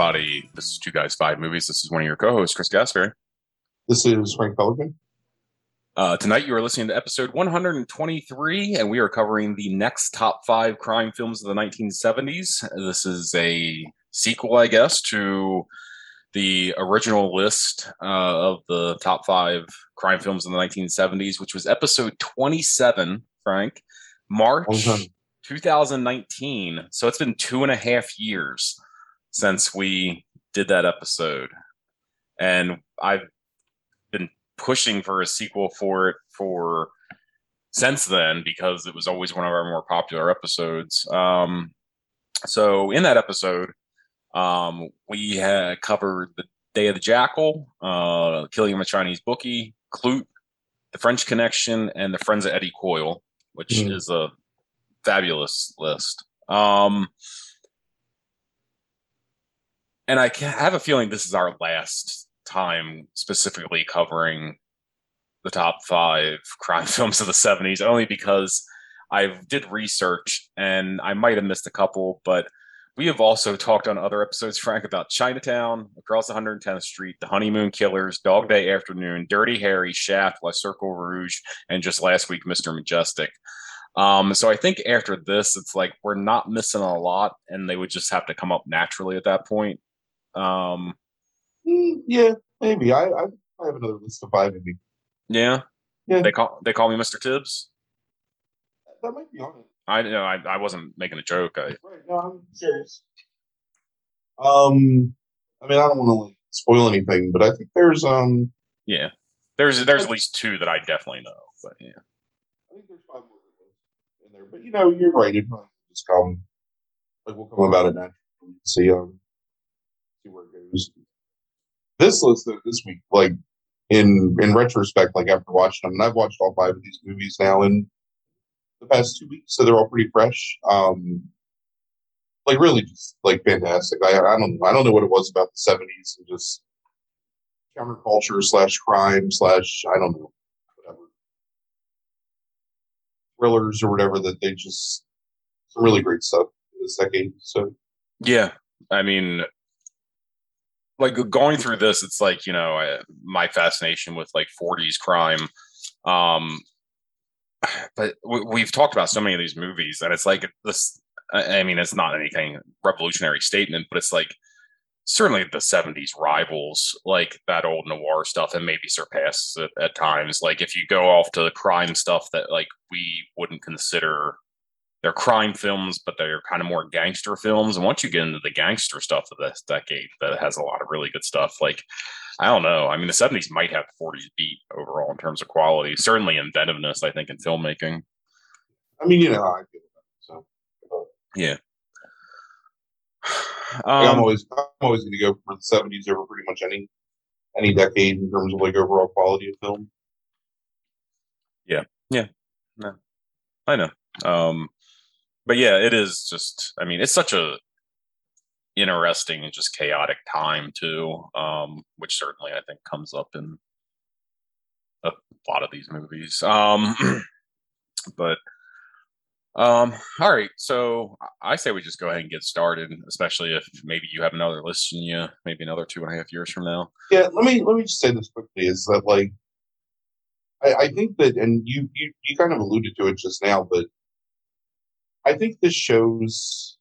This is Two Guys Five Movies. This is one of your co-hosts, Chris Gasper. This is Frank Pelican. Uh, tonight, you are listening to episode 123, and we are covering the next top five crime films of the 1970s. This is a sequel, I guess, to the original list uh, of the top five crime films in the 1970s, which was episode 27, Frank, March 2019. So it's been two and a half years since we did that episode. And I've been pushing for a sequel for it for since then because it was always one of our more popular episodes. Um, so in that episode, um, we had covered the Day of the Jackal, uh, Killing of a Chinese Bookie, Klute, The French Connection, and The Friends of Eddie Coyle, which mm. is a fabulous list. Um, and I have a feeling this is our last time specifically covering the top five crime films of the 70s, only because I did research and I might have missed a couple, but we have also talked on other episodes, Frank, about Chinatown, Across 110th Street, The Honeymoon Killers, Dog Day Afternoon, Dirty Harry, Shaft, La Circle Rouge, and just last week, Mr. Majestyk. Um, so I think after this, it's like we're not missing a lot, and they would just have to come up naturally at that point. Um, mm, yeah, maybe. I, I, I have another list of five. Maybe. Yeah. Yeah. They call they call me Mr. Tibbs. That might be on it. I know I, I wasn't making a joke. I, right. No, I'm serious. Um, I mean, I don't want to like spoil anything, but I think there's um. Yeah, there's there's at least two that I definitely know, but yeah. I think there's five more in there, but you know, you're right. It might just come like we'll come about it naturally. See um see where it goes. This list though, this week, like in in retrospect, like after watching them, and I've watched all five of these movies now in the past two weeks, so they're all pretty fresh. Um, like really, just like fantastic. I I don't know. I don't know what it was about the seventies and just counterculture slash crime slash I don't know whatever thrillers or whatever that they just some really great stuff this decade. So yeah, I mean like going through this, it's like you know I, my fascination with like 40s crime. Um, but we, have talked about so many of these movies, and it's like this. I mean, it's not anything revolutionary statement, but it's like certainly the 70s rivals like that old noir stuff and maybe surpasses it at times like if you go off to the crime stuff that like we wouldn't consider they're crime films, but they're kind of more gangster films. And once you get into the gangster stuff of this decade, that has a lot of really good stuff. Like, I don't know. I mean, the 70s might have the 40s beat overall in terms of quality, certainly inventiveness, I think, in filmmaking. I mean, you know how I feel about it. So, yeah. Um, I'm always I'm always going to go for the 70s over pretty much any any decade in terms of like overall quality of film. Yeah, yeah, no, I know. Um, but yeah, it is just. I mean, it's such a interesting and just chaotic time too, um, which certainly I think comes up in a lot of these movies. Um, but um, all right, so I say we just go ahead and get started, especially if maybe you have another list in you, maybe another two and a half years from now. Yeah, let me let me just say this quickly: is that like I, I think that, and you you you kind of alluded to it just now, but I think this shows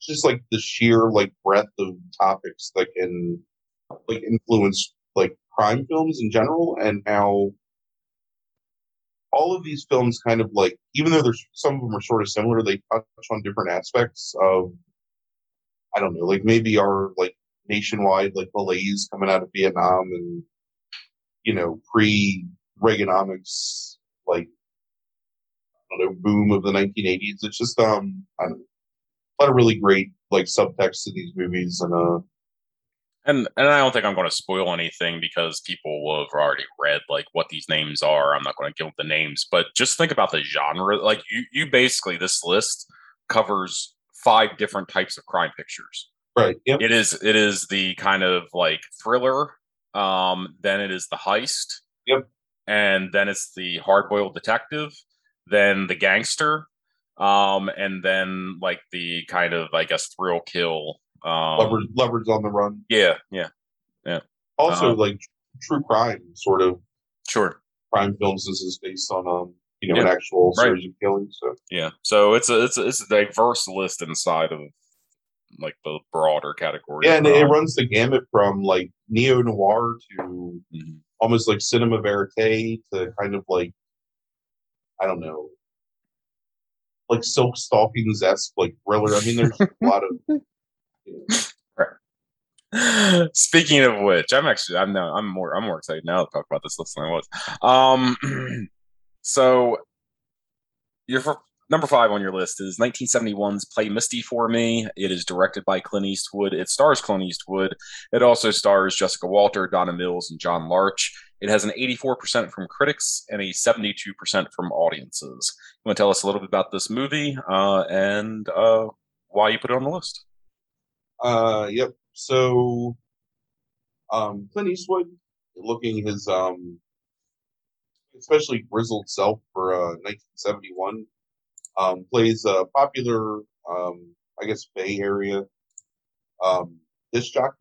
just like the sheer like breadth of topics that can like influence like crime films in general and how all of these films kind of like even though there's some of them are sort of similar they touch on different aspects of i don't know like maybe our like nationwide like malaise coming out of vietnam and you know pre reaganomics like know boom of the 1980s. It's just um, I don't know, a lot of really great like subtext to these movies and uh. And and I don't think I'm going to spoil anything because people will have already read like what these names are. I'm not going to give the names, but just think about the genre. Like you, you basically this list covers five different types of crime pictures. Right. Yep. It is it is the kind of like thriller. Um, then it is the heist. Yep. And then it's the hard boiled detective then the gangster, um, and then like the kind of I guess thrill kill Um, Lovers, Lovers on the Run. Yeah, yeah, yeah. Also, Um, like true crime sort of sure. crime films. This is based on um, you know, an actual right. series of killings. So Yeah. So it's a it's a, it's a diverse list inside of like the broader category. yeah, and it crime. runs the gamut from like neo noir to Mhm. almost like cinema verite to kind of like I don't know, like Silk Stalkings esque like thriller. I mean, there's a lot of you know, Speaking of which, I'm actually I'm now I'm more I'm more excited now to talk about this list than I was. Um, so your number five on your list is 1971's Play Misty for Me. It is directed by Clint Eastwood. It stars Clint Eastwood. It also stars Jessica Walter, Donna Mills, and John Larch. It has an 84% from critics and a 72% from audiences. You want to tell us a little bit about this movie uh, and uh, why you put it on the list? Uh, yep. So, um, Clint Eastwood, looking his um, especially grizzled self for uh, 1971, um, plays a popular, um, I guess, Bay Area um, disc jockey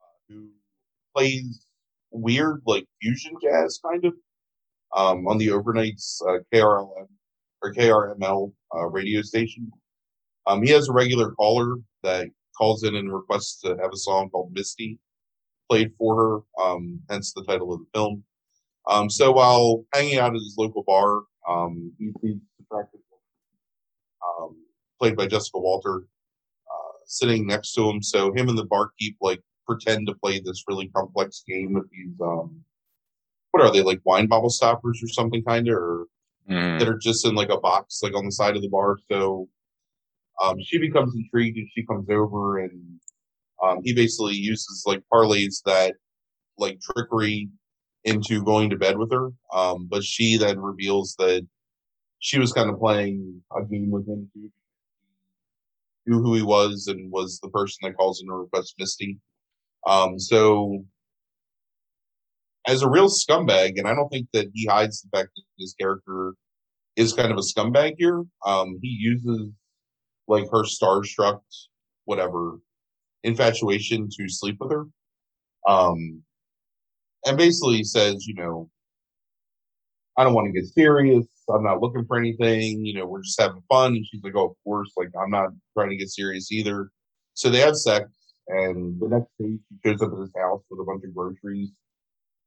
uh, who plays weird, like fusion jazz, kind of, um, on the overnights uh, KRLM or KRML uh, radio station. Um, he has a regular caller that calls in and requests to have a song called Misty played for her, um, hence the title of the film. Um, so while hanging out at his local bar, um, he sees um, played by Jessica Walter, uh, sitting next to him. So him and the barkeep like pretend to play this really complex game with these um, what are they like wine bottle stoppers or something kind of, or Mhm. that are just in like a box like on the side of the bar. So um, she becomes intrigued and she comes over and um, he basically uses like parlays that like trickery into going to bed with her. Um, but she then reveals that she was kind of playing a game with him too. Knew who he was and was the person that calls in to request Misty. Um, so as a real scumbag, and I don't think that he hides the fact that his character is kind of a scumbag here. Um, he uses like her starstruck, whatever, infatuation to sleep with her. Um, and basically says, you know, I don't want to get serious. I'm not looking for anything. You know, we're just having fun. And she's like, oh, of course. Like, I'm not trying to get serious either. So they have sex. And the next day, she shows up at his house with a bunch of groceries.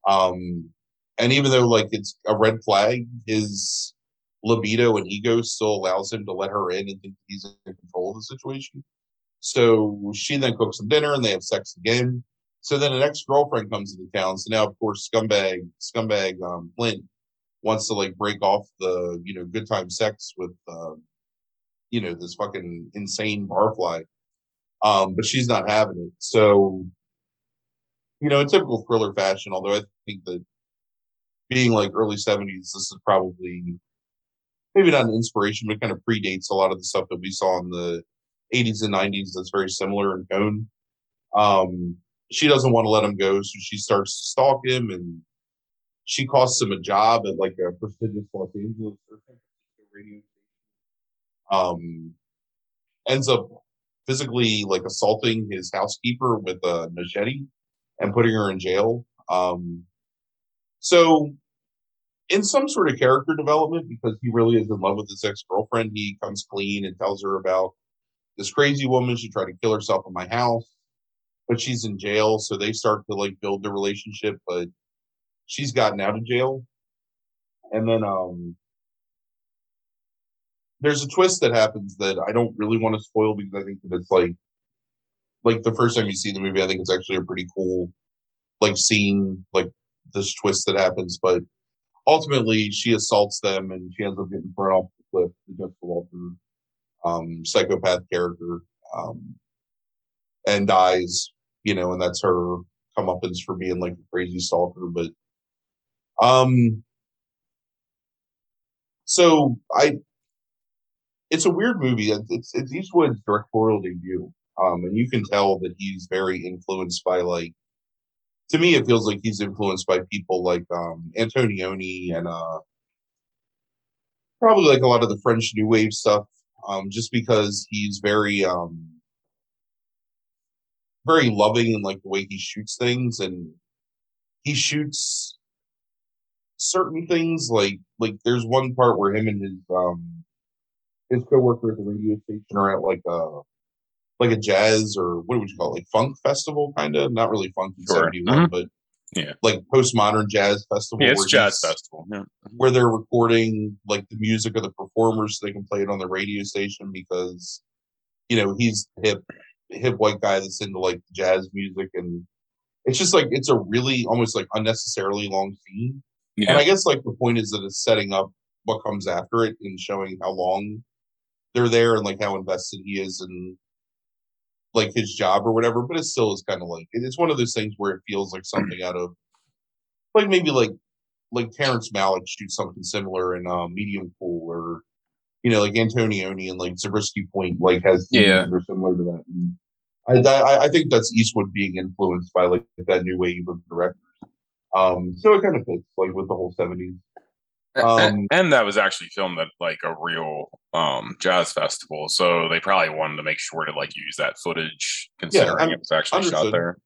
Um, and even though like it's a red flag, his libido and ego still allows him to let her in and think he's in control of the situation. So she then cooks some dinner and they have sex again. So then an ex girlfriend comes into town. So now, of course, scumbag, scumbag um, Clint wants to like break off the you know good time sex with uh, you know this fucking insane barfly. Um, but she's not having it. So you know, in typical thriller fashion, although I think that being like early seventies, this is probably maybe not an inspiration, but kind of predates a lot of the stuff that we saw in the eighties and nineties that's very similar in tone. Um, she doesn't want to let him go, so she starts to stalk him and she costs him a job at like a prestigious Los Angeles radio station. Um, ends up physically like assaulting his housekeeper with a machete and putting her in jail. Um, so, in some sort of character development, because he really is in love with his ex girlfriend, he comes clean and tells her about this crazy woman. She tried to kill herself in my house, but she's in jail. So they start to like build the relationship, but she's gotten out of jail. And then um, there's a twist that happens that I don't really want to spoil because I think that it's like like the first time you see the movie, I think it's actually a pretty cool like scene, like this twist that happens. But ultimately, she assaults them and she ends up getting thrown off the cliff. Against the Jessica Walter um, psychopath character um, and dies. You know, and that's her comeuppance for being like a crazy stalker. But um, so I. It's a weird movie. It's it's Eastwood's directorial debut. Um, and you can tell that he's very influenced by like to me it feels like he's influenced by people like um antonioni and uh probably like a lot of the french new wave stuff um just because he's very um very loving in like the way he shoots things, and he shoots certain things like like there's one part where him and his um his coworker at the radio station are at like a like a jazz or what would you call it, like funk festival kind of not really funky Sure. 71 Mhm. but Yeah. like postmodern jazz festival Yeah, it's jazz festival. Yeah. where they're recording like the music of the performers so they can play it on the radio station because you know he's hip hip white guy that's into like jazz music and it's just like it's a really almost like unnecessarily long scene Yeah. and i guess like the point is that it's setting up what comes after it and showing how long they're there and like how invested he is in like his job or whatever. But it still is kind of like it's one of those things where it feels like something out of like maybe like like Terrence Malick shoots something similar in uh, Medium Cool or you know like Antonioni and like Zabriskie Point like has yeah or similar to that. And, I, I, I think that's Eastwood being influenced by like that new wave of directors. Um, so it kind of fits like with the whole '70s um, and that was actually filmed at like a real um jazz festival, so they probably wanted to make sure to like use that footage considering I'm- it was actually shot there.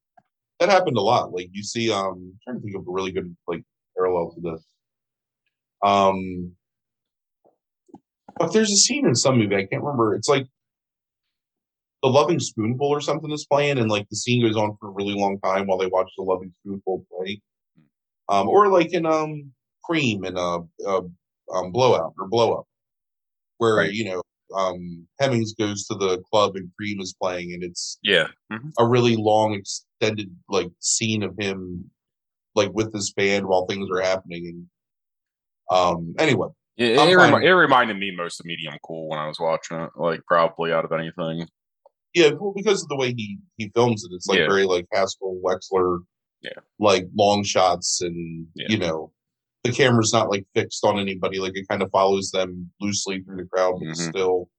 That happened a lot. Like you see, um, I'm trying to think of a really good like parallel to this. Um, but there's a scene in some movie I can't remember. It's like the Lovin' Spoonful or something is playing, and like the scene goes on for a really long time while they watch the Lovin' Spoonful play. Um, or like in um Cream and a, uh um Blowout or Blow Up, where Right. you know um Hemmings goes to the club and Cream is playing, and it's Yeah. Mhm. a really long extended like scene of him like with this band while things are happening and um anyway It, it, remi- it reminded me most of Medium Cool when I was watching it, like probably out of anything. yeah well because of the way he he films it it's like Yeah. very like haskell wexler Yeah. like long shots and Yeah. you know the camera's not like fixed on anybody like it kind of follows them loosely through the crowd but it's Mhm. still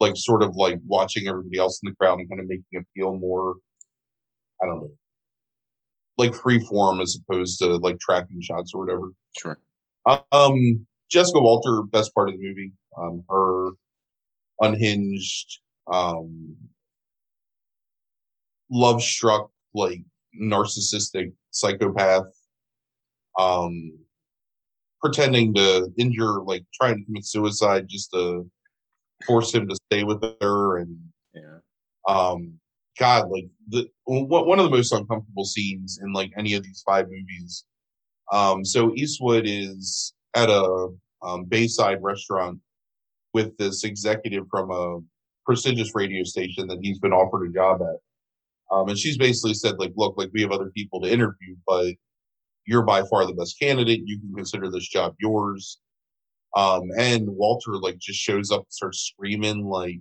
like sort of like watching everybody else in the crowd and kind of making it feel more i don't know like free form as opposed to like tracking shots or whatever Sure. Um, Jessica Walter, best part of the movie. Um, her unhinged, um, love struck, like narcissistic psychopath, um, pretending to injure, like trying to commit suicide just to force him to stay with her, and Yeah. um, God, like the one of the most uncomfortable scenes in like any of these five movies. Um, so Eastwood is at a um, Bayside restaurant with this executive from a prestigious radio station that he's been offered a job at. Um, and she's basically said, like, look, like we have other people to interview, but you're by far the best candidate. You can consider this job yours. Um, and Walter like just shows up and starts screaming like,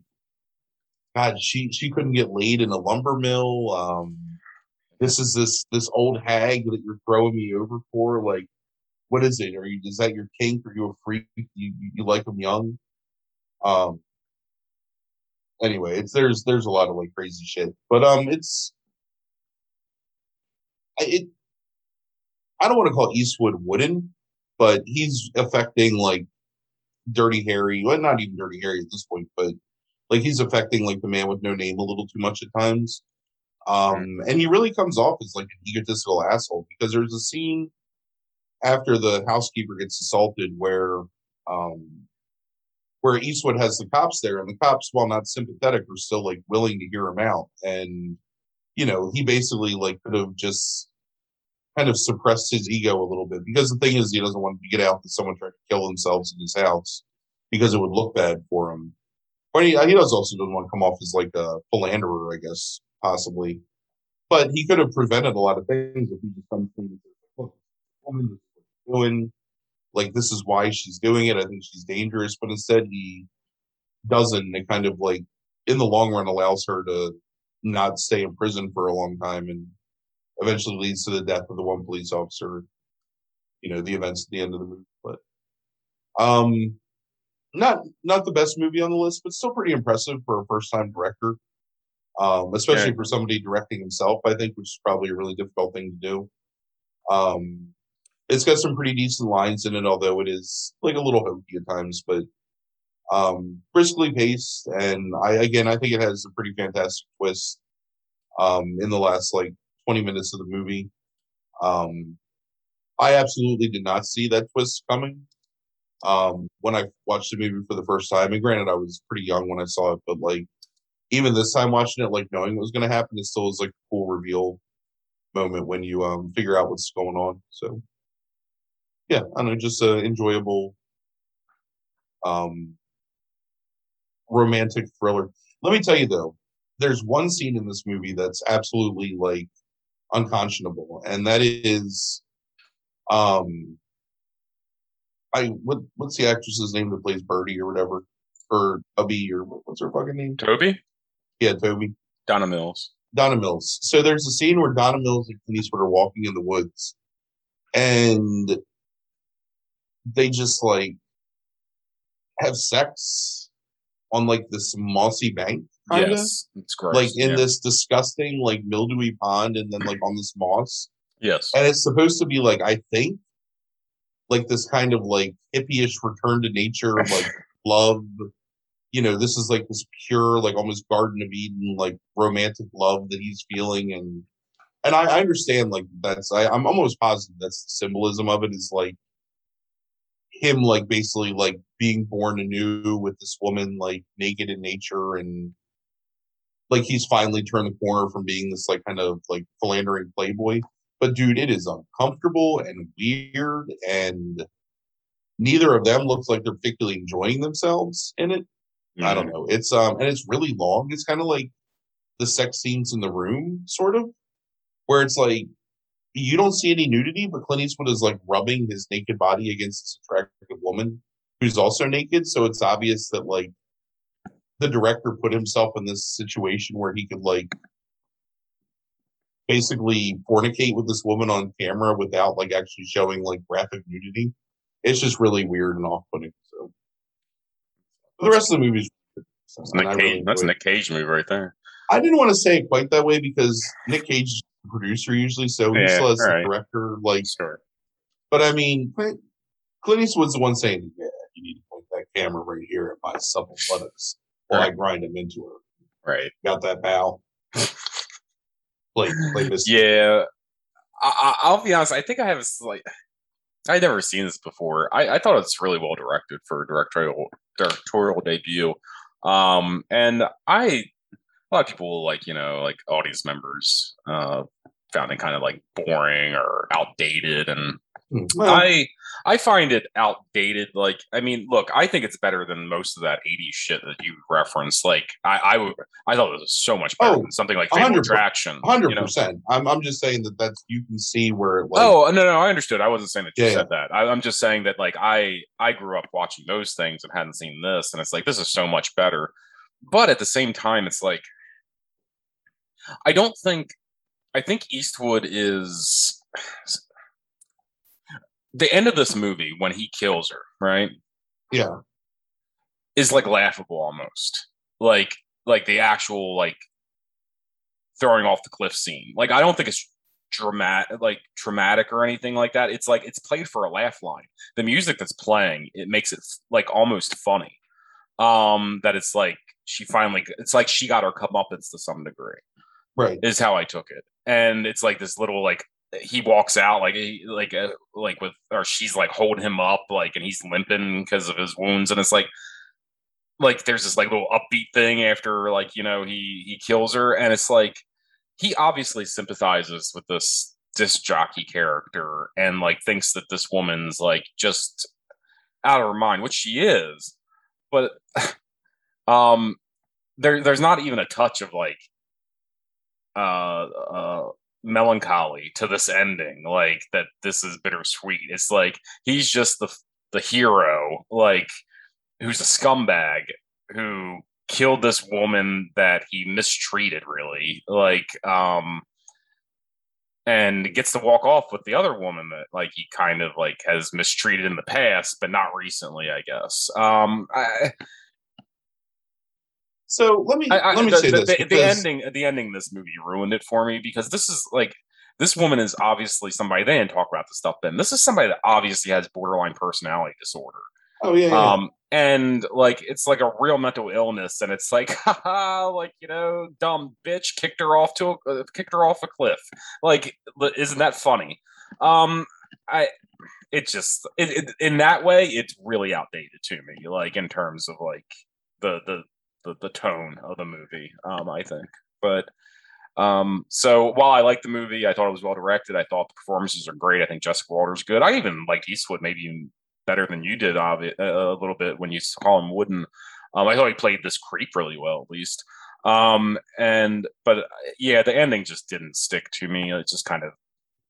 God, she she couldn't get laid in a lumber mill. Um, this is this this old hag that you're throwing me over for. Like, what is it? Are you is that your kink? Are you a freak? You you, like them young? Um. Anyway, it's there's there's a lot of like crazy shit, but um, it's it. I don't want to call Eastwood wooden, but he's affecting like Dirty Harry. Well, not even Dirty Harry at this point, but like he's affecting like the man with no name a little too much at times. Um, and he really comes off as like an egotistical asshole because there's a scene after the housekeeper gets assaulted where um where Eastwood has the cops there and the cops, while not sympathetic, are still like willing to hear him out. And you know, he basically like could have just kind of suppressed his ego a little bit because the thing is he doesn't want to get out that someone tried to kill themselves in his house because it would look bad for him. But he, he does also doesn't want to come off as like a philanderer, I guess, possibly. But he could have prevented a lot of things if he just comes clean and says, look, woman doing like this is why she's doing it. I think she's dangerous. But instead he doesn't. It kind of like in the long run allows her to not stay in prison for a long time and eventually leads to the death of the one police officer. You know, the events at the end of the movie. But um not not the best movie on the list, but still pretty impressive for a first time director. Um, especially Yeah. for somebody directing himself, I think, which is probably a really difficult thing to do. Um, it's got some pretty decent lines in it, although it is like a little hokey at times, but um, briskly paced. And I again, I think it has a pretty fantastic twist. um, in the last like 20 minutes of the movie. Um, I absolutely did not see that twist coming um, when I watched the movie for the first time. And granted, I was pretty young when I saw it, but like even this time watching it, like knowing what was going to happen, it still was like a cool reveal moment when you um figure out what's going on. So yeah, I know, just an enjoyable um romantic thriller. Let me tell you though, there's one scene in this movie that's absolutely like unconscionable, and that is um I what what's the actress's name that plays Birdie or whatever? Or Abby or what's her fucking name? Toby? Yeah, Toby. Donna Mills. Donna Mills. So there's a scene where Donna Mills and Clint Eastwood are walking in the woods, and they just like have sex on like this mossy bank, kind of Yes, it's gross. like in yeah. this disgusting like mildewy pond, and then like on this moss, Yes. and it's supposed to be like I think like this kind of like hippie-ish return to nature, like love. You know, this is like this pure, like almost Garden of Eden, like romantic love that he's feeling, and and I, I understand like that's I, I'm almost positive that's the symbolism of it is like him like basically like being born anew with this woman like naked in nature and like he's finally turned the corner from being this like kind of like philandering playboy. But dude it is uncomfortable and weird and neither of them looks like they're particularly enjoying themselves in it. I Mm-hmm. don't know. It's um and it's really long. It's kind of like the sex scenes in the room sort of where it's like you don't see any nudity but clint eastwood is like rubbing his naked body against this attractive woman who's also naked so it's obvious that like the director put himself in this situation where he could like basically fornicate with this woman on camera without like actually showing like graphic nudity it's just really weird and off-putting so the rest of the movie's so, That's Nick Cage. really That's it. Nick Cage movie right there. I didn't want to say it quite that way because Nick Cage is the producer usually, so he Yeah, still has the alright. director. Like, Sure. but I mean, Clint, Clint Eastwood's the one saying, "Yeah, you need to point that camera right here at my supple buttocks while I grind them into her." Right. Got that, pal? Play, play this. Yeah. I, I, I'll be honest. I think I have a slight. I'd never seen this before. I, I thought it's really well directed for a directorial directorial debut. Um, and I a lot of people like you know like audience members uh found it kind of like boring or outdated and Hmm. Well, I I find it outdated. Like, I mean, look, I think it's better than most of that '80s shit that you referenced. Like, I I, would- I thought it was so much better Oh, than something like Fatal hundred per- Attraction. hundred you know? I'm I'm just saying that that's you can see where it like. Oh uh, no, no, I understood. I wasn't saying that you Yeah, said that. I, I'm just saying that like I I grew up watching those things and hadn't seen this, and it's like this is so much better. But at the same time, it's like I don't think I think Eastwood is the end of this movie when he kills her, right? yeah, is like laughable almost. Like like the actual like throwing off the cliff scene. Like I don't think it's dramatic like traumatic or anything like that. It's like it's played for a laugh line. The music that's playing, it makes it like almost funny. Um that it's like she finally it's like she got her comeuppance to some degree right. is how I took it. And it's like this little like he walks out like he, like uh, like with or she's like holding him up like and he's limping because of his wounds and it's like like there's this like little upbeat thing after like you know he he kills her and it's like he obviously sympathizes with this disc jockey character and like thinks that this woman's like just out of her mind which she is but um there there's not even a touch of like uh uh melancholy to this ending like that this is bittersweet. It's like he's just the the hero like who's a scumbag who killed this woman that he mistreated really like um and gets to walk off with the other woman that like he kind of like has mistreated in the past but not recently i guess. Um i So let me I, I, let me the, say the, this the, the ending the ending of this movie ruined it for me because this is like this woman is obviously somebody they didn't talk about the stuff then this is somebody that obviously has borderline personality disorder. Oh yeah, yeah. um and like it's like a real mental illness and it's like haha like you know dumb bitch kicked her off to a, uh, kicked her off a cliff. Like isn't that funny? Um i it just it, it, in that way it's really outdated to me like in terms of like the the the, the tone of the movie um i think but um, so while I liked the movie, I thought it was well directed. I thought the performances are great. I think Jessica Walter's good. I even liked Eastwood maybe better than you did uh, a little bit when you call him Wooden. Um, I thought he played this creep really well, at least. Um, and but uh, yeah, the ending just didn't stick to me. It just kind of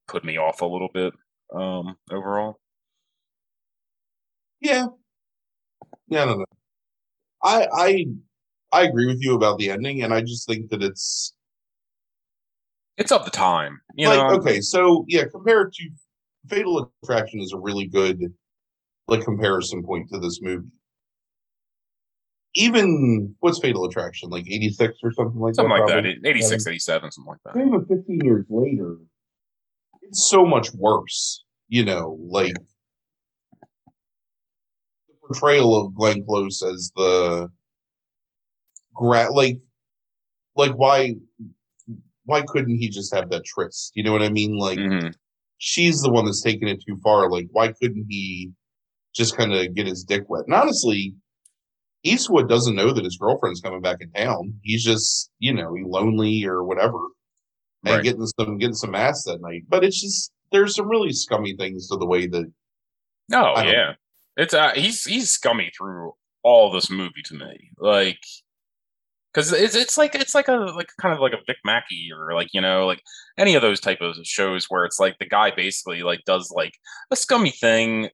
put me off a little bit um, overall. Yeah, yeah, no, no. I I I agree with you about the ending, and I just think that it's it's of the time. You like, know, okay, so yeah, compared to Fatal Attraction is a really good like comparison point to this movie. Even what's Fatal Attraction, like 86 or something like something that? Something like that, 86, 87, something like that. Even 15 years later, it's so much worse, you know, like the portrayal of Glenn Close as the gra- like like why why couldn't he just have that tryst? You know what I mean? Like mm-hmm. she's the one that's taking it too far. Like why couldn't he just kind of get his dick wet. And honestly, Eastwood doesn't know that his girlfriend's coming back in town. He's just, you know, lonely or whatever, and right. getting some getting some ass that night. But it's just there's some really scummy things to the way that. Oh yeah, it's uh, he's he's scummy through all this movie to me, like because it's it's like it's like a like kind of like a Vic Mackey or like you know like any of those type of shows where it's like the guy basically like does like a scummy thing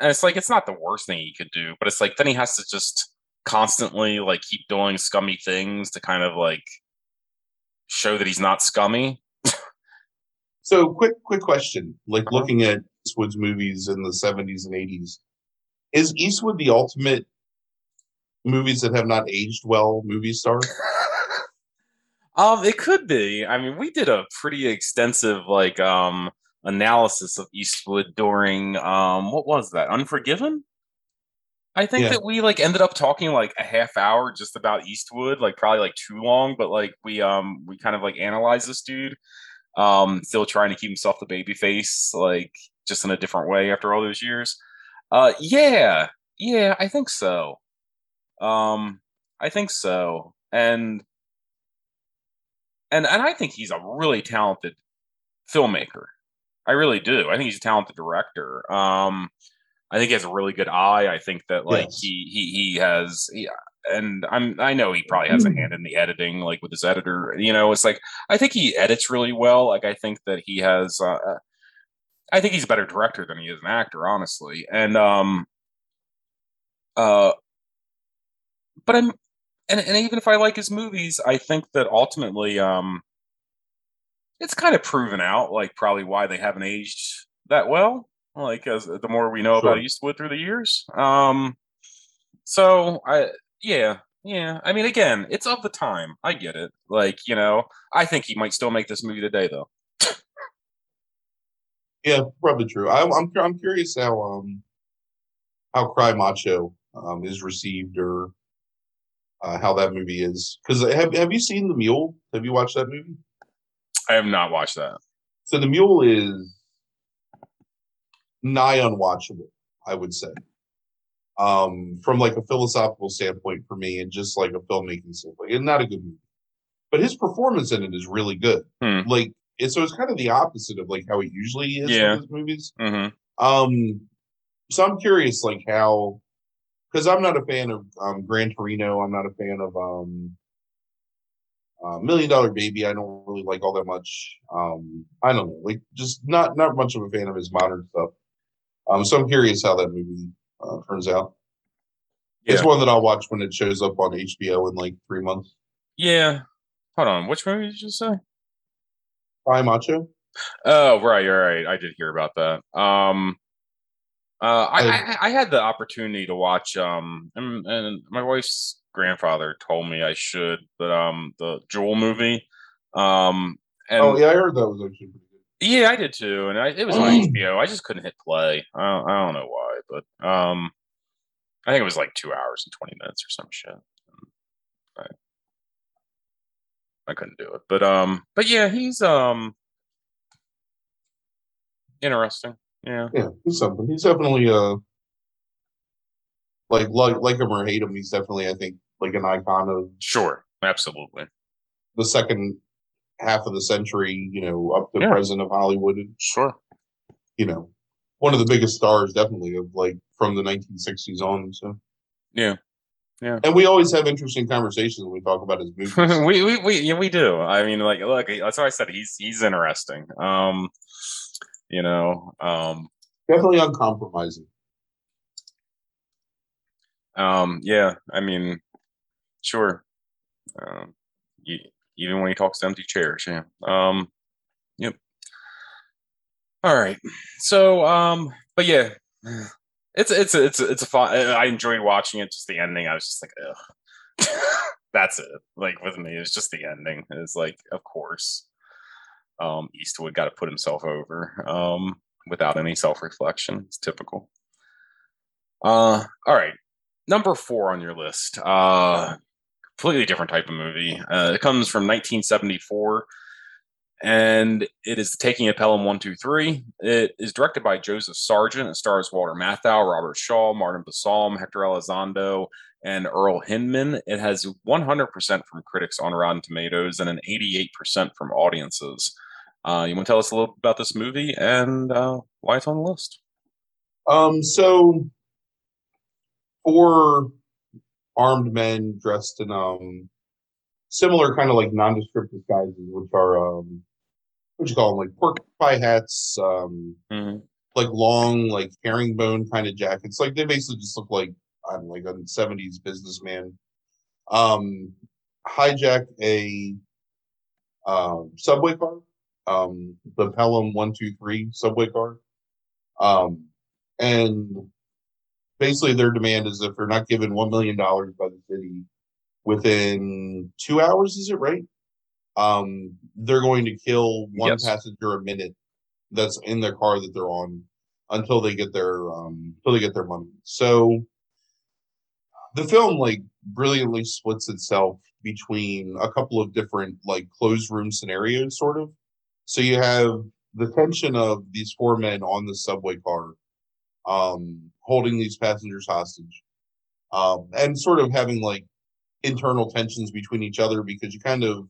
and it's like it's not the worst thing he could do, but it's like then he has to just constantly like keep doing scummy things to kind of like show that he's not scummy. so quick quick question. Like uh-huh. looking at Eastwood's movies in the 70s and 80s, is Eastwood the ultimate movies that have not aged well movie star? um, it could be. I mean, we did a pretty extensive like um analysis of Eastwood during um what was that Unforgiven? I think yeah. that we like ended up talking like a half hour just about Eastwood, like probably like too long, but like we um we kind of like analyzed this dude. Um still trying to keep himself the baby face, like just in a different way after all those years. Uh yeah, yeah, I think so. Um I think so. And and and I think he's a really talented filmmaker. I really do. I think he's a talented director. Um, I think he has a really good eye. I think that like yes. he he he has he, and I'm I know he probably has a hand in the editing, like with his editor. You know, it's like I think he edits really well. Like I think that he has. Uh, uh I think he's a better director than he is an actor, honestly. And um, uh, but I'm and and even if I like his movies, I think that ultimately um it's kind of proven out, like probably why they haven't aged that well. Like as the more we know sure. about Eastwood through the years. Um, so I yeah yeah. I mean, again, it's of the time. I get it. Like you know, I think he might still make this movie today, though. yeah, probably true. I, I'm I'm curious how um how Cry Macho um is received or uh, how that movie is because have have you seen the Mule? Have you watched that movie? I have not watched that. So the Mule is nigh unwatchable, I would say. Um, from like a philosophical standpoint for me, and just like a filmmaking standpoint, and not a good movie. But his performance in it is really good. Hmm. Like, so it's kind of the opposite of like how it usually is yeah. in his movies. Mm-hmm. Um, so I'm curious, like how, because I'm not a fan of um, Gran Torino. I'm not a fan of um, uh, Million Dollar Baby, I don't really like all that much. Um, I don't know, like just not not much of a fan of his modern stuff. Um, so I'm curious how that movie uh, turns out. Yeah. It's one that I'll watch when it shows up on HBO in like three months. Yeah. Hold on, which movie did you say? Cry Macho. Oh right, right. I did hear about that. Um, uh, I, I, I had the opportunity to watch um, and, and my wife's grandfather told me I should, but um, the Jewell movie. Um, and oh yeah, I heard that was actually pretty good. Yeah, I did too, and I, it was on HBO. I just couldn't hit play. I don't, I don't know why, but um, I think it was like two hours and twenty minutes or some shit. I, I couldn't do it, but um, but yeah, he's um interesting. Yeah, Yeah, he's something. He's definitely uh like like like him or hate him, he's definitely I think like an icon of sure, absolutely. the second half of the century, you know, up to Yeah. present of Hollywood and Sure. you know, one of the biggest stars definitely of like from the nineteen sixties on. So Yeah. Yeah. And we always have interesting conversations when we talk about his movies. we we we yeah, we do. I mean, like, look, that's why I said he's he's interesting. Um, you know, um, definitely uncompromising. um, yeah. I mean, sure. Um, e- even when he talks to empty chairs, yeah. Um, yep. All right. So, um, but yeah, it's it's it's it's a fun. I enjoyed watching it. Just the ending, I was just like, ugh. That's it. Like with me, it's just the ending. It's like, of course, um, Eastwood got to put himself over um, without any self reflection. It's typical. Uh, all right, number four on your list. Uh, completely different type of movie. Uh, it comes from 1974 and it is Taking of Pelham 123. It is directed by Joseph Sargent. It stars Walter Matthau, Robert Shaw, Martin Balsam, Hector Elizondo, and Earl Hindman. It has 100% from critics on Rotten Tomatoes and an 88% from audiences. Uh, you want to tell us a little about this movie and uh, why it's on the list? Um, so four armed men dressed in um similar kind of like nondescript disguises, which are um what you call them, like pork pie hats, um, Mhm. like long, like herringbone kind of jackets. Like they basically just look like I don't know, like a seventies businessman. Um, hijack a um subway car, um, the Pelham one two three subway car. Um, and basically their demand is if they're not given one million dollars by the city within two hours, is it right? Um, they're going to kill one Yes. passenger a minute that's in their car that they're on until they get their um until they get their money. So the film like brilliantly splits itself between a couple of different like closed room scenarios sort of. So you have the tension of these four men on the subway car um holding these passengers hostage. Um and sort of having like internal tensions between each other because you kind of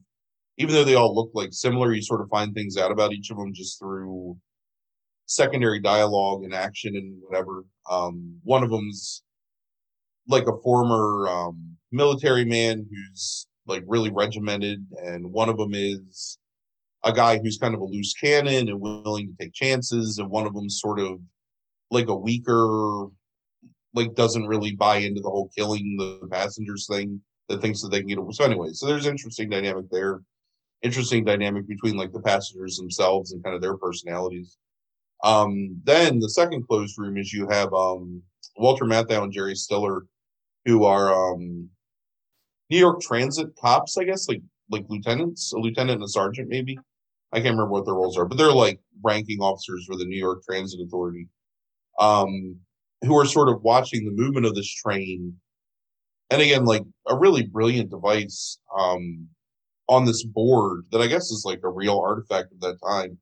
even though they all look like similar, you sort of find things out about each of them just through secondary dialogue and action and whatever. Um, one of them's like a former um, military man who's like really regimented, and one of them is a guy who's kind of a loose cannon and willing to take chances, and one of them's sort of like a weaker, like doesn't really buy into the whole killing the passengers thing that thinks that they can get away. So anyway, so there's interesting dynamic there interesting dynamic between like the passengers themselves and kind of their personalities. Um, then the second closed room is you have um, Walter Matthau and Jerry Stiller, who are um, New York Transit cops, I guess, like like lieutenants, a lieutenant and a sergeant, maybe. I can't remember what their roles are, but they're like ranking officers for the New York Transit Authority, um, who are sort of watching the movement of this train. And again, like a really brilliant device. Um, on this board that I guess is like a real artifact of that time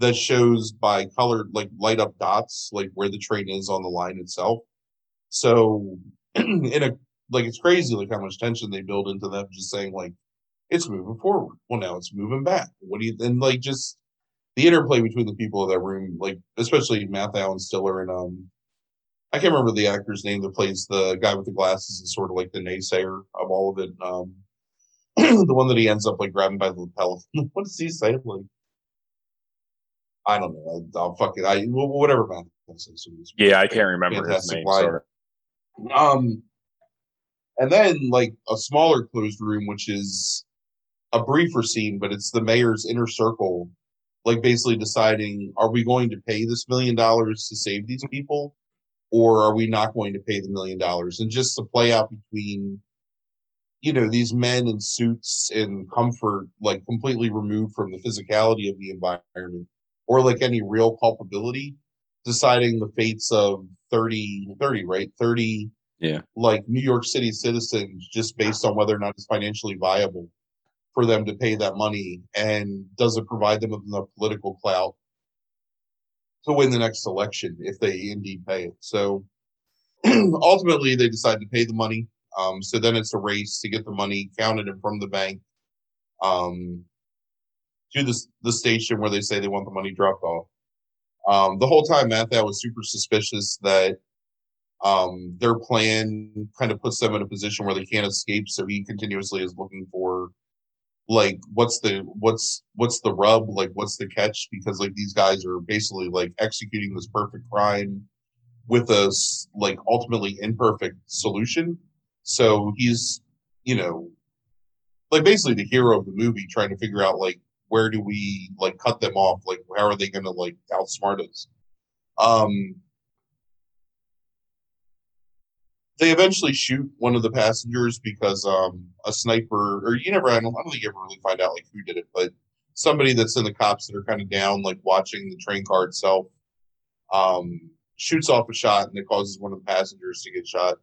that shows by colored like light up dots like where the train is on the line itself. So in a like it's crazy like how much tension they build into them just saying like it's moving forward. Well now it's moving back. What do you then like just the interplay between the people of that room, like especially Matthau and Stiller and um I can't remember the actor's name that plays the guy with the glasses and sort of like the naysayer of all of it. Um the one that he ends up like grabbing by the lapel. what does he say? Like, I don't know. I, I'll fuck it. I wh- whatever says. Yeah, I can't remember his name. line. Sorry. Um, and then like a smaller closed room, which is a briefer scene, but it's the mayor's inner circle, like basically deciding: are we going to pay this million dollars to save these people, or are we not going to pay the million dollars? And just to play out between you know these men in suits and comfort like completely removed from the physicality of the environment or like any real culpability deciding the fates of 30 30 right 30 Yeah. like New York City citizens just based on whether or not it's financially viable for them to pay that money and does it provide them with enough political clout to win the next election if they indeed pay it. So ultimately they decide to pay the money. Um, so then it's a race to get the money counted and from the bank um, to the, the station where they say they want the money dropped off. Um, the whole time Matthau was super suspicious that um, their plan kind of puts them in a position where they can't escape. So he continuously is looking for like what's the what's what's the rub? Like what's the catch? Because like these guys are basically like executing this perfect crime with a like ultimately imperfect solution. So he's you know like basically the hero of the movie trying to figure out like where do we like cut them off? Like how are they gonna like outsmart us? Um they eventually shoot one of the passengers because um a sniper or you never I don't, I don't think you ever really find out like who did it, but somebody that's in the cops that are kind of down like watching the train car itself um shoots off a shot and it causes one of the passengers to get shot.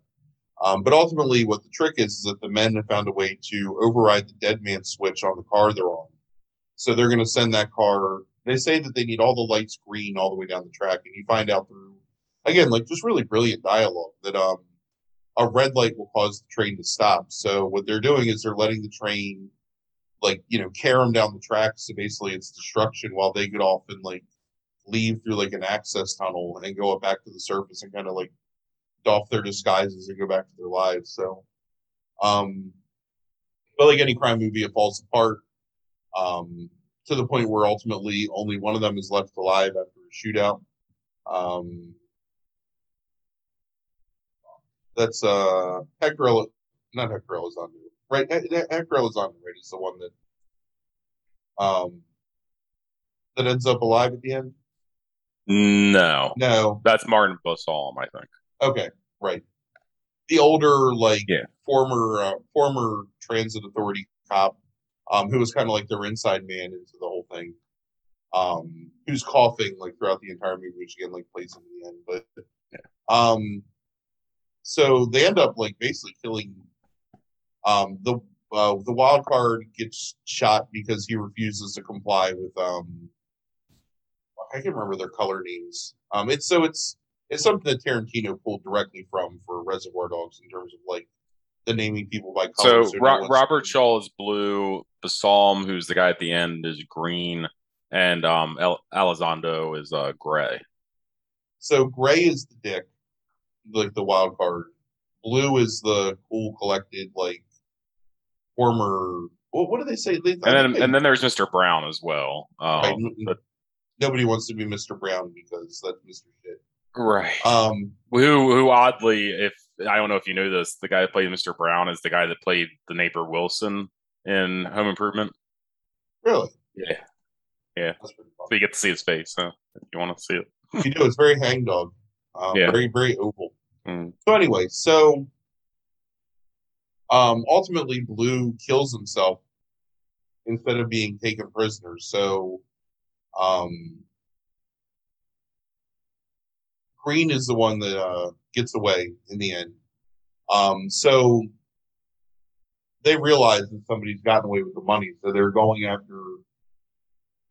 Um, but ultimately what the trick is is that the men have found a way to override the dead man switch on the car they're on. So they're gonna send that car they say that they need all the lights green all the way down the track and you find out through again like just really brilliant dialogue that um a red light will cause the train to stop. So what they're doing is they're letting the train, like you know, carry them down the track. So basically, it's destruction while they get off and like leave through like an access tunnel and go up back to the surface and kind of like doff their disguises and go back to their lives. So, um, but like any crime movie, it falls apart um, to the point where ultimately only one of them is left alive after a shootout. Um, that's uh Hector El- not Hector Elizondo, right? Hector Elizondo, right, is the one that um that ends up alive at the end. No, No, that's Martin Balsam, I think. okay, right. The older, like Yeah. former uh, former transit authority cop, um, who was kind of like their inside man into the whole thing. Um, who's coughing like throughout the entire movie, which again like plays in the end, but um so they end up like basically killing um the uh, the wild card gets shot because he refuses to comply with um I can't remember their color names. Um it's so it's it's something that Tarantino pulled directly from for Reservoir Dogs in terms of like the naming people by color. So, no Ro- Robert Shaw is blue. Balsam, who's the guy at the end, is green, and um, El- Elizondo is uh, gray. So gray is the dick, like the wild card. Blue is the cool, collected, like former. What, what do they say? They, And then and then there's Mr. Brown as well. Um, n- but- nobody wants to be Mr. Brown because that's Mr. Shit. right. Um, who who oddly, if I don't know if you knew this, the guy that played Mr. Brown is the guy that played the neighbor Wilson in Home Improvement. really, Yeah, Yeah. that's so you get to see his face. Huh? If you want to see it. You do. It's very hangdog. Um, Yeah. Very very oval. Mm. So anyway, so um, ultimately, Blue kills himself instead of being taken prisoner. So um, Green is the one that uh, gets away in the end. Um, so they realize that somebody's gotten away with the money, so they're going after.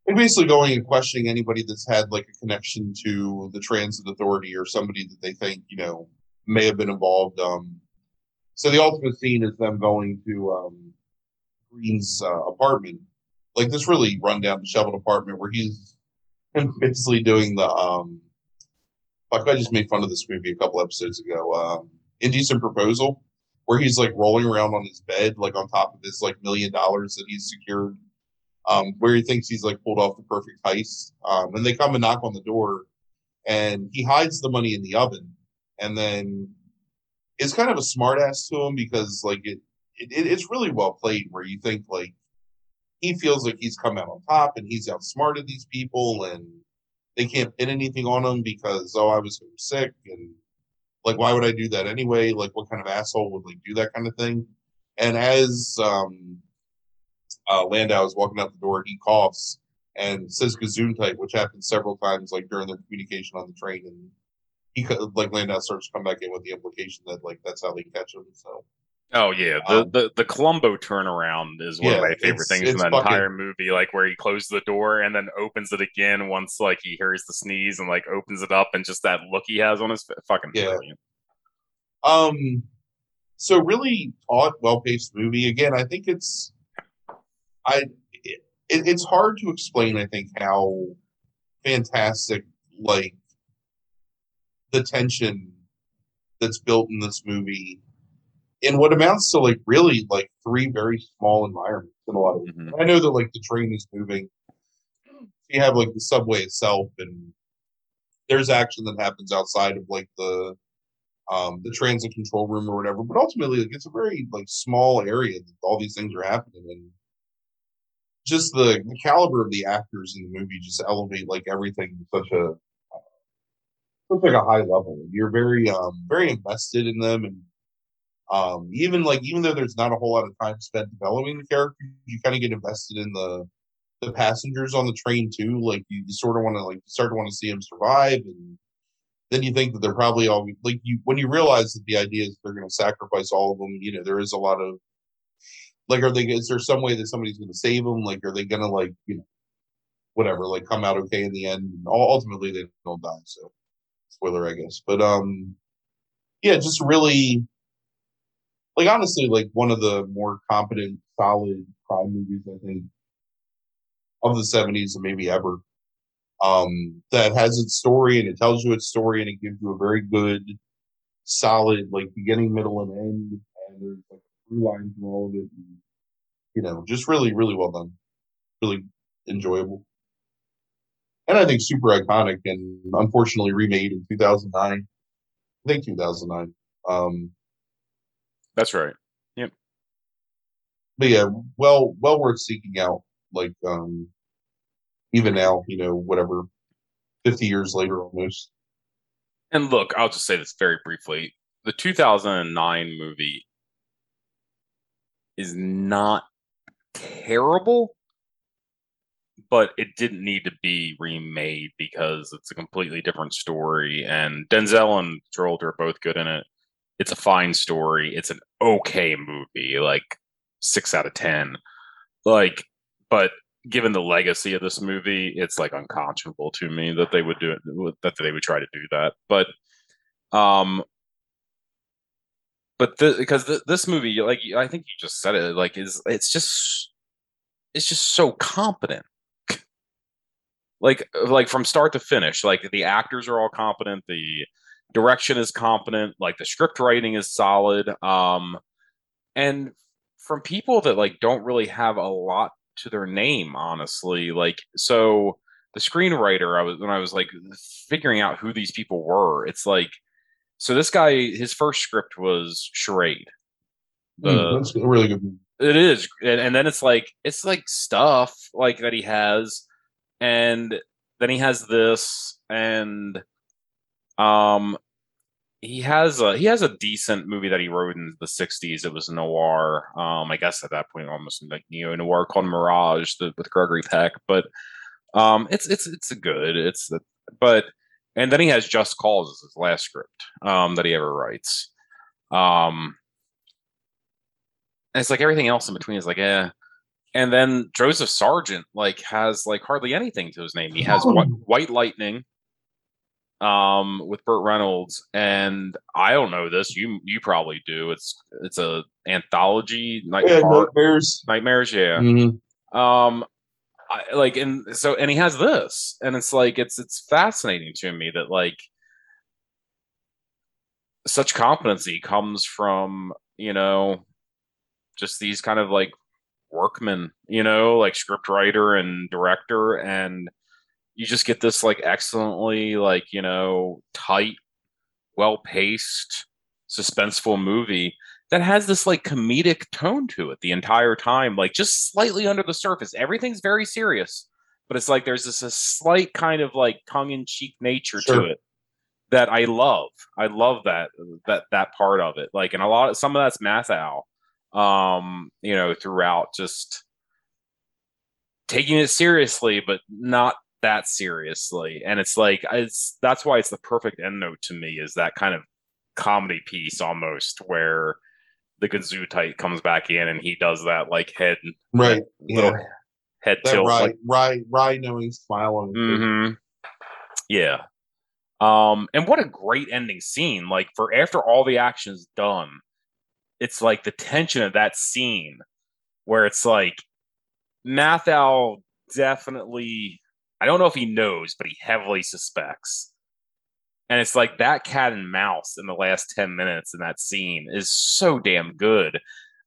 They're basically going and questioning anybody that's had like a connection to the transit authority or somebody that they think you know may have been involved. Um, so the ultimate scene is them going to um, Green's uh, apartment, like this really rundown, disheveled apartment where he's basically doing the. Um, like I just made fun of this movie a couple episodes ago. Um, Indecent Proposal, where he's like rolling around on his bed, like on top of his like million dollars that he's secured, um, where he thinks he's like pulled off the perfect heist. Um, and they come and knock on the door, and he hides the money in the oven, and then it's kind of a smartass to him because like it, it it's really well played where you think like he feels like he's come out on top and he's outsmarted these people and they can't pin anything on him because oh I was sick and like why would I do that anyway? Like what kind of asshole would like do that kind of thing? And as um uh Landau is walking out the door, he coughs and says gazoon type, which happens several times like during their communication on the train and he like Landau starts to come back in with the implication that like that's how they catch him. So Oh yeah, the Um, the the Columbo turnaround is one Yeah, of my favorite things in the fucking- entire movie. Like where he closes the door and then opens it again once like he hears the sneeze and like opens it up and just that look he has on his fa- fucking Yeah. brilliant. Um, so really taut, well paced movie. Again, I think it's, I, it, it's hard to explain. I think how fantastic, like, the tension that's built in this movie, in what amounts to like really like three very small environments in a lot of. Mhm. I know that like the train is moving. You have like the subway itself, and there's action that happens outside of like the um, the transit control room or whatever. But ultimately, like, it's a very like small area that all these things are happening, and just the, the caliber of the actors in the movie just elevate like everything to such a such like a high level. You're very um very invested in them, and um even like even though there's not a whole lot of time spent developing the characters, you kind of get invested in the the passengers on the train too. Like you, you sort of want to like start to want to see them survive and then you think that they're probably all like you when you realize that the idea is they're going to sacrifice all of them you know there is a lot of like are they is there some way that somebody's going to save them like are they going to like you know whatever like come out okay in the end ultimately they don't die so spoiler i guess but um yeah just really like honestly like one of the more competent solid crime movies i think of the 70s and maybe ever um, that has its story and it tells you its story and it gives you a very good, solid like beginning, middle, and end. And there's like through line through all of it. And, you know, just really, really well done, really enjoyable, and I think super iconic and unfortunately remade in 2009. I think 2009. Um, That's right. Yep. But yeah, well, well worth seeking out. Like, um, even now, you know, whatever, 50 years later almost. And look, I'll just say this very briefly. The 2009 movie is not terrible, but it didn't need to be remade because it's a completely different story. And Denzel and Travolta are both good in it. It's a fine story. It's an okay movie, like six out of ten. Like, but given the legacy of this movie, it's like unconscionable to me that they would do it, that they would try to do that. But, um, but the, because th- this movie, like I think you just said it, like is it's just it's just so competent. like like from start to finish, like the actors are all competent, the direction is competent, like the script writing is solid. Um, and from people that like don't really have a lot to their name, honestly, like so the screenwriter, I was when I was like figuring out who these people were, it's like so this guy, his first script was Charade. The, Mm, that's a really good movie. it is, and, and then it's like it's like stuff like that he has, and then he has this, and um, he has a he has a decent movie that he wrote in the '60s. It was noir. Um, I guess at that point, almost like neo noir called Mirage the, with Gregory Peck, but um, it's it's it's a good. It's the, but and then he has Just Cause as his last script um that he ever writes. Um, and it's like everything else in between is like, eh. And then Joseph Sargent like has like hardly anything to his name. He has Wh- White Lightning, um, with Burt Reynolds, and I don't know this. You you probably do. It's it's a anthology night Yeah, Nightmares. nightmares. Yeah. Mhm. Um, I, like and so and he has this, and it's like it's it's fascinating to me that like such competency comes from you know just these kind of like workmen, you know, like script writer and director, and you just get this like excellently like you know tight, well paced, suspenseful movie that has this like comedic tone to it the entire time, like just slightly under the surface. Everything's very serious, but it's like there's this a slight kind of like tongue in cheek nature Sure. to it that I love. I love that that that part of it. Like, and a lot of some of that's Matthau, um, you know, throughout just taking it seriously, but not that seriously, and it's like it's that's why it's the perfect end note to me is that kind of comedy piece almost where the Gesundheit comes back in and he does that like head right little yeah. head that tilt right like right right knowing smile on his face. hmm Yeah. Um, and what a great ending scene. Like for after all the action's done, it's like the tension of that scene where it's like Matthau definitely I don't know if he knows, but he heavily suspects. And it's like that cat and mouse in the last 10 minutes in that scene is so damn good.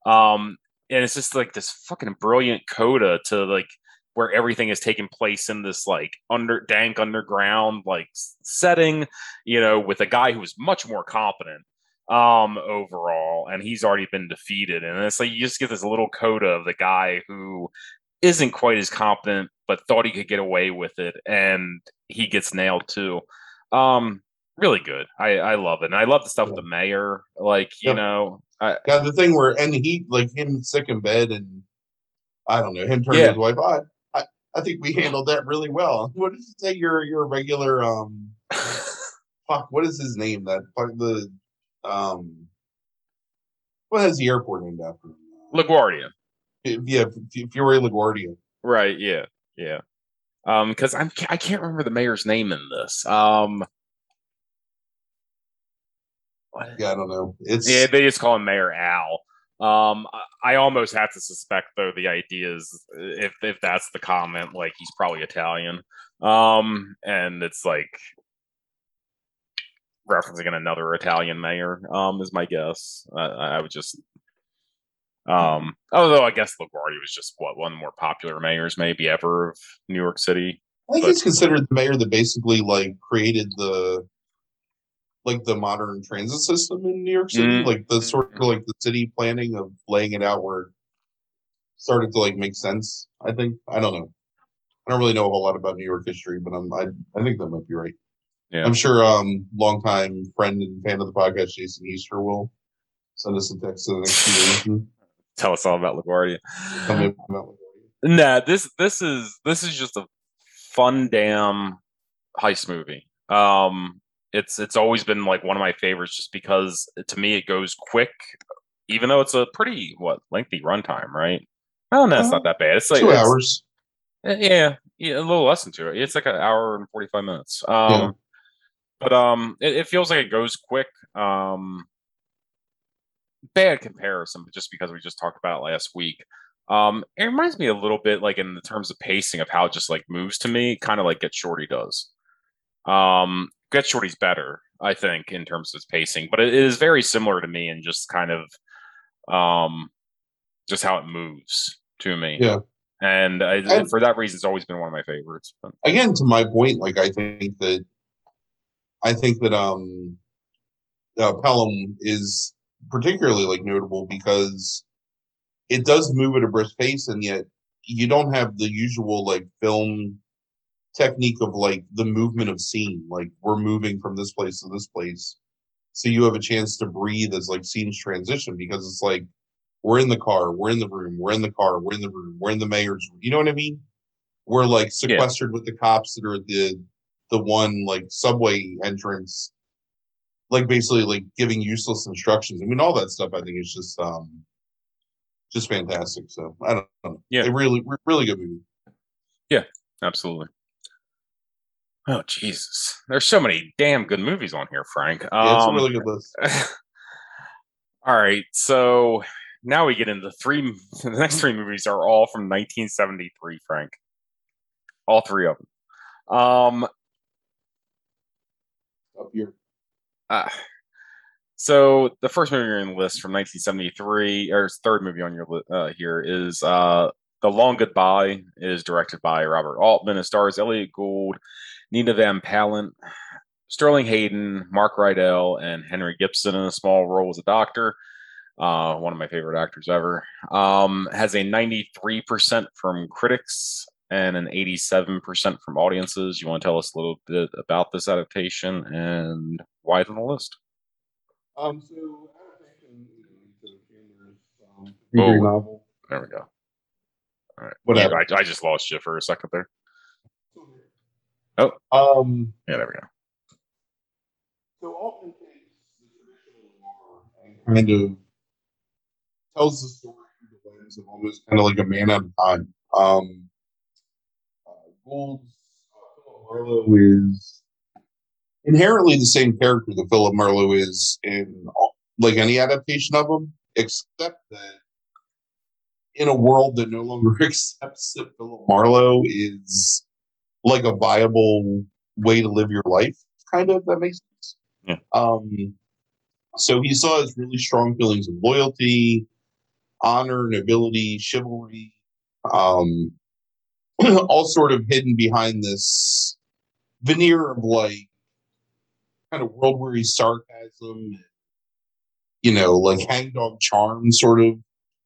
Um, and it's just like this fucking brilliant coda to like where everything is taking place in this like under dank underground like setting, you know, with a guy who's much more competent um overall. And he's already been defeated. And it's like you just get this little coda of the guy who isn't quite as competent but thought he could get away with it. And he gets nailed too. Um really good i i love it and i love the stuff with the mayor like you Yep. know I, Yeah, the thing where and he like him sick in bed and I don't know him turning Yeah. his wife. I, I I think we handled that really well. What did you say? Your your regular um fuck. What is his name? That fuck the um. What has the airport named after him? laguardia Yeah, Fury LaGuardia. right yeah yeah um because i'm i can't remember the mayor's name in this um Yeah, I don't know. It's Yeah, they just call him Mayor Al. Um, I- I almost have to suspect though the idea is if if that's the comment, like he's probably Italian. Um, and it's like referencing another Italian mayor. Um, is my guess. I, I would just. Um, although I guess LaGuardia was just what one of the more popular mayors maybe ever of New York City. I think but- he's considered the mayor that basically like created the like the modern transit system in New York City, Mm. like the sort of like the city planning of laying it out where it started to like make sense. I think I don't know. I don't really know a whole lot about New York history, but I'm I, I think that might be right. Yeah. I'm sure um longtime friend and fan of the podcast, Jason Easter, will send us a text in the next few days and Tell us all about LaGuardia. tell me about Nah, this this is this is just a fun damn heist movie. Um, it's it's always been like one of my favorites, just because to me it goes quick, even though it's a pretty what lengthy runtime, right? Oh no, it's not that bad. It's like two it's- hours. eh, Yeah, yeah, a little less than two. It's like an hour and forty five minutes. Um, Yeah. but um, it, it feels like it goes quick. Um, bad comparison, but just because we just talked about it last week. Um, it reminds me a little bit like in the terms of pacing of how it just like moves to me, kind of like Get Shorty does. Um, Get Shorty's better, I think, in terms of its pacing, but it is very similar to me and just kind of um just how it moves to me. Yeah. And I, And- for that reason, it's always been one of my favorites. But again to my point like i think that i think that um uh, pelham is particularly like notable because it does move at a brisk pace and yet you don't have the usual like film technique of like the movement of scene like we're moving from this place to this place so you have a chance to breathe as like scenes transition because it's like we're in the car we're in the room we're in the car we're in the room we're in the mayor's room you know what i mean? We're like sequestered with the cops that are at the the one like subway entrance like basically like giving useless instructions. I mean all that stuff i think is just um just fantastic so i don't know. Yeah. a really really good movie. Yeah, absolutely. Oh Jesus! There's so many damn good movies on here, Frank. yeah, it's a Um, really good list all right, so now we get into three. The next three movies are all from 1973, Frank. All three of them. Um, up here uh, so the first movie on the list from 1973, or third movie on your uh, here is uh, The Long Goodbye. It is directed by Robert Altman. It stars Elliot Gould, Nina Van Pallandt, Sterling Hayden, Mark Rydell, and Henry Gibson in a small role as a doctor. Uh, one of my favorite actors ever. Um, has a 93% from critics and an 87% from audiences. You want to tell us a little bit about this adaptation and why it's on the list? um so adaptation to Chandler's, um, novel There we go. All right. What Yeah. I, I just lost you for a second there. Oh. Um. Yeah, there we go. So Altman takes the traditional noir and kind of tells the story through the lens of almost kind of like a man at a time. Um, uh, Gould's uh, Philip Marlowe is inherently the same character that Philip Marlowe is in all, like any adaptation of him, except that in a world that no longer accepts that Philip Marlowe is like a viable way to live your life, kind of that makes sense. Yeah. Um, so he saw his really strong feelings of loyalty, honor, nobility, chivalry, um, all sort of hidden behind this veneer of like kind of world weary sarcasm, you know, like hangdog charm, sort of.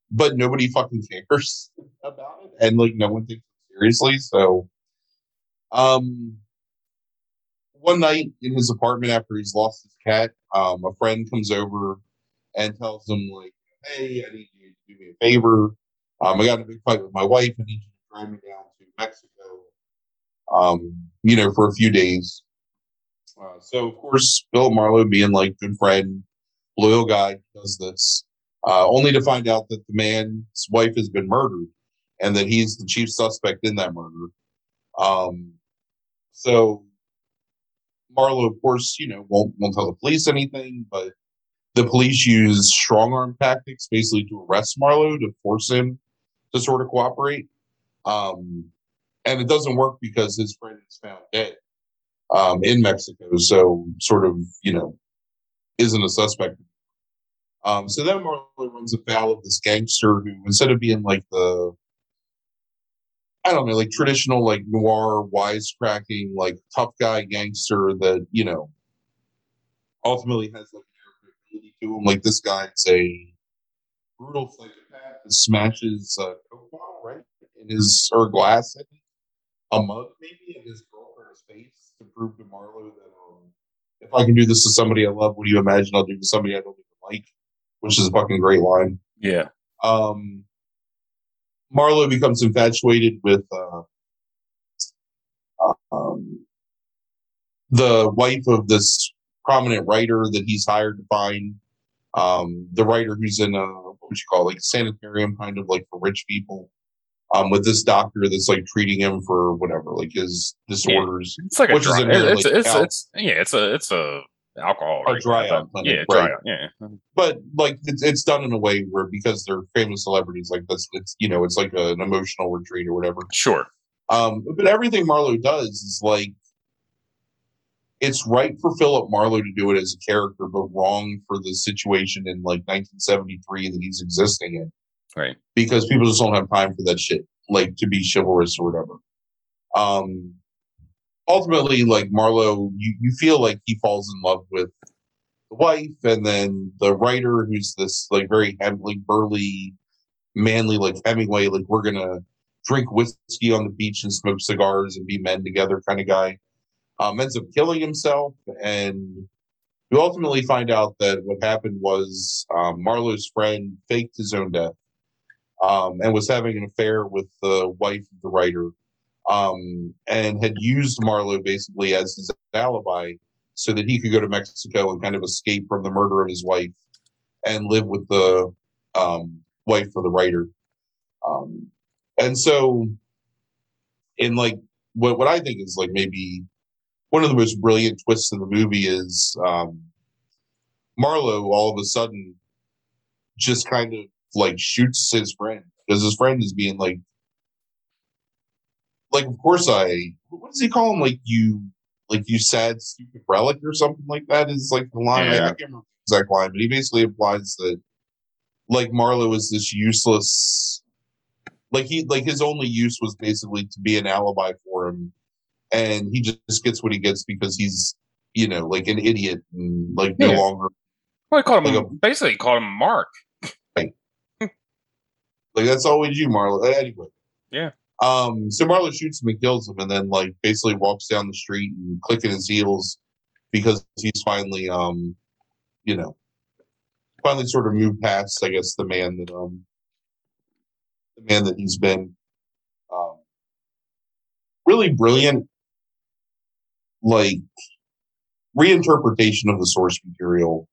But nobody fucking cares about it, and like no one takes it seriously. So, um, one night in his apartment after he's lost his cat, um, a friend comes over and tells him like, "Hey, I need you to do me a favor. Um, I got in a big fight with my wife. I need you to drive me down to Mexico. Um, you know, for a few days." Uh, so of course, Bill Marlowe, being like good friend, loyal guy, does this, uh, only to find out that the man's wife has been murdered, and that he's the chief suspect in that murder. Um, so Marlowe, of course, you know, won't won't tell the police anything, but the police use strong arm tactics basically to arrest Marlowe to force him to sort of cooperate. Um, and it doesn't work because his friend is found dead um, in Mexico, so sort of, you know, isn't a suspect. Um, so then Marlowe runs afoul of this gangster who, instead of being like the I don't know, like traditional, like noir, wisecracking, like tough guy gangster that you know ultimately has like ability to him. Like this guy is a brutal psychopath that smashes a coke bottle right in his or glass, I think, a mug maybe in his girlfriend's face to prove to Marlowe that um, if I can do this to somebody I love, what do you imagine I'll do to somebody I don't even like? Which is a fucking great line. Yeah. Um, Marlowe becomes infatuated with uh, um, the wife of this prominent writer that he's hired to find. Um, the writer who's in a what would you call it, like a sanitarium, kind of like for rich people. Um, with this doctor that's like treating him for whatever, like his disorders. It's like a dry, it's, like, it's, it's, yeah, it's a, it's a alcohol. A right? dry out clinic, Yeah, dry right. out. Yeah. but like it's, it's done in a way where because they're famous celebrities, like that's it's you know it's like an emotional retreat or whatever. Sure. Um, but everything Marlowe does is like it's right for Philip Marlowe to do it as a character, but wrong for the situation in like 1973 that he's existing in. Right. Because people just don't have time for that shit, like to be chivalrous or whatever. Um, ultimately, like Marlowe, you, you feel like he falls in love with the wife, and then the writer, who's this like very heavily burly, manly, like Hemingway, like we're gonna drink whiskey on the beach and smoke cigars and be men together kind of guy um, ends up killing himself. And we ultimately find out that what happened was um, Marlowe's friend faked his own death um, and was having an affair with the wife of the writer um, and had used Marlowe basically as his alibi so that he could go to Mexico and kind of escape from the murder of his wife and live with the um, wife of the writer. Um, and so, in like what what I think is like maybe one of the most brilliant twists in the movie is um, Marlowe all of a sudden just kind of like shoots his friend because his friend is being like, like of course I what does he call him like you like you sad stupid relic or something like that is like the line I, I Yeah. can't remember the exact line but he basically implies that like Marlowe is this useless like he like his only use was basically to be an alibi for him and he just gets what he gets because he's you know like an idiot and like no longer Well, I called him, Like a- basically called him Mark. like that's all we do Marlowe anyway Yeah. Um so Marlowe shoots him and kills him and then like basically walks down the street and clicking his heels because he's finally um you know finally sort of moved past i guess the man that um the man that he's been um really brilliant like reinterpretation of the source material,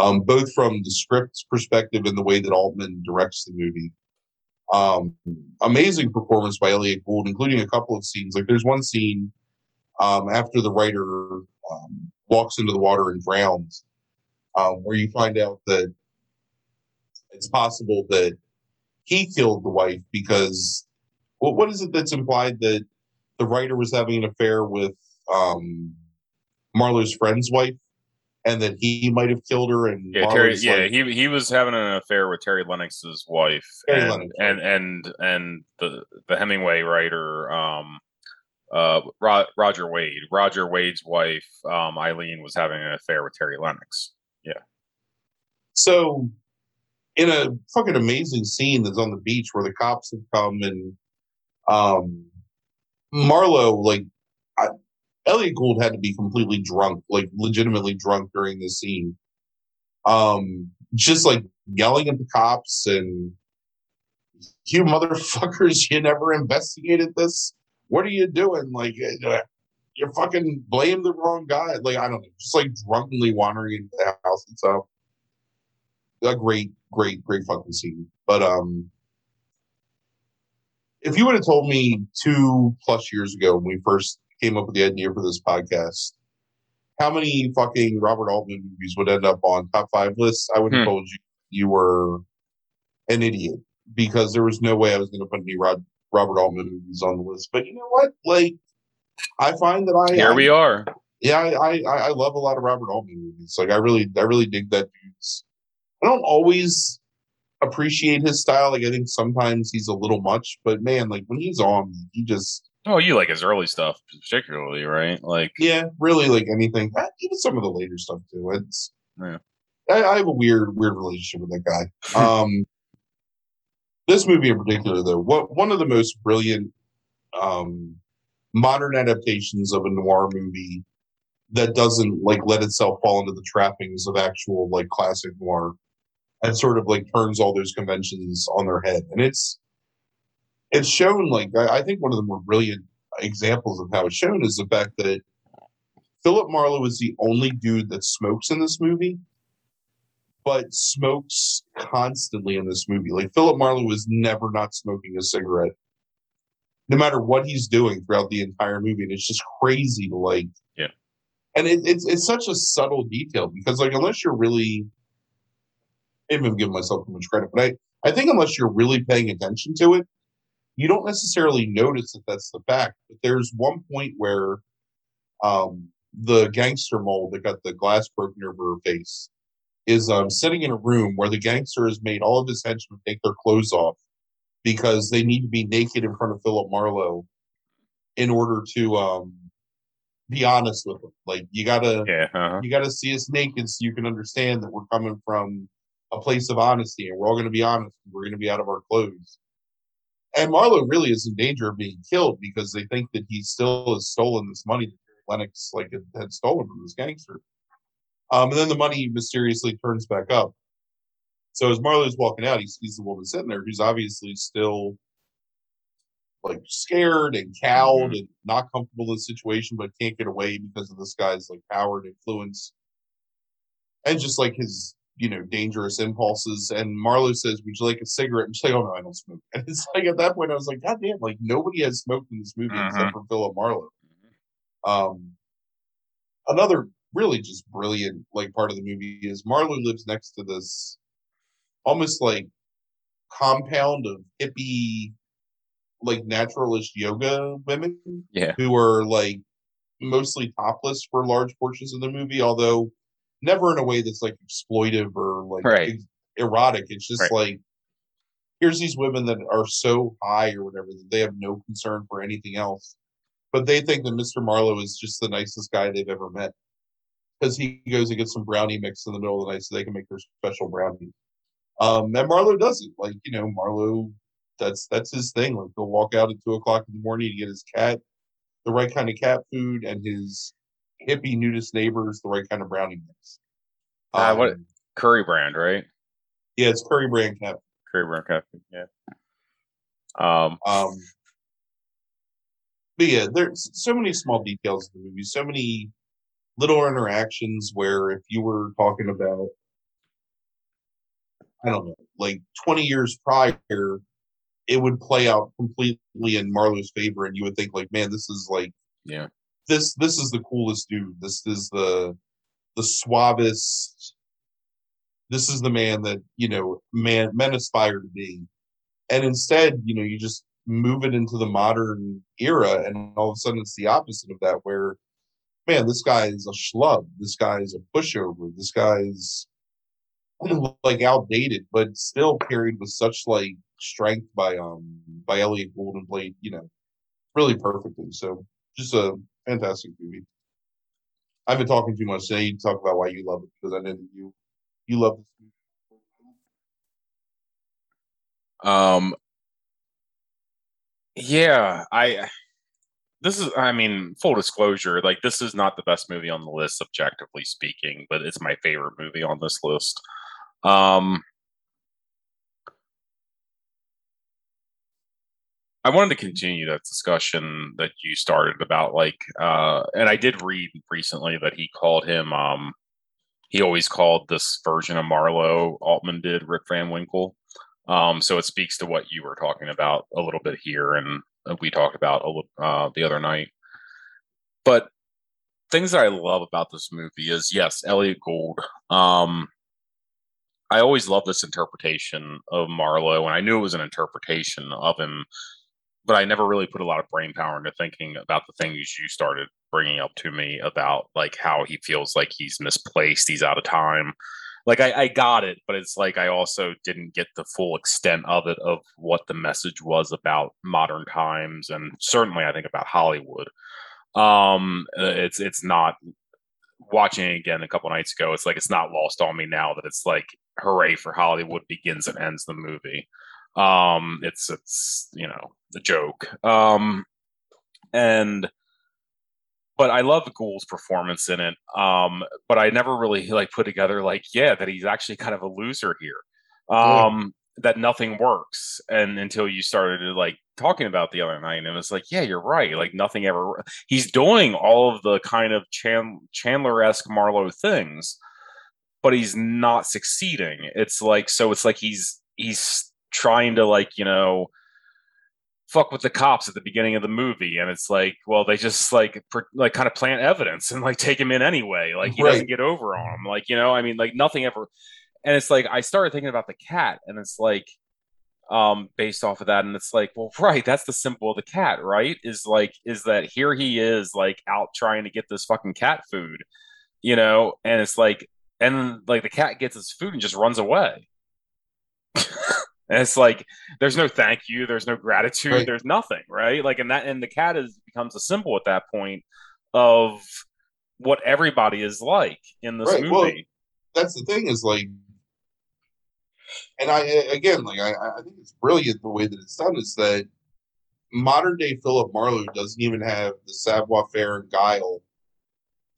um, both from the script's perspective and the way that Altman directs the movie. Um, amazing performance by Elliott Gould, including a couple of scenes. Like there's one scene um, after the writer um, walks into the water and drowns, um, where you find out that it's possible that he killed the wife because well, what is it that's implied that the writer was having an affair with um, Marlowe's friend's wife, and that he might have killed her. And yeah, Terry, yeah, like, he he was having an affair with Terry Lennox's wife, Terry and, Lennox, and, and and the the Hemingway writer, um, uh, Roger Wade. Roger Wade's wife, um, Eileen, was having an affair with Terry Lennox. Yeah. So, in a fucking amazing scene that's on the beach where the cops have come and um, Marlowe, like Elliott Gould had to be completely drunk, like legitimately drunk during this scene. Um, just like yelling at the cops and you motherfuckers, you never investigated this. What are you doing? Like, uh, you fucking blame the wrong guy. Like, I don't know, just like drunkenly wandering into the house and stuff. A great, great, great fucking scene. But um, if you would have told me two plus years ago when we first came up with the idea for this podcast, how many fucking Robert Altman movies would end up on top five lists? I would have hmm. told you you were an idiot because there was no way I was going to put any Rod, Robert Altman movies on the list. But you know what? Like, I find that I here I, we are. Yeah, I, I I love a lot of Robert Altman movies. Like, I really I really dig that dude's. I don't always appreciate his style. Like, I think sometimes he's a little much, but man, like when he's on, he just Oh, you like his early stuff particularly, right? Like, yeah, really like anything. Eh, even some of the later stuff too. It's yeah. I, I have a weird, weird relationship with that guy. um, this movie in particular, though, what one of the most brilliant um, modern adaptations of a noir movie that doesn't like let itself fall into the trappings of actual like classic noir and sort of like turns all those conventions on their head. And it's it's shown like I think one of the more brilliant examples of how it's shown is the fact that Philip Marlowe is the only dude that smokes in this movie, but smokes constantly in this movie. Like Philip Marlowe is never not smoking a cigarette, no matter what he's doing throughout the entire movie. And it's just crazy to like, yeah. And it, it's it's such a subtle detail because like unless you're really, maybe I'm giving myself too much credit, but I I think unless you're really paying attention to it, you don't necessarily notice that that's the fact. But there's one point where um, the gangster mole that got the glass broken over her face is um, sitting in a room where the gangster has made all of his henchmen take their clothes off because they need to be naked in front of Philip Marlowe in order to um, be honest with him. Like you gotta, yeah, uh-huh. you gotta see us naked so you can understand that we're coming from a place of honesty and we're all gonna be honest. We're gonna be out of our clothes. And Marlowe really is in danger of being killed because they think that he still has stolen this money that Lennox like had, stolen from this gangster. Um, and then the money mysteriously turns back up. So as Marlowe's walking out, he sees the woman sitting there who's obviously still like scared and cowed mm-hmm. and not comfortable in the situation, but can't get away because of this guy's like power and influence. And just like his you know, dangerous impulses. And Marlowe says, Would you like a cigarette? And she's like, Oh no, I don't smoke. And it's like at that point I was like, God damn, like nobody has smoked in this movie uh-huh. except for Philip Marlowe. Um another really just brilliant like part of the movie is Marlowe lives next to this almost like compound of hippie like naturalist yoga women yeah who are like mostly topless for large portions of the movie although never in a way that's like exploitive or like right. erotic. It's just right. like here's these women that are so high or whatever that they have no concern for anything else, but they think that Mr. Marlowe is just the nicest guy they've ever met because he goes and gets some brownie mix in the middle of the night so they can make their special brownie. Um, and Marlowe doesn't like you know Marlowe. That's that's his thing. Like he'll walk out at two o'clock in the morning to get his cat the right kind of cat food and his hippie nudist neighbors the right kind of brownie mix. Uh, what Coury brand, right? Yeah, it's Coury brand cat. Coury brand cat. Yeah. Um, um, but yeah, there's so many small details in the movie, so many little interactions where if you were talking about I don't know, like 20 years prior, it would play out completely in Marlowe's favor, and you would think like, man, this is like, yeah, this this is the coolest dude. This is the the suavest. This is the man that you know man men aspire to be, and instead, you know, you just move it into the modern era, and all of a sudden, it's the opposite of that, where man, this guy is a schlub. This guy is a pushover. This guy's like outdated, but still carried with such like strength by um by Elliot Gould and played, you know, really perfectly. So just a fantastic movie. I've been talking too much Say You talk about why you love it because I know that you you love this movie. Um yeah, I this is i mean full disclosure like this is not the best movie on the list objectively speaking but it's my favorite movie on this list um i wanted to continue that discussion that you started about like uh and i did read recently that he called him um he always called this version of marlowe altman did rick van winkle um so it speaks to what you were talking about a little bit here and we talked about a uh, the other night. But things that I love about this movie is yes, Elliot Gould. Um, I always love this interpretation of Marlowe, and I knew it was an interpretation of him, but I never really put a lot of brain power into thinking about the things you started bringing up to me about like how he feels like he's misplaced, he's out of time, like I, I got it, but it's like I also didn't get the full extent of it of what the message was about modern times and certainly I think about Hollywood. Um, uh, it's it's not watching again a couple nights ago. It's like it's not lost on me now that it's like hooray for Hollywood begins and ends the movie. Um, it's it's you know the joke. Um, and but I love Gould's performance in it. Um, but I never really like put together like, yeah, that he's actually kind of a loser here. Um, yeah. that nothing works. And until you started like talking about the other night, and it was like, yeah, you're right. Like nothing ever. He's doing all of the kind of Chan- Chandler esque Marlowe things, but he's not succeeding. It's like so. It's like he's he's trying to like you know fuck with the cops at the beginning of the movie. And it's like well they just like per, like kind of plant evidence and like take him in anyway. Like he right. doesn't get over on them like you know i mean like nothing ever and it's like i started thinking about the cat and it's like um based off of that. And it's like well right that's the symbol of the cat right? Is like is that here he is like out trying to get this fucking cat food you know? And it's like and like the cat gets his food and just runs away and it's like there's no thank you, there's no gratitude, right. there's nothing, right? Like and that and the cat is becomes a symbol at that point of what everybody is like in this right. movie. Well, that's the thing is like and I again like I, I think it's brilliant the way that it's done is that modern day Philip Marlowe doesn't even have the savoir faire and guile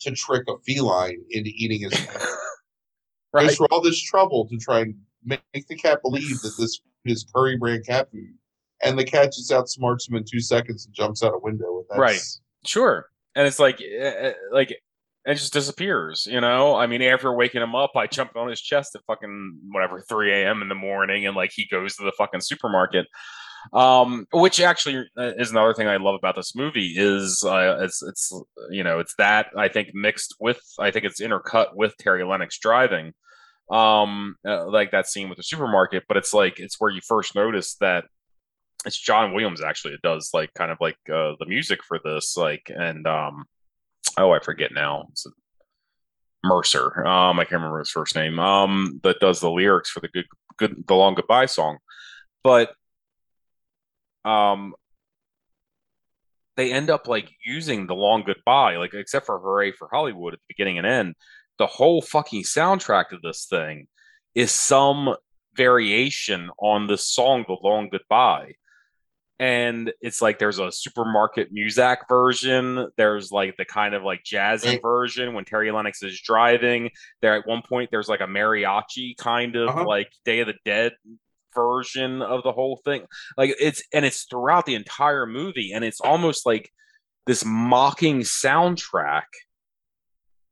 to trick a feline into eating his right. goes through all this trouble to try and make the cat believe that this is Coury brand cat food, and the cat just outsmarts him in two seconds and jumps out a window. right. Sure. And it's like, uh, like it just disappears. You know, I mean, after waking him up, I jumped on his chest at fucking whatever 3 a.m. in the morning, and like he goes to the fucking supermarket. Um, which actually is another thing I love about this movie is uh, it's it's you know it's that I think mixed with I think it's intercut with Terry Lennox driving um uh, like that scene with the supermarket but it's like it's where you first notice that it's john williams actually it does like kind of like uh, the music for this like and um oh i forget now. Mercer? Um i can't remember his first name. Um that does the lyrics for the good good the long goodbye song. But um they end up like using the long goodbye like except for hooray for hollywood at the beginning and end the whole fucking soundtrack of this thing is some variation on the song "The Long Goodbye." And it's like there's a supermarket music version. There's like the kind of like jazzy version when Terry Lennox is driving. There at one point there's like a mariachi kind of uh-huh. like Day of the Dead version of the whole thing. Like it's and it's throughout the entire movie, and it's almost like this mocking soundtrack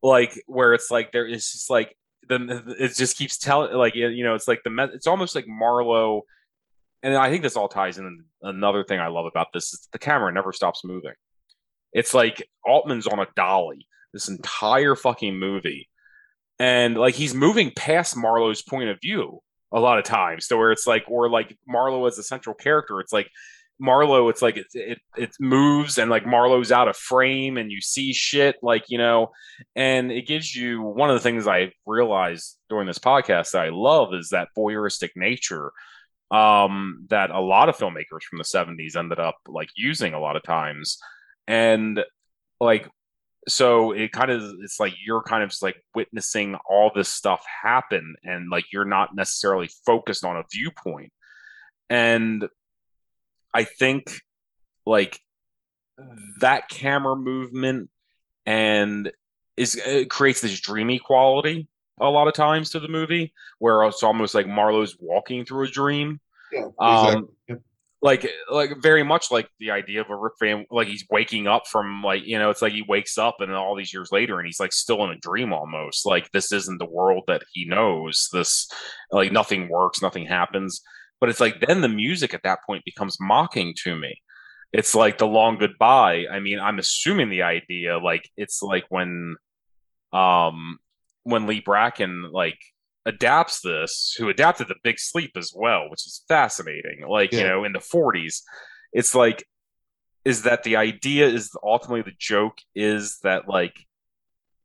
like where it's like there is just like the it just keeps telling like you know it's like the it's almost like Marlowe and I think this all ties in another thing I love about this is the camera never stops moving. It's like Altman's on a dolly this entire fucking movie. And like he's moving past Marlowe's point of view a lot of times to where it's like or like Marlowe as a central character, it's like Marlowe, it's like it, it, it moves and like Marlowe's out of frame and you see shit like you know, and it gives you one of the things I realized during this podcast that I love is that voyeuristic nature um, that a lot of filmmakers from the 70s ended up like using a lot of times, and like so it kind of it's like you're kind of just like witnessing all this stuff happen and like you're not necessarily focused on a viewpoint. And I think like that camera movement and is it creates this dreamy quality a lot of times to the movie where it's almost like Marlowe's walking through a dream. Yeah, exactly. Um, like like very much like the idea of a Rip Van like he's waking up from like you know it's like he wakes up and all these years later and he's like still in a dream almost like this isn't the world that he knows this like nothing works nothing happens but it's like then the music at that point becomes mocking to me. It's like the long goodbye. I mean, I'm assuming the idea like it's like when um when Leigh Brackett like adapts this, who adapted the Big Sleep as well, which is fascinating. Like, yeah. you know, in the 40s, it's like is that the idea is ultimately the joke is that like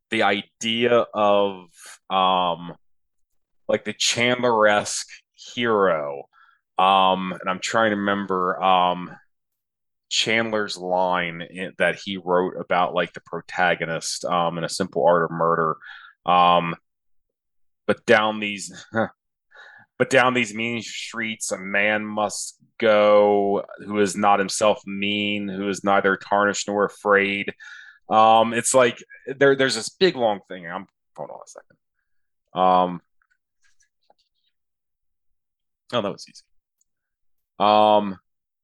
the idea of um like the Chandler-esque hero um, and I'm trying to remember um, Chandler's line in, that he wrote about like the protagonist um, in A Simple Art of Murder. Um, but down these, but down these mean streets, a man must go who is not himself mean, who is neither tarnished nor afraid. Um, it's like there, there's this big long thing. I'm hold on a second. Um, oh, that was easy. Um,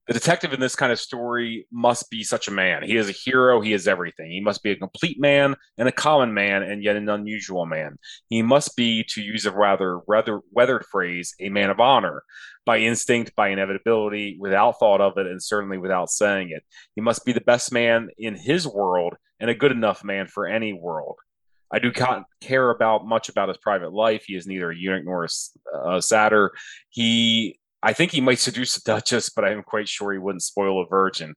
the detective in this kind of story must be such a man. He is a hero. He is everything. He must be a complete man and a common man, and yet an unusual man. He must be, to use a rather rather weathered phrase, a man of honor, by instinct, by inevitability, without thought of it, and certainly without saying it. He must be the best man in his world and a good enough man for any world. I do not care about much about his private life. He is neither a eunuch nor a, a satyr. He I think he might seduce a duchess, but I'm quite sure he wouldn't spoil a virgin.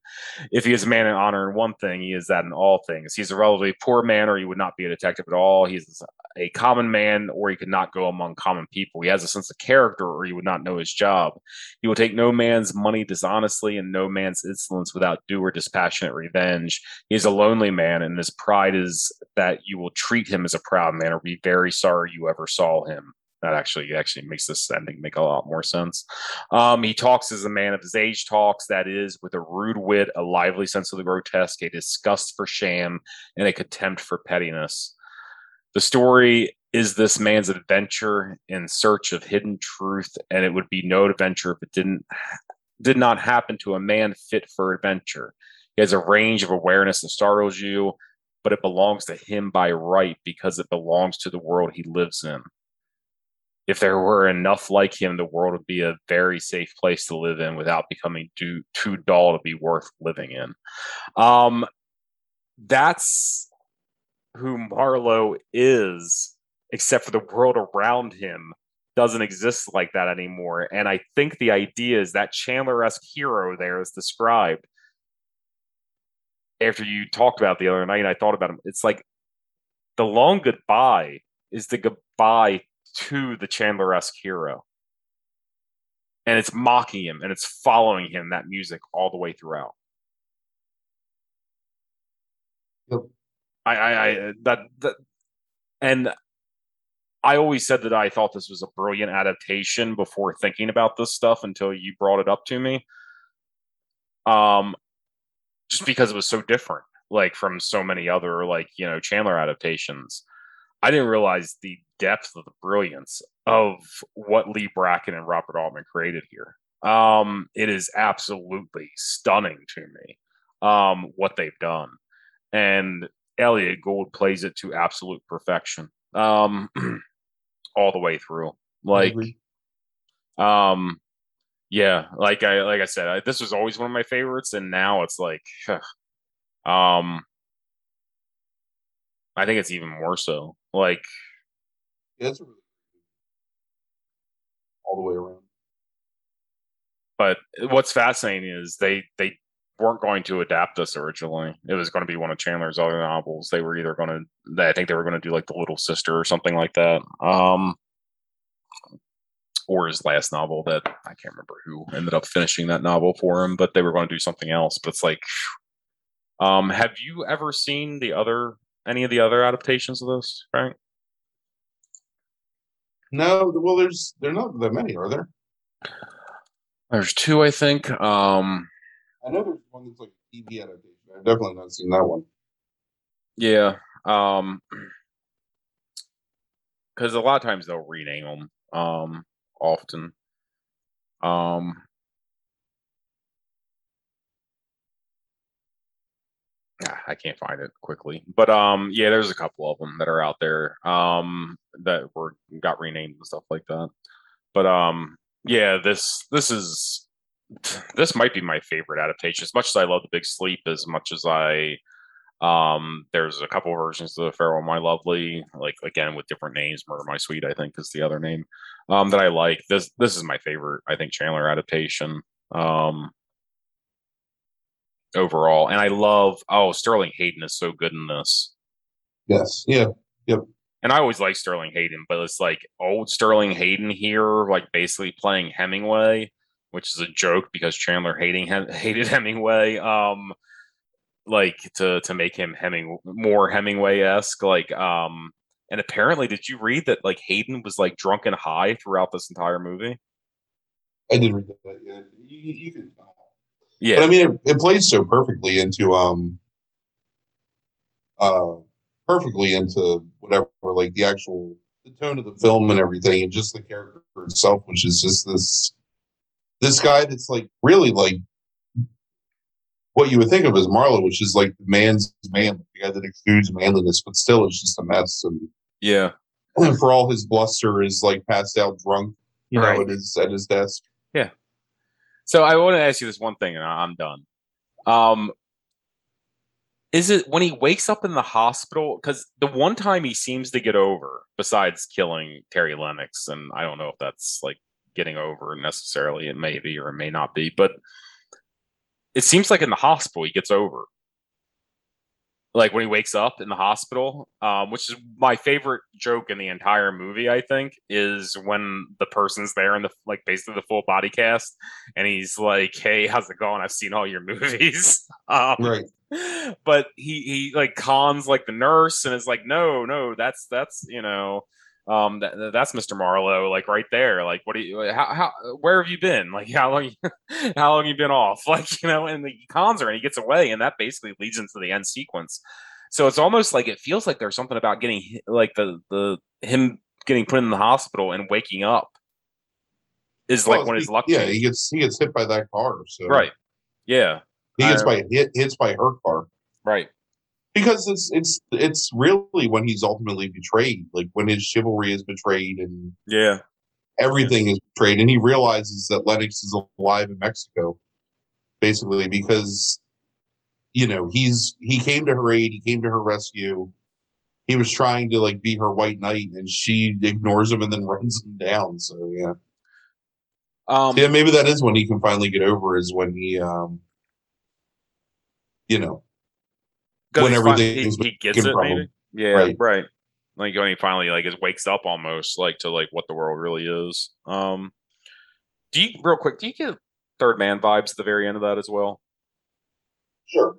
If he is a man in honor in one thing, he is that in all things. He's a relatively poor man, or he would not be a detective at all. He's a common man, or he could not go among common people. He has a sense of character, or he would not know his job. He will take no man's money dishonestly and no man's insolence without due or dispassionate revenge. He is a lonely man, and his pride is that you will treat him as a proud man, or be very sorry you ever saw him that actually actually makes this ending make a lot more sense. Um, he talks as a man of his age talks, that is, with a rude wit, a lively sense of the grotesque, a disgust for sham, and a contempt for pettiness. The story is this man's adventure in search of hidden truth, and it would be no adventure if it didn't did not happen to a man fit for adventure. He has a range of awareness that startles you, but it belongs to him by right because it belongs to the world he lives in if there were enough like him, the world would be a very safe place to live in without becoming too, too dull to be worth living in. Um, that's who Marlowe is, except for the world around him doesn't exist like that anymore. And I think the idea is that Chandler esque hero there is described. After you talked about the other night, I thought about him. It's like the long goodbye is the goodbye to the Chandler esque hero. And it's mocking him and it's following him, that music, all the way throughout. Yep. I, I, I, that, that, and I always said that I thought this was a brilliant adaptation before thinking about this stuff until you brought it up to me. Um, just because it was so different, like from so many other, like, you know, Chandler adaptations. I didn't realize the depth of the brilliance of what Leigh Brackett and Robert Altman created here. Um, it is absolutely stunning to me. um, what they've done, and Elliott Gould plays it to absolute perfection, um, all the way through. Like, um, yeah, like I like I said, I, this was always one of my favorites, and now it's like, um, I think it's even more so. Like, yeah, it's really all the way around. But what's fascinating is they they weren't going to adapt this originally. It was going to be one of Chandler's other novels. They were either going to, I think they were going to do like the Little Sister or something like that. Um, or his last novel that I can't remember who ended up finishing that novel for him, but they were going to do something else. But it's like, um, have you ever seen the other any of the other adaptations of this, Frank? No, well, there's there's not that many, are there? There's two, I think. Um, I know there's one that's like a TV adaptation. I've definitely not seen that one. Yeah, um, because a lot of times they'll rename them. Um, often. Um, I can't find it quickly, but um, yeah, there's a couple of them that are out there um that were got renamed and stuff like that. But um, yeah, this this is this might be my favorite adaptation. As much as I love The Big Sleep, as much as I um, there's a couple versions of the Farewell My Lovely, like again with different names. Murder My Sweet, I think, is the other name um, that I like. This this is my favorite, I think, Chandler adaptation um, overall, and I love. Oh, Sterling Hayden is so good in this. Yes. Yeah. Yep. And I always like Sterling Hayden, but it's like old Sterling Hayden here, like basically playing Hemingway, which is a joke because Chandler hating hated Hemingway. Um, like to to make him Heming more Hemingway esque, like um and apparently, did you read that like Hayden was like drunk and high throughout this entire movie? I did read that. Yeah, you, you can. Yeah, but I mean, it, it, plays so perfectly into um, uh, perfectly into whatever like the actual the tone of the film and everything, and just the character itself, which is just this this guy that's like really like what you would think of as Marlowe, which is like the man's man, the guy that exudes manliness, but still it's just a mess. And yeah, and for all his bluster, is like passed out drunk, you right. know, at his at his desk. Yeah. So I want to ask you this one thing, and I'm done. Um, is it when he wakes up in the hospital? Because the one time he seems to get over, besides killing Terry Lennox, and I don't know if that's like getting over necessarily. It may be or it may not be, but it seems like in the hospital he gets over like when he wakes up in the hospital um, which is my favorite joke in the entire movie i think is when the person's there in the like basically the full body cast and he's like hey how's it going? I've seen all your movies. Um, right. but he he like cons like the nurse and is like no no that's that's you know um that, that's mr marlowe like right there. Like what do you how, how where have you been? Like how long how long you been off? Like you know and the cons are and he gets away and that basically leads into the end sequence. So it's almost like it feels like there's something about getting like the the him getting put in the hospital and waking up is well, like when his luck yeah he gets he gets hit by that car so right. Yeah. He gets by hit hits by her car. Right because it's it's it's really when he's ultimately betrayed, like when his chivalry is betrayed and yeah, everything is betrayed, and he realizes that Lennox is alive in Mexico, basically because you know he's he came to her aid, he came to her rescue. He was trying to like be her white knight, and she ignores him and then runs him down. So yeah, um, yeah, maybe that is when he can finally get over. Is when he, um, you know, when everything he, he gets it, maybe. Yeah, right. right. Like when he finally like just wakes up almost like to like what the world really is. Um, do you real quick? Do you get Third Man vibes at the very end of that as well? Sure.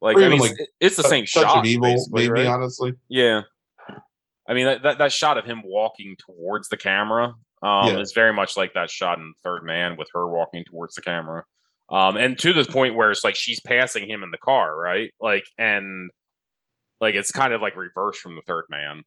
Like, I mean, like it's the same shot. Of evil, maybe right? honestly. Yeah. I mean that, that, that shot of him walking towards the camera um, yeah. is very much like that shot in Third Man with her walking towards the camera. Um, and to the point where it's like she's passing him in the car, right? Like, and like it's kind of like reverse from the third man.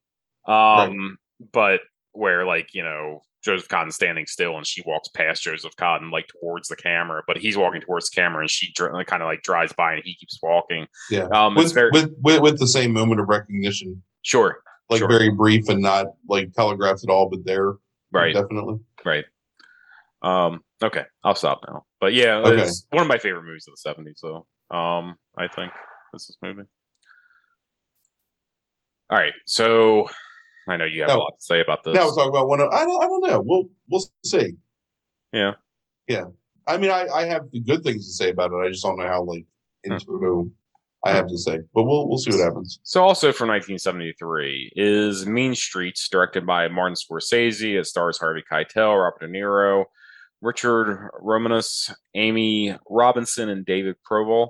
Um, right. but where like, you know, Joseph Cotten standing still, and she walks past Joseph Cotten like towards the camera, but he's walking towards the camera, and she dr- kind of like drives by, and he keeps walking. Yeah, Um, with, very with, with with the same moment of recognition, sure, like Sure. very brief and not like telegraphed at all, but there, right, definitely. right. Um, okay, I'll stop now. But yeah, Okay. it's one of my favorite movies of the '70s. So, um, I think this is movie. All right, so I know you have a lot to say about this. Now we're talking about one. Of, I don't. I don't know. We'll we'll see. Yeah. Yeah. I mean, I I have the good things to say about it. I just don't know how like into I have to say, but we'll we'll see what happens. So, also from 1973 is Mean Streets, directed by Martin Scorsese. It stars Harvey Keitel, Robert De Niro, Richard Romanus, Amy Robinson, and David Proval.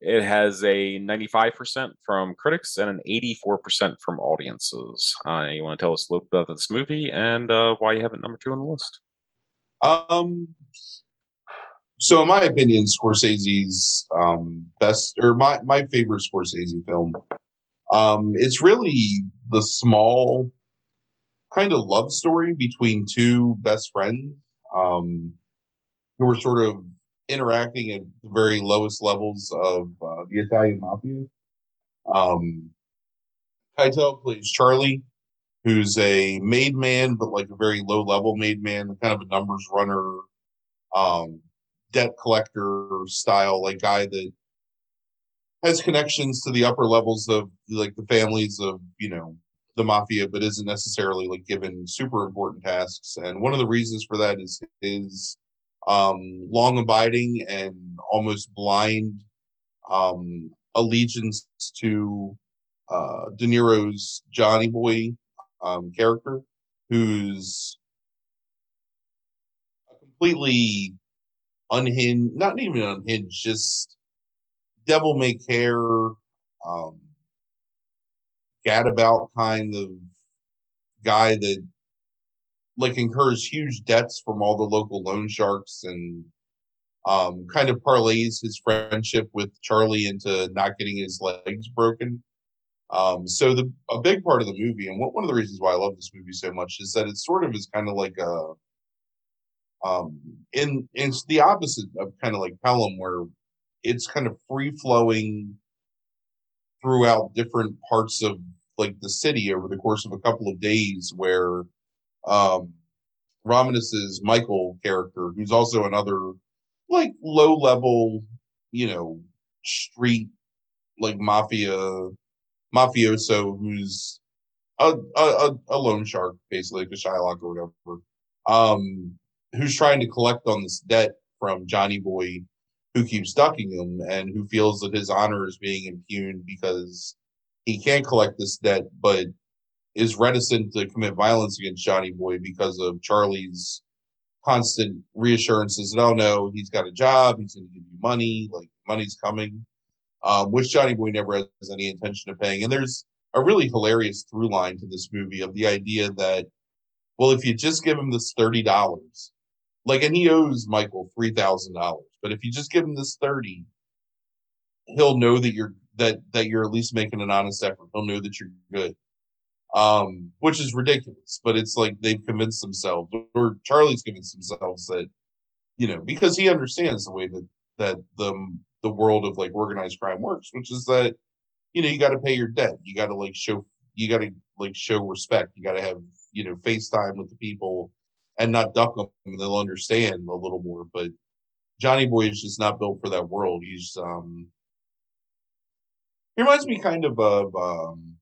It has a 95% from critics and an 84% from audiences. Uh, you want to tell us a little bit about this movie and uh, why you have it number two on the list? Um. So, in my opinion, Scorsese's um, best or my my favorite Scorsese film. Um, it's really the small kind of love story between two best friends um, who are sort of interacting at the very lowest levels of uh, the Italian mafia. Um, Keitel plays Charlie, who's a made man, but like a very low level made man, kind of a numbers runner, um, debt collector style, like guy that has connections to the upper levels of like the families of, you know, the mafia, but isn't necessarily like given super important tasks. And one of the reasons for that is his um long abiding and almost blind um allegiance to uh De Niro's Johnny Boy um character who's completely unhinged not even unhinged just devil may care um gadabout kind of guy that like incurs huge debts from all the local loan sharks and um kind of parlays his friendship with Charlie into not getting his legs broken. Um so the a big part of the movie and one one of the reasons why I love this movie so much is that it sort of is kind of like a um in it's the opposite of kind of like Pelham where it's kind of free flowing throughout different parts of like the city over the course of a couple of days where um Romanus's Michael character, who's also another like low level, you know, street like mafia mafioso who's a a, a, loan shark, basically, like a Shylock or whatever. Um who's trying to collect on this debt from Johnny Boy who keeps ducking him and who feels that his honor is being impugned because he can't collect this debt, but is reticent to commit violence against Johnny Boy because of Charlie's constant reassurances that, oh no, he's got a job, he's going to give you money, like money's coming, um, which Johnny Boy never has any intention of paying. And there's a really hilarious through line to this movie of the idea that, well, if you just give him this $30, like, and he owes Michael $3,000, but if you just give him this 30, he'll know that you're that that you're at least making an honest effort. He'll know that you're good um, which is ridiculous. But it's like they've convinced themselves, or Charlie's convinced themselves that you know because he understands the way that that the the world of like organized crime works, which is that you know you got to pay your debt, you got to like show, you got to like show respect, you got to have you know FaceTime with the people and not duck them. They'll understand a little more, but. Johnny Boy is just not built for that world. He's um he reminds me kind of of um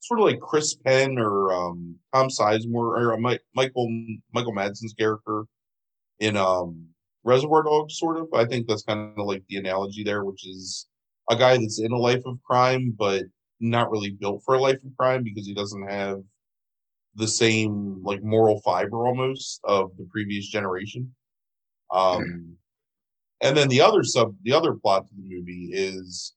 sort of like Chris Penn or um, Tom Sizemore or uh, Mike, Michael Michael Madsen's character in um, Reservoir Dogs, sort of. I think that's kind of like the analogy there, which is a guy that's in a life of crime, but not really built for a life of crime because he doesn't have the same like moral fiber almost of the previous generation. Um, and then the other sub, the other plot to the movie is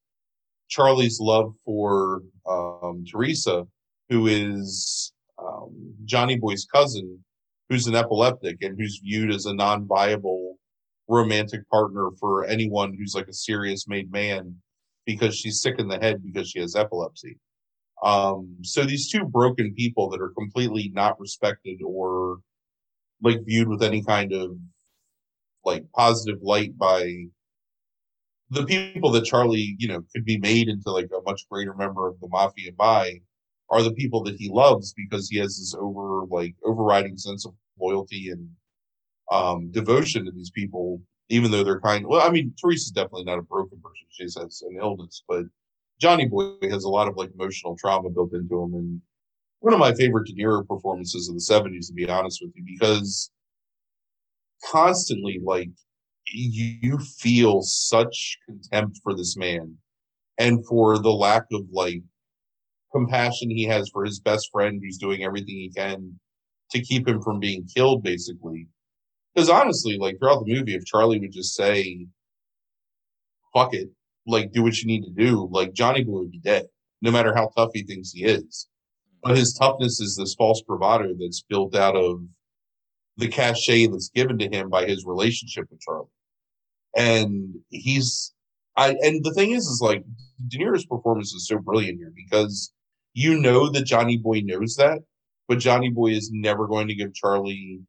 Charlie's love for um, Teresa, who is um, Johnny Boy's cousin, who's an epileptic and who's viewed as a non-viable romantic partner for anyone who's like a serious made man because she's sick in the head because she has epilepsy. Um, so these two broken people that are completely not respected or like viewed with any kind of like positive light by the people that Charlie, you know, could be made into like a much greater member of the mafia by are the people that he loves because he has this over like overriding sense of loyalty and um devotion to these people, even though they're kind well, I mean, Teresa's definitely not a broken person. She has an illness, but Johnny Boy has a lot of like emotional trauma built into him and one of my favorite De Niro performances of the 70s, to be honest with you, because constantly like you feel such contempt for this man and for the lack of like compassion he has for his best friend who's doing everything he can to keep him from being killed basically. Because honestly like throughout the movie if charlie would just say fuck it like do what you need to do like johnny boy would be dead no matter how tough he thinks he is but his toughness is this false bravado that's built out of the cachet that's given to him by his relationship with Charlie. And he's I and the thing is is like De Niro's performance is so brilliant here because you know that Johnny Boy knows that, but Johnny Boy is never going to give Charlie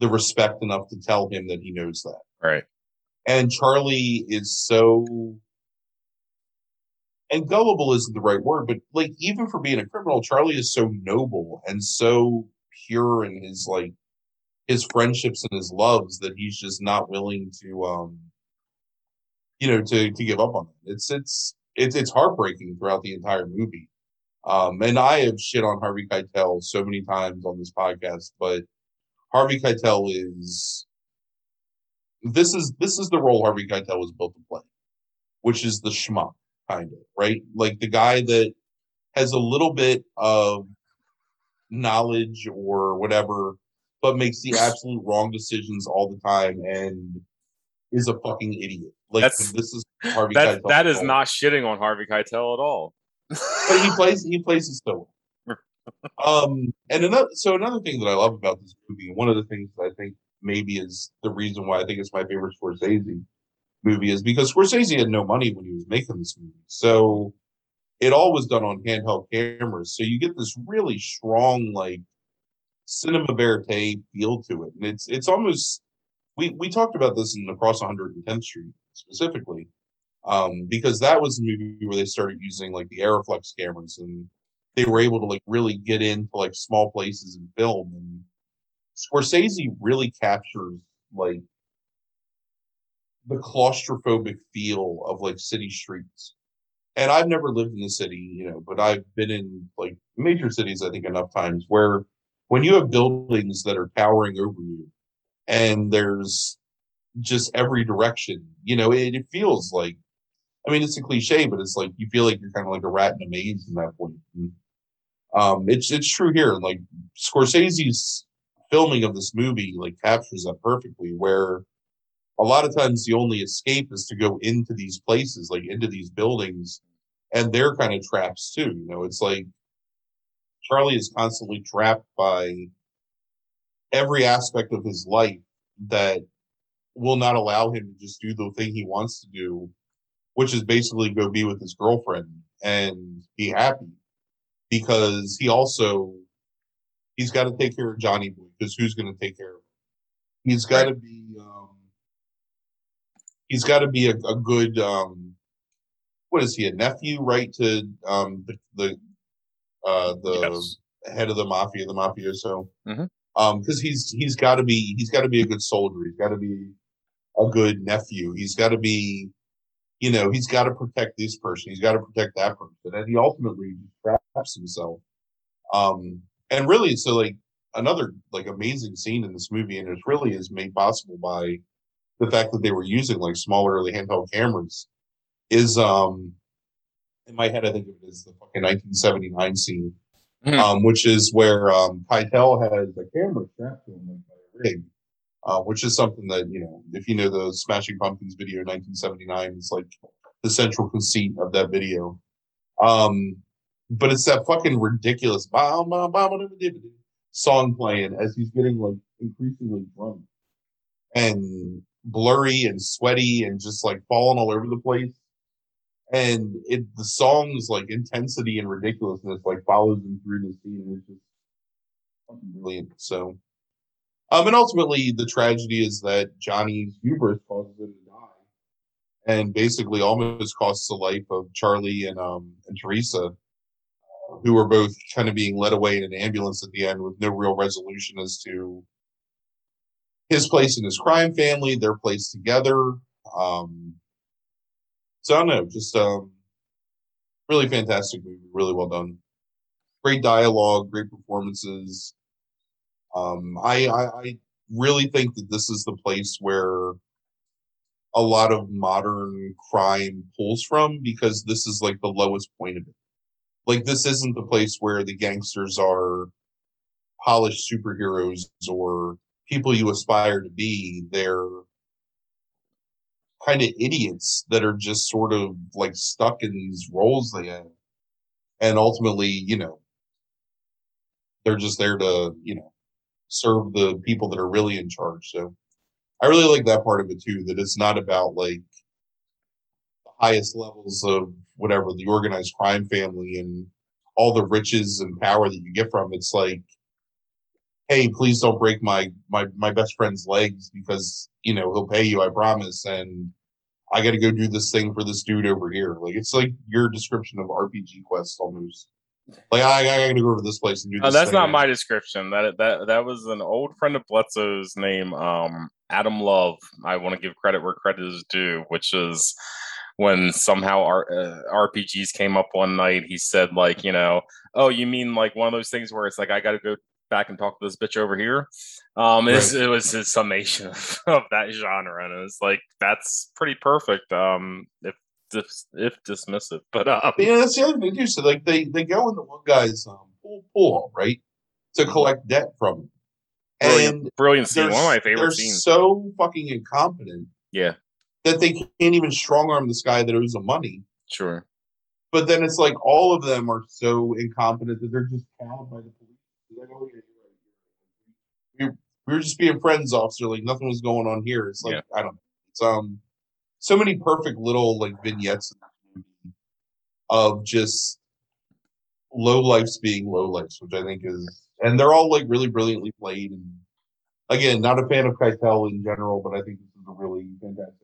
the respect enough to tell him that he knows that. Right. And Charlie is so and gullible isn't the right word, but like even for being a criminal, Charlie is so noble and so pure in his like his friendships and his loves that he's just not willing to um you know to to give up on it. It's it's it's it's heartbreaking throughout the entire movie. Um and I have shit on Harvey Keitel so many times on this podcast, but Harvey Keitel is this is this is the role Harvey Keitel was built to play, which is the schmuck kind of, right? Like the guy that has a little bit of knowledge or whatever but makes the absolute wrong decisions all the time and is a fucking idiot. Like That's- this is Harvey That Keitel. that is not shitting on Harvey Keitel at all. but he plays he plays his so well. Um and another so another thing that I love about this movie, and one of the things that I think maybe is the reason why I think it's my favorite Scorsese movie is because Scorsese had no money when he was making this movie. So it all was done on handheld cameras. So you get this really strong like cinema verite feel to it. And it's it's almost we we talked about this in Across 110th Street specifically. Um, because that was the movie where they started using like the Arriflex cameras and they were able to like really get into like small places and film and Scorsese really captures like the claustrophobic feel of like city streets. And I've never lived in the city, you know, but I've been in like major cities, I think, enough times where when you have buildings that are towering over you and there's just every direction, you know, it, it feels like, I mean, it's a cliche, but it's like you feel like you're kind of like a rat in a maze in that point. And, um, it's it's true here. Like Scorsese's filming of this movie like captures that perfectly. Where a lot of times the only escape is to go into these places, like into these buildings, and they're kind of traps too. You know, it's like Charlie is constantly trapped by every aspect of his life that will not allow him to just do the thing he wants to do, which is basically go be with his girlfriend and be happy. Because he also he's got to take care of Johnny Boy because who's going to take care of him? He's got to be um, he's got to be a, a good um, what is he a nephew right to um, the the uh, the Yes. head of the mafia the mafioso Mhm. um because he's he's got to be he's got to be a good soldier. He's got to be a good nephew. He's got to be you know he's got to protect this person. He's got to protect that person. And he ultimately traps himself. Um and really so like another like amazing scene in this movie and it really is made possible by the fact that they were using like small early handheld cameras is um in my head I think of it as the fucking 1979 scene, Mhm. um, which is where um Keitel has a camera strapped to him like by a rig, uh, which is something that you know if you know the Smashing Pumpkins video in 1979, it's like the central conceit of that video. Um, but it's that fucking ridiculous song playing as he's getting like increasingly drunk and blurry and sweaty and just like falling all over the place. and it the song's like intensity and ridiculousness like follows him through the scene. It's just brilliant. So, um, and ultimately the tragedy is that Johnny's hubris causes him to die, and basically almost costs the life of Charlie and um and Teresa, who were both kind of being led away in an ambulance at the end with no real resolution as to his place in his crime family, their place together. Um, so I don't know, just um, really fantastic movie, really well done. Great dialogue, great performances. Um, I, I, I really think that this is the place where a lot of modern crime pulls from because this is like the lowest point of it. Like this isn't the place where the gangsters are polished superheroes or people you aspire to be. They're kind of idiots that are just sort of like stuck in these roles they have. And ultimately, you know, they're just there to, you know, serve the people that are really in charge. So I really like that part of it too, that it's not about like the highest levels of whatever the organized crime family and all the riches and power that you get from it's like hey please don't break my my my best friend's legs because you know he'll pay you i promise and i got to go do this thing for this dude over here like it's like your description of rpg quests almost like i, I gotta go over this place and do Oh, that's not my description. That that that was an old friend of Bledsoe's name, um, Adam Love. I want to give credit where credit is due, which is when somehow our uh, RPGs came up one night. He said, like, you know, oh, you mean like one of those things where it's like I got to go back and talk to this bitch over here. Um, it's, it was his summation of, of that genre, and it was like that's pretty perfect. Um, if dis- if dismissive, but um, yeah, that's the other thing too. So like they they go into one guy's um, pool pool right to collect debt from him, Brilliant. and brilliant scene, one of my favorite they're scenes. so fucking incompetent Yeah, that they can't even strong arm this guy that owes them money. sure. But then it's like all of them are so incompetent that they're just cowed by the like, oh, yeah, you're right, you're right. We, we were just being friends, officer. Like nothing was going on here. It's like Yeah. I don't know. It's um so many perfect little like vignettes in this movie of just low lifes being low lifes, which I think is and they're all like really brilliantly played and again, not a fan of Keitel in general, but I think this is a really fantastic.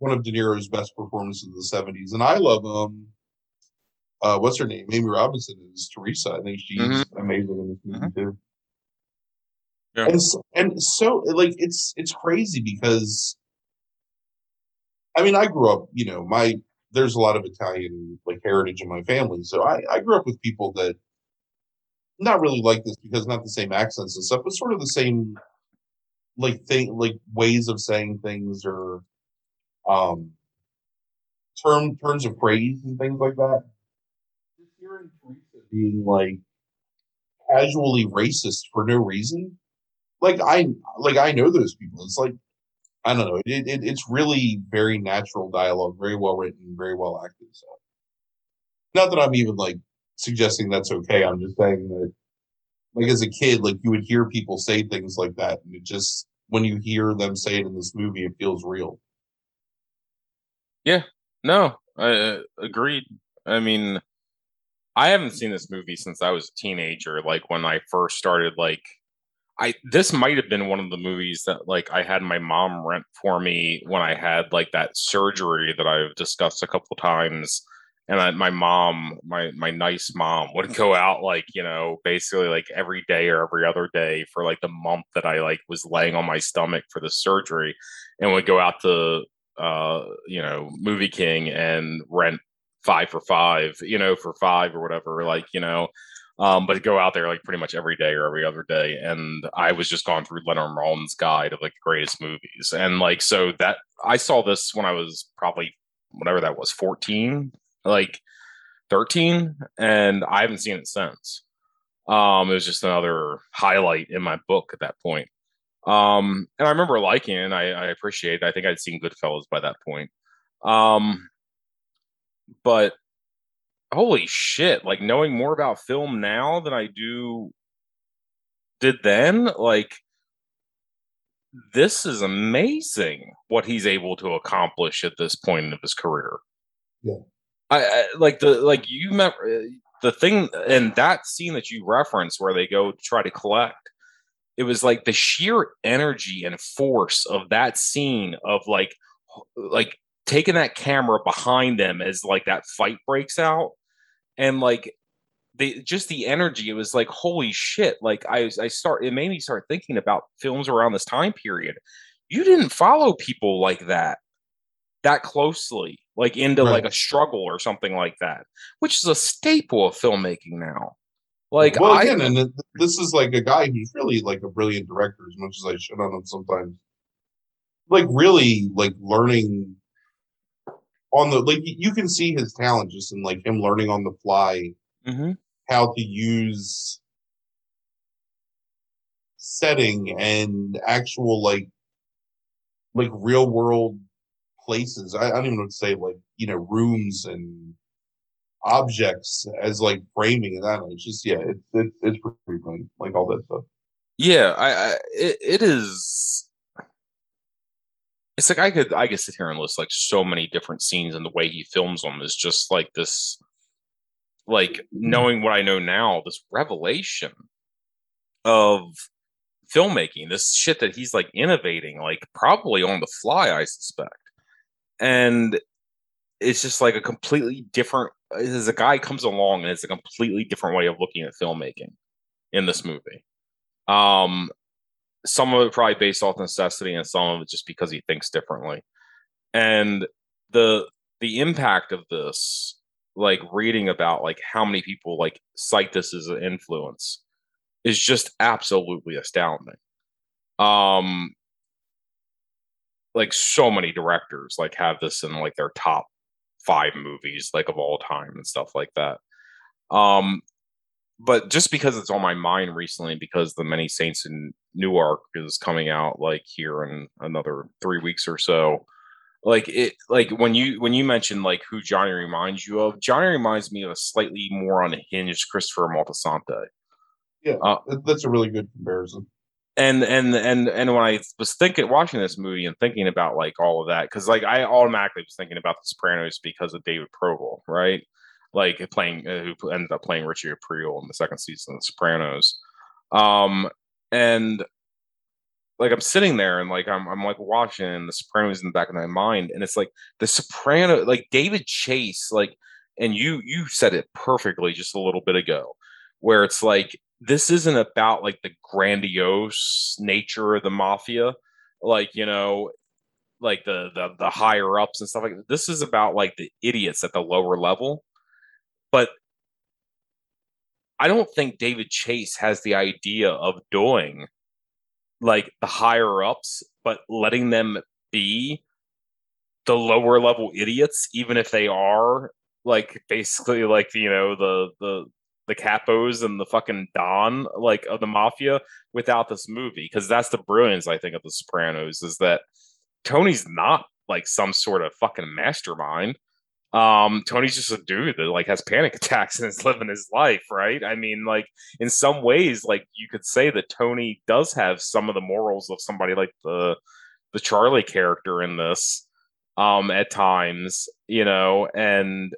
One of De Niro's best performances of the seventies. And I love um uh what's her name? Amy Robinson is Teresa. I think she's Mhm. amazing in this movie too. Yeah. And so, and so like it's it's crazy because I mean I grew up, you know, my there's a lot of Italian like heritage in my family. So I, I grew up with people that not really like this because not the same accents and stuff, but sort of the same like thing like ways of saying things or um term terms of phrase and things like that. Hearing Teresa being like casually racist for no reason. Like I like I know those people. It's like I don't know. It, it it's really very natural dialogue, very well written, very well acted. So not that I'm even like suggesting that's okay. I'm just saying that like as a kid, like you would hear people say things like that, and it just when you hear them say it in this movie, it feels real. Yeah. No, I uh, agreed. I mean, I haven't seen this movie since I was a teenager. Like when I first started, like I this might have been one of the movies that like I had my mom rent for me when I had like that surgery that I've discussed a couple times. And I, my mom, my my nice mom, would go out like you know basically like every day or every other day for like the month that I like was laying on my stomach for the surgery, and would go out to uh you know movie king and rent five for five you know for five or whatever like you know um but go out there like pretty much every day or every other day and i was just going through leonard maltin's guide of like the greatest movies and like so that i saw this when i was probably whatever that was 14 like 13 and i haven't seen it since um it was just another highlight in my book at that point um, and I remember liking it. I, I appreciate. It. I think I'd seen Goodfellas by that point. Um, but holy shit! Like knowing more about film now than I do did then. Like this is amazing what he's able to accomplish at this point of his career. Yeah. I, I like the like you uh, the thing and that scene that you referenced where they go try to collect it was like the sheer energy and force of that scene of like like taking that camera behind them as like that fight breaks out. And like they just the energy it was like holy shit. Like i i start it made me start thinking about films around this time period. You didn't follow people like that that closely like into right. like a struggle or something like that which is a staple of filmmaking now. Like well I, again and this is like a guy who's really like a brilliant director as much as i shit on him sometimes. Like really like learning on the like you can see his talent just in like him learning on the fly mm-hmm. how to use setting and actual like like real world places. I, I don't even know what to say, like you know, rooms and objects as like framing and that. It's just yeah, it's it, it's pretty fun, like all that stuff. Yeah, I, I it, it is. It's like I could I could sit here and list like so many different scenes and the way he films them is just like this like mm-hmm. knowing what I know now, this revelation of filmmaking, this shit that he's like innovating, like probably on the fly, I suspect. And it's just like a completely different as a guy comes along and it's a completely different way of looking at filmmaking in this movie. Um some of it probably based off necessity and some of it just because he thinks differently. And the the impact of this like reading about like how many people like cite this as an influence is just absolutely astounding. Um like so many directors like have this in like their top 5 movies like of all time and stuff like that. Um but just because it's on my mind recently because the many saints in newark is coming out like here in another 3 weeks or so like it like when you when you mentioned like who Johnny reminds you of, Johnny reminds me of a slightly more unhinged Christopher Moltisanti. Yeah, uh, that's a really good comparison. And and and and when I was thinking watching this movie and thinking about like all of that, because like I automatically was thinking about The Sopranos because of David Proval, right? Like playing uh, who ended up playing Richie Aprile in the second season of The Sopranos. Um, and like I'm sitting there and like I'm I'm like watching the Sopranos in the back of my mind, and it's like the Soprano, like David Chase, like, and you you said it perfectly just a little bit ago, where it's like this isn't about like the grandiose nature of the mafia, like you know, like the the the higher ups and stuff like that. This is about like the idiots at the lower level, but I don't think David Chase has the idea of doing like the higher ups, but letting them be the lower level idiots, even if they are like basically like you know the the the capos and the fucking don like of the mafia without this movie. Because that's the brilliance I think of the Sopranos is that Tony's not like some sort of fucking mastermind um tony's just a dude that like has panic attacks and is living his life right i mean like in some ways like you could say that tony does have some of the morals of somebody like the the charlie character in this um at times you know and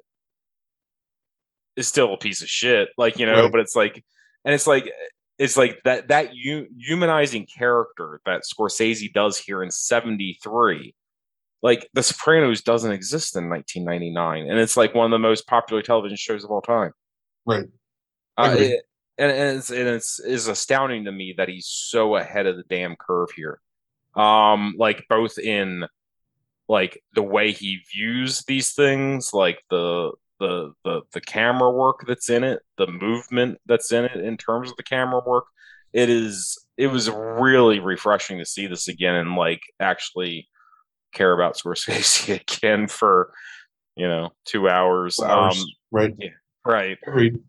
is still a piece of shit like you know right. but it's like and it's like it's like that that humanizing character that scorsese does here in 73 like The Sopranos doesn't exist in 1999, and it's like one of the most popular television shows of all time. Right. Uh, it, and, and, it's and it's is astounding to me that he's so ahead of the damn curve here. Um, like both in like the way he views these things, like the the the the camera work that's in it, the movement that's in it in terms of the camera work. It is it was really refreshing to see this again and like actually care about Scorsese again for you know two hours. hours. Um, right. Yeah, right. Agreed.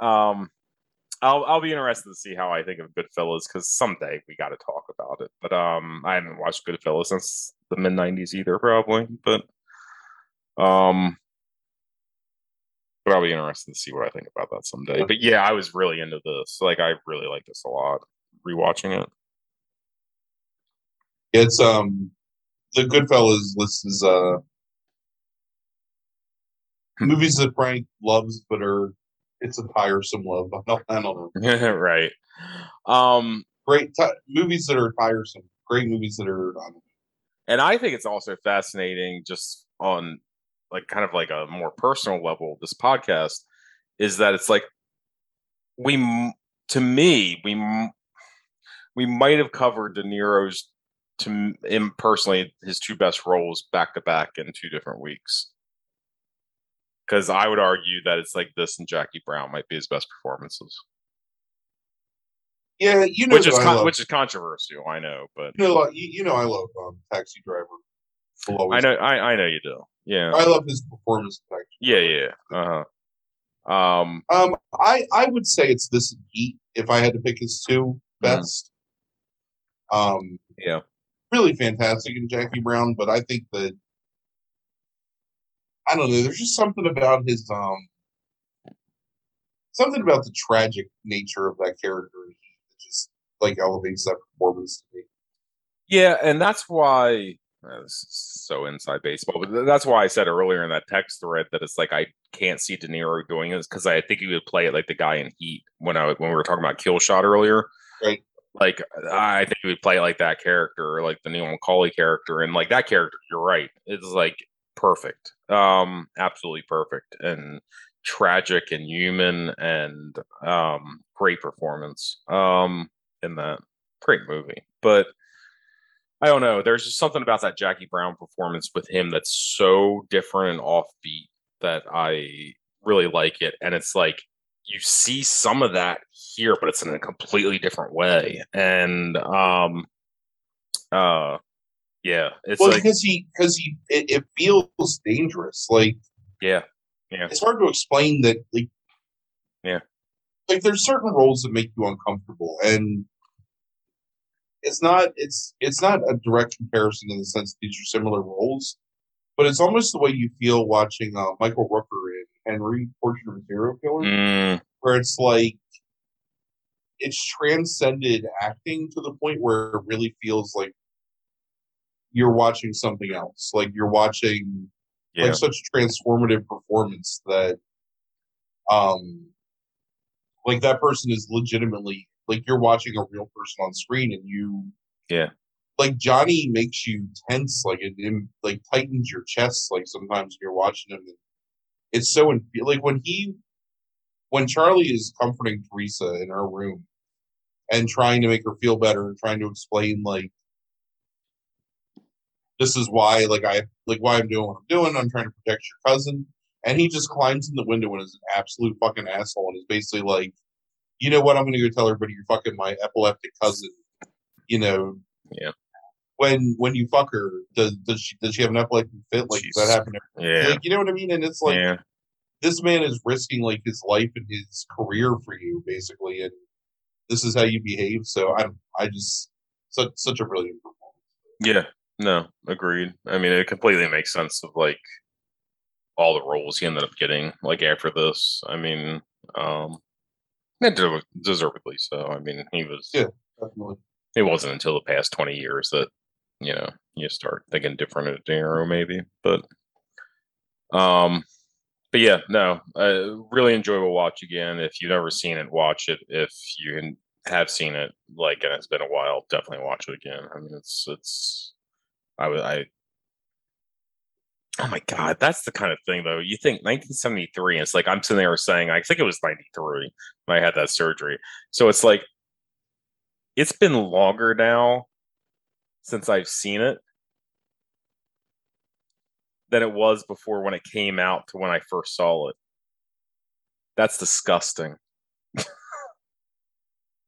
Um, I'll I'll be interested to see how I think of Goodfellas because someday we got to talk about it. But um, I haven't watched Goodfellas since the mid '90s either, probably. But um, but I'll be interested to see what I think about that someday. But yeah, I was really into this. Like, I really like this a lot. Rewatching it. It's um the Goodfellas list is uh movies that Frank loves but are it's a tiresome love. I don't, I don't know. right. Um, Great ti movies that are tiresome. Great movies that are um, and I think it's also fascinating, just on like kind of like a more personal level. This podcast is that it's like we, to me, we we might have covered De Niro's to him personally his two best roles back to back in two different weeks. Because I would argue that it's like this and Jackie Brown might be his best performances, yeah, you know which is con- which is controversial. I know, but you know, like, you, you know I love um, Taxi Driver. I know I, I know you do. Yeah, I love his performance. Yeah, yeah. Uh huh. Um, Um, I I would say it's this Heat if I had to pick his two best. Um, yeah. Really fantastic in Jackie Brown, but I think that I don't know. There's just something about his um, something about the tragic nature of that character that just like elevates that performance to me. Yeah, and that's why uh, this is so inside baseball, but that's why I said earlier in that text thread that it's like I can't see De Niro doing this because I think he would play it like the guy in Heat when I when we were talking about Kill Shot earlier. Right. Like I think he would play like that character, like the Neil McCauley character, and like that character. You're right. It's like perfect, um, absolutely perfect, and tragic and human, and um, great performance, um, in that great movie. But I don't know. There's just something about that Jackie Brown performance with him that's so different and offbeat that I really like it. And it's like you see some of that here, but it's in a completely different way. And um uh yeah, it's well, like because he because he it, it feels dangerous. Like yeah, yeah, it's hard to explain that. Like Yeah. like there's certain roles that make you uncomfortable, and it's not it's it's not a direct comparison in the sense these are similar roles, but it's almost the way you feel watching uh, Michael Rooker in Henry Portrait of a Serial Killer, Mm, where it's like it's transcended acting to the point where it really feels like you're watching something else. Like you're watching yeah, like such transformative performance that um like that person is legitimately like you're watching a real person on screen and you Yeah. like johnny makes you tense like it, it like tightens your chest like sometimes when you're watching him it's so in, like when he when charlie is comforting teresa in her room and trying to make her feel better and trying to explain like this is why like i like why i'm doing what i'm doing. I'm trying to protect your cousin. And he just climbs in the window and is an absolute fucking asshole and is basically like you know what? I'm gonna go tell everybody you're fucking my epileptic cousin you know? Yeah. when when you fuck her does does she does she have an epileptic fit? Like does Jesus. that happen yeah, like you know what i mean? And it's like yeah. this man is risking like his life and his career for you basically. And this is how you behave so I'm i just such such a brilliant performance Yeah, no, agreed. I mean, it completely makes sense of like all the roles he ended up getting like after this. I mean, um, deservedly so. I mean, he was. Yeah. definitely It wasn't until the past twenty years that you know you start thinking different of De Niro, maybe. But, um, but yeah, no, uh, really enjoyable watch again. If you've never seen it, watch it. If you have seen it, like, and it's been a while, definitely watch it again. I mean, it's it's. I would I. Oh my god, that's the kind of thing though. You think 1973, and it's like I'm sitting there saying, I think it was 93 when I had that surgery. So it's like it's been longer now since I've seen it than it was before when it came out to when I first saw it. That's disgusting.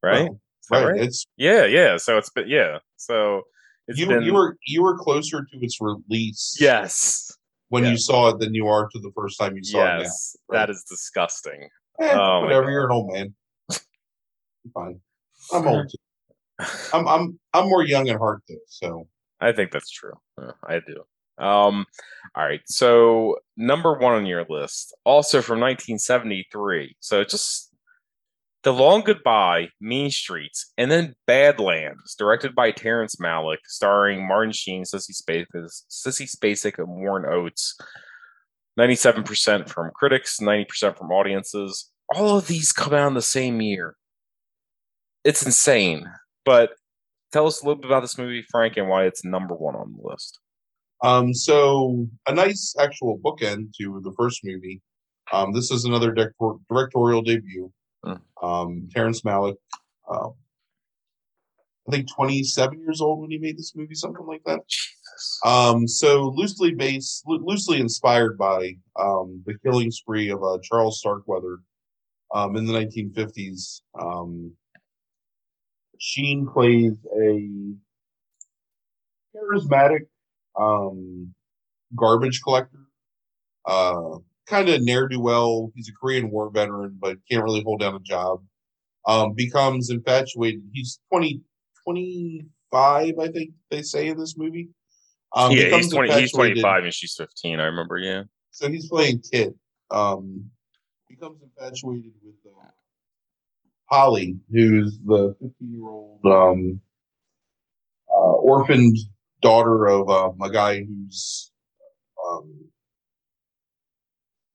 Right? Well, right. right? it's Yeah, yeah. So it's been yeah. So it's you been you were you were closer to its release yes, when you saw it than you are to the first time you saw it. yes. right. That is disgusting. Eh, Oh whatever, you're an old man. Fine. I'm old too. I'm I'm I'm more young at heart though, so I think that's true. I do. Um, all right. So number one on your list, also from 1973. So just The Long Goodbye, Mean Streets, and then Badlands, directed by Terrence Malick, starring Martin Sheen, Sissy Spacek, Sissy Spacek, and Warren Oates. 97% from critics, 90% from audiences. All of these come out in the same year. It's insane. But tell us a little bit about this movie, Frank, and why it's number one on the list. Um, so a nice actual bookend to the first movie. Um, this is another director- directorial debut. Mm. Um, Terrence Malick, uh, I think 27 years old when he made this movie, something like that. Um, so loosely based, loo- loosely inspired by um, the killing spree of uh, Charles Starkweather um, in the 1950s. Um, Sheen plays a charismatic um, garbage collector, uh, kind of ne'er do well. He's a Korean War veteran, but can't really hold down a job. Um, becomes infatuated. He's 20, 25, I think they say in this movie. Um, yeah, he's 20, he's infatuated- 25 and she's 15, I remember, yeah. so he's playing Kit. Um, becomes infatuated with uh, Holly, who's the 15 year old um, uh, orphaned daughter of um, a guy who's um,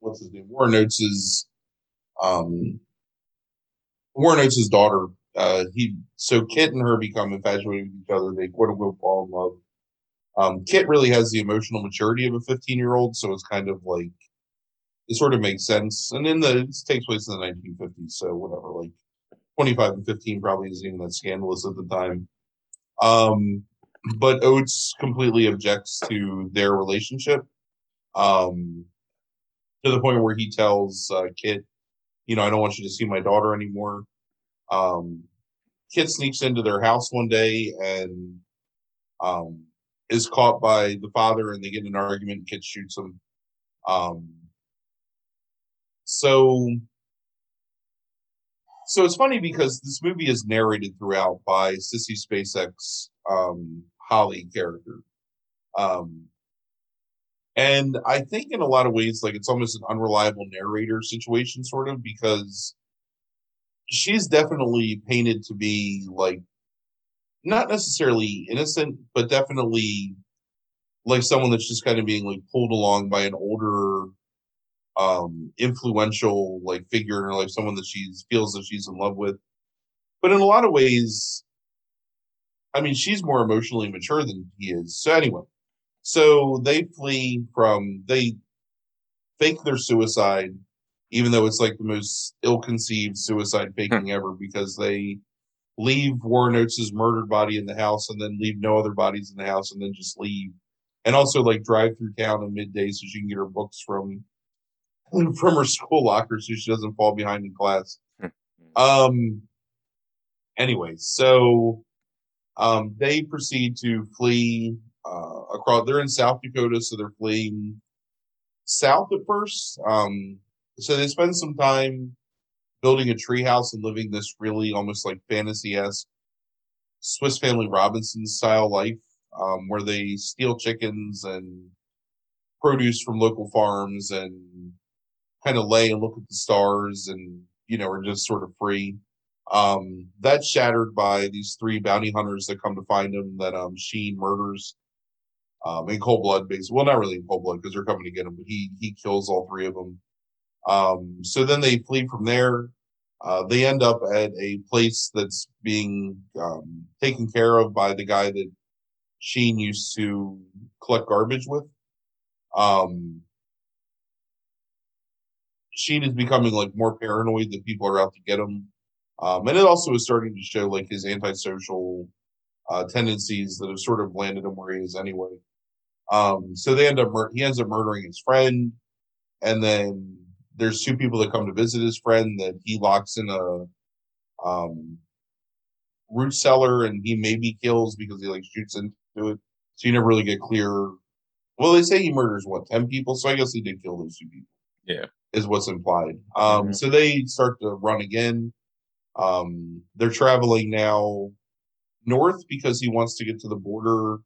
what's his name? Warren Oates's um, Warren daughter. Uh, he so Kit and her become infatuated with each other. They quote unquote fall in love. Um, Kit really has the emotional maturity of a 15 year old, so it's kind of like it sort of makes sense. And in the it takes place in the 1950s, so whatever, like 25 and 15 probably isn't even that scandalous at the time. Um, but Oates completely objects to their relationship, um, to the point where he tells uh, Kit, "You know, I don't want you to see my daughter anymore." Um, Kit sneaks into their house one day and um, is caught by the father, and they get in an argument. Kit shoots him. Um, so, so it's funny because this movie is narrated throughout by Sissy Spacek's um, Holly character, um, and I think in a lot of ways, like it's almost an unreliable narrator situation, sort of, because she's definitely painted to be like not necessarily innocent, but definitely like someone that's just kind of being like pulled along by an older um influential like figure in her life someone that she feels that she's in love with. But in a lot of ways i mean she's more emotionally mature than he is. So anyway so they flee from they fake their suicide even though it's like the most ill-conceived suicide faking ever because they leave Warren Oates' murdered body in the house and then leave no other bodies in the house and then just leave. And also like drive through town in midday so she can get her books from from her school locker so she doesn't fall behind in class. um anyway, so um they proceed to flee uh across they're in South Dakota, so they're fleeing south at first. Um so they spend some time building a treehouse and living this really almost like fantasy esque Swiss Family Robinson style life, um, where they steal chickens and produce from local farms and kind of lay and look at the stars and you know are just sort of free. Um, that's shattered by these three bounty hunters that come to find him that um, Sheen murders um, in cold blood. Basically, well, not really in cold blood because they're coming to get him, but he he kills all three of them. Um, so then they flee from there. Uh, they end up at a place that's being um, taken care of by the guy that Sheen used to collect garbage with. Um, Sheen is becoming like more paranoid that people are out to get him, um, and it also is starting to show like his antisocial uh, tendencies that have sort of landed him where he is anyway. Um, so they end up mur- he ends up murdering his friend, and then there's two people that come to visit his friend that he locks in a um root cellar and he maybe kills because he like shoots into it. So you never really get clear. Well, they say he murders what, ten people, so I guess he did kill those two people. Yeah. Is what's implied. Um Mhm. so they start to run again. Um they're traveling now north because he wants to get to the border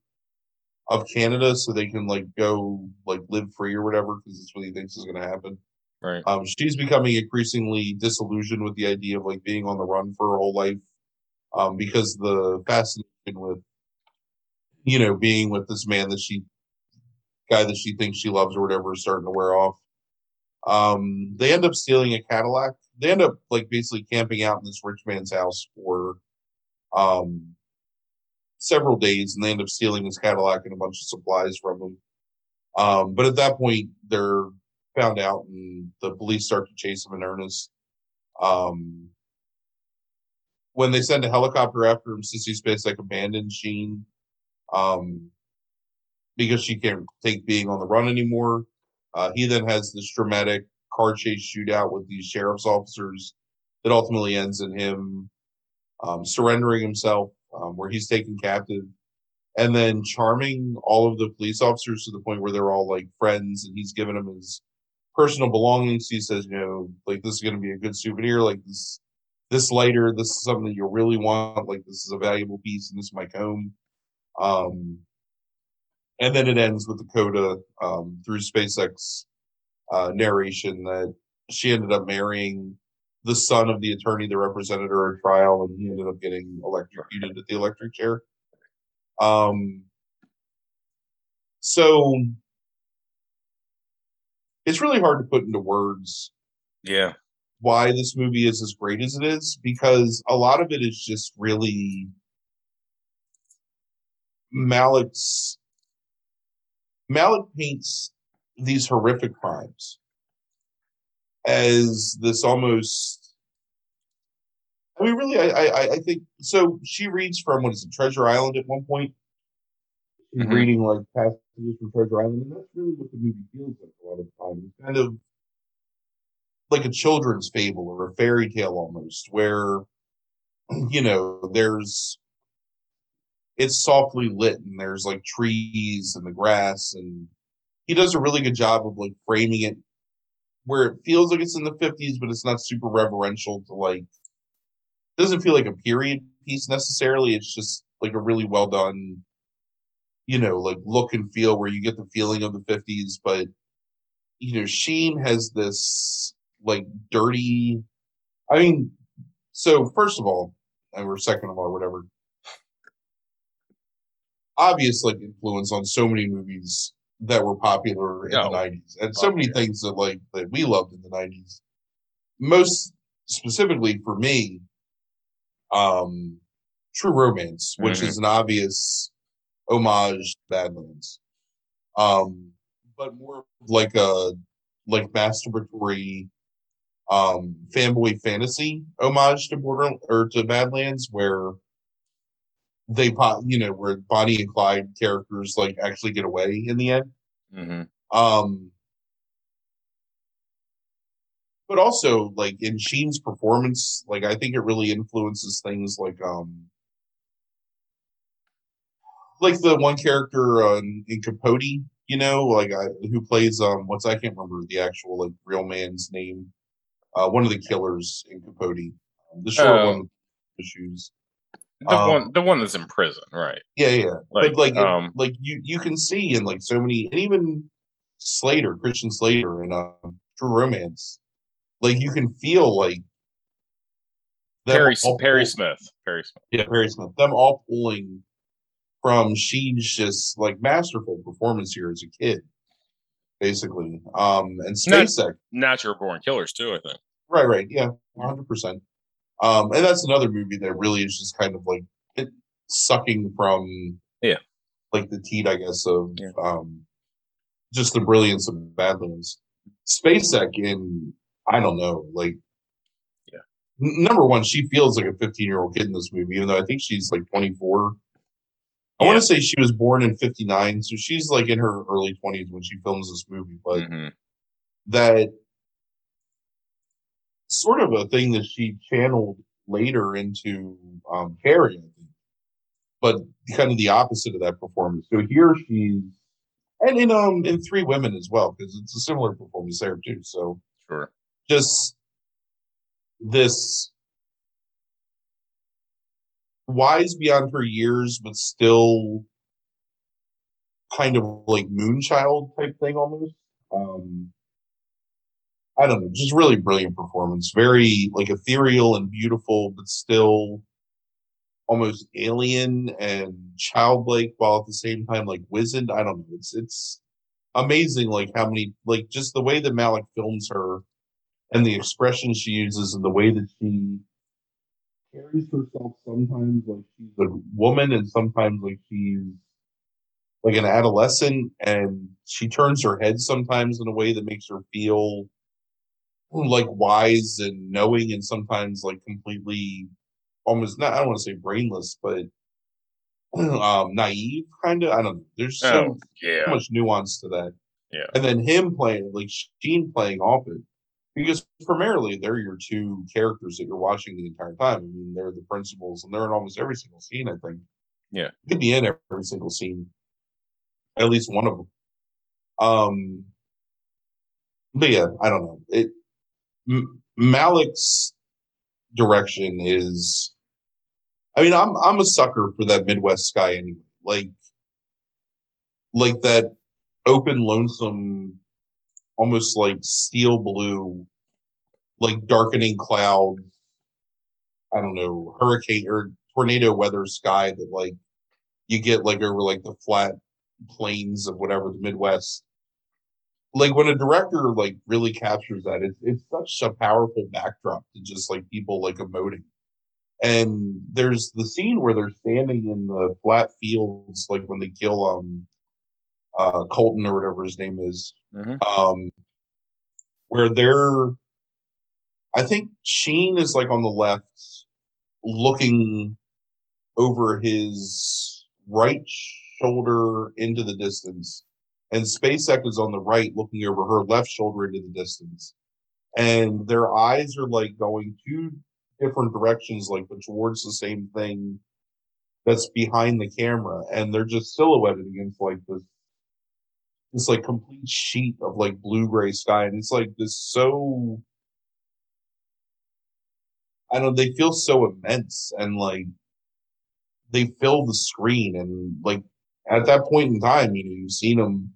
of Canada so they can like go like live free or whatever because that's what he thinks is gonna happen. Right. Um, she's becoming increasingly disillusioned with the idea of like being on the run for her whole life, um, because the fascination with, you know, being with this man that she, guy that she thinks she loves or whatever is starting to wear off. Um, they end up stealing a Cadillac. They end up like basically camping out in this rich man's house for, um, several days, and they end up stealing his Cadillac and a bunch of supplies from him. Um, but at that point, they're found out, and the police start to chase him in earnest. Um, when they send a helicopter after him, Sissy Spacek abandons Sheen um, because she can't take being on the run anymore. Uh, he then has this dramatic car chase shootout with these sheriff's officers that ultimately ends in him um, surrendering himself, um, where he's taken captive, and then charming all of the police officers to the point where they're all like friends, and he's given them his personal belongings. He says, you know, like this is going to be a good souvenir, like this this lighter, this is something that you really want, like this is a valuable piece, and this is my comb. Um, and then it ends with Dakota um, through Spacek's uh, narration that she ended up marrying the son of the attorney that represented her at trial, and he ended up getting electrocuted at the electric chair. Um, so it's really hard to put into words Yeah. why this movie is as great as it is because a lot of it is just really Malick's Malik paints these horrific crimes as this almost I mean really I I, I think so she reads from what is it Treasure Island at one point She's Mhm. reading like passages from Treasure Island and that's really what the movie feels like a lot of the time it's kind of like a children's fable or a fairy tale almost where you know there's it's softly lit and there's like trees and the grass and he does a really good job of like framing it where it feels like it's in the 50s but it's not super reverential to like doesn't feel like a period piece necessarily. It's just like a really well done you know like look and feel where you get the feeling of the 50s but you know sheen has this like dirty i mean so first of all or second of all whatever obvious like influence on so many movies that were popular in Oh. the 90s and so many things that like that we loved in the 90s most specifically for me um true romance which Mhm. is an obvious homage to badlands um but more like a like masturbatory um fanboy fantasy homage to border or to badlands where they you know where bonnie and clyde characters like actually get away in the end. Hmm um but also like in sheen's performance like i think it really influences things like um like the one character uh, in, in capote you know like I, who plays um what's i can't remember the actual like real man's name uh one of the killers in capote. Um, the short Oh. one with the shoes The Um, one, the one that's in prison, right? yeah yeah Like, but like it- um, like you you can see in like so many and even slater christian slater in um true romance like you can feel like Perry all Perry Smith. Perry Smith. yeah perry smith them all pulling from sheen's just like masterful performance here as a kid basically um and Not- Spacek's Natural Born Killers too. I think. Right, right, yeah, one hundred percent. Um, and that's another movie that really is just kind of like it sucking from Yeah. like the teat, I guess, of Yeah. um, just the brilliance of Badlands. Spacek's in I don't know, like Yeah. n- number one, she feels like a fifteen year old kid in this movie, even though I think she's like twenty four. I want to say she was born in fifty nine, so she's like in her early twenties when she films this movie, but Mhm. that sort of a thing that she channeled later into um, Carrie, I think. but kind of the opposite of that performance. So here she's, and in um in Three Women as well, because it's a similar performance there too. So Sure. just this wise beyond her years, but still kind of like moonchild type thing almost. Um, I don't know, just really brilliant performance. Very like ethereal and beautiful, but still almost alien and childlike while at the same time like wizened. I don't know. It's it's amazing like how many like just the way that Malick films her and the expression she uses and the way that she carries herself sometimes like she's a woman and sometimes like she's like an adolescent and she turns her head sometimes in a way that makes her feel like wise and knowing and sometimes like completely almost not I don't want to say brainless, but um naive kind of. I don't know. There's so, Oh, yeah. so much nuance to that. Yeah. And then him playing like Sheen playing off it. Because primarily they're your two characters that you're watching the entire time. I mean, they're the principals and they're in almost every single scene, I think. Yeah. Could be in every single scene. At least one of them. Um but yeah, I don't know. It M- Malick's direction is I mean, I'm I'm a sucker for that Midwest sky anyway. Like like that open lonesome almost like steel blue like darkening clouds I don't know, hurricane or tornado weather sky that like you get like over like the flat plains of whatever the Midwest. Like when a director like really captures that, it's it's such a powerful backdrop to just like people like emoting. And there's the scene where they're standing in the flat fields, like when they kill um uh Colton or whatever his name is, Mhm. um where they're I think Sheen is like on the left looking over his right shoulder into the distance and Spacek is on the right looking over her left shoulder into the distance. And their eyes are like going two different directions like but towards the same thing that's behind the camera. And they're just silhouetted against like this this like complete sheet of like blue gray sky. And it's like this so I don't they feel so immense and like they fill the screen. And like at that point in time, you know, you've seen him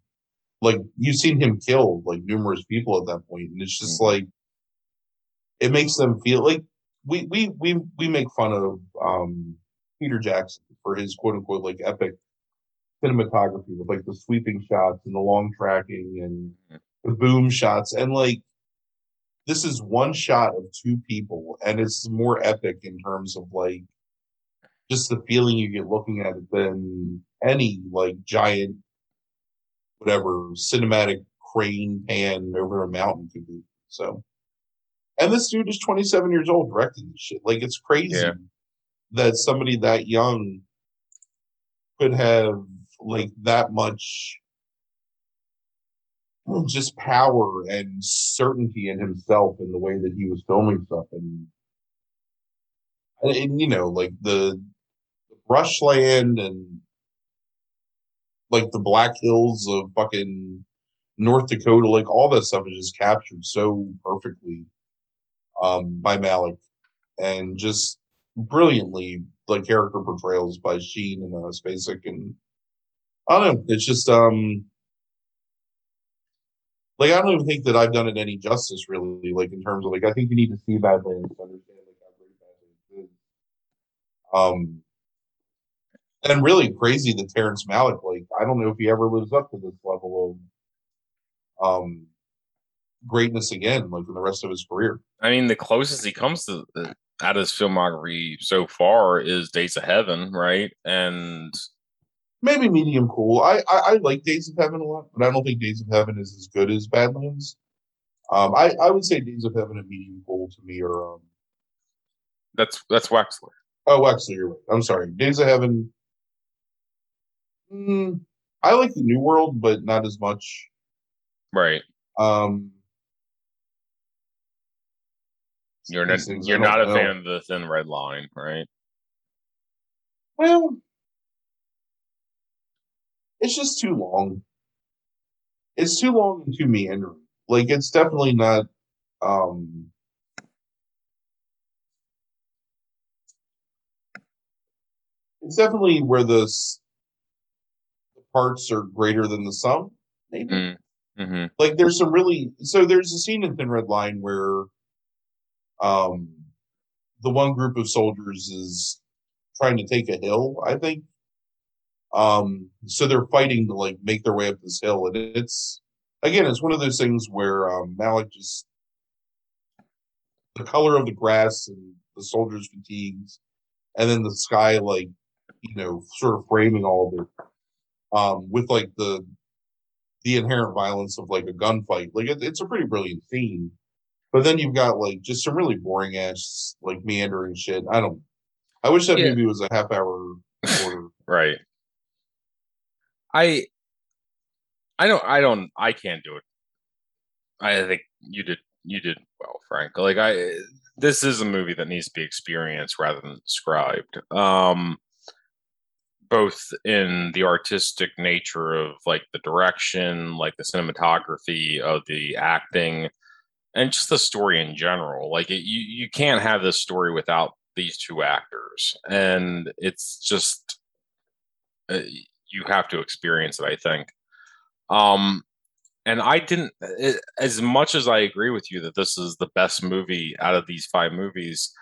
like you've seen him kill like numerous people at that point, and it's just like it makes them feel like we we we we make fun of um Peter Jackson for his quote unquote like epic cinematography with like the sweeping shots and the long tracking and the boom shots and like this is one shot of two people and it's more epic in terms of like just the feeling you get looking at it than any like giant whatever cinematic crane pan over a mountain could be so and this dude is 27 years old directing this shit like it's crazy Yeah. that somebody that young could have like that much just power and certainty in himself in the way that he was filming stuff and and, and, you know like the brushland and like the black hills of fucking north dakota like all that stuff is just captured so perfectly um by malick and just brilliantly like character portrayals by sheen and uh spacek and i don't know it's just um like I don't even think that I've done it any justice really, like in terms of like I think you need to see Badlands to understand like how great Badlands is. Um and really crazy that Terrence Malick, like I don't know if he ever lives up to this level of um greatness again, like in the rest of his career. I mean, the closest he comes to the, out of his filmography so far is Days of Heaven, right? And Maybe medium cool. I, I I like Days of Heaven a lot, but I don't think Days of Heaven is as good as Badlands. Um, I I would say Days of Heaven and medium cool to me are um. that's that's Wexler. Oh, actually, you're right. I'm sorry. Days of Heaven. Mm, I like the New World, but not as much. Right. Um, You're not these things I you're don't a know. fan of the thin red line, right? Well, it's just too long. It's too long and too meandering. Like it's definitely not. Um, it's definitely where the s- the parts are greater than the sum. Maybe Mm. Mm-hmm. Like there's some really so there's a scene in Thin Red Line where um the one group of soldiers is trying to take a hill, I think. Um so they're fighting to like make their way up this hill and it's again it's one of those things where um Malick just the color of the grass and the soldiers' fatigues and then the sky like you know sort of framing all of it um with like the the inherent violence of like a gunfight like it, it's a pretty brilliant scene but then you've got like just some really boring ass like meandering shit i don't i wish that Yeah. movie was a half hour Right. I I don't I don't I can't do it. I think you did you did well, Frank. Like I this is a movie that needs to be experienced rather than described. Um both in the artistic nature of like the direction, like the cinematography of the acting, and just the story in general. Like it, you, you can't have this story without these two actors, and it's just uh, you have to experience it. I think. Um, and I didn't, as much as I agree with you that this is the best movie out of these five movies.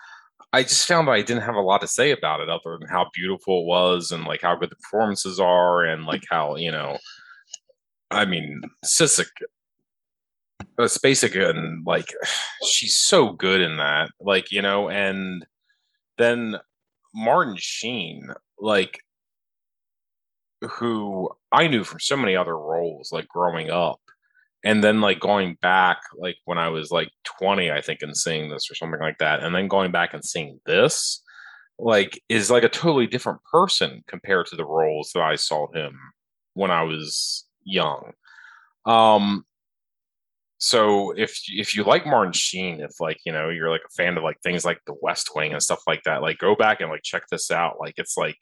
I just found that I didn't have a lot to say about it other than how beautiful it was and like how good the performances are and like how you know, I mean, Sissik, uh, Spacek and like she's so good in that, like you know, and then Martin Sheen, like who I knew from so many other roles, like growing up, and then like going back, like when I was like 20, I think, and seeing this or something like that, and then going back and seeing this, like, is like a totally different person compared to the roles that I saw him when I was young. Um, so if if you like Martin Sheen, if like you know you're like a fan of like things like The West Wing and stuff like that, like go back and like check this out. Like it's like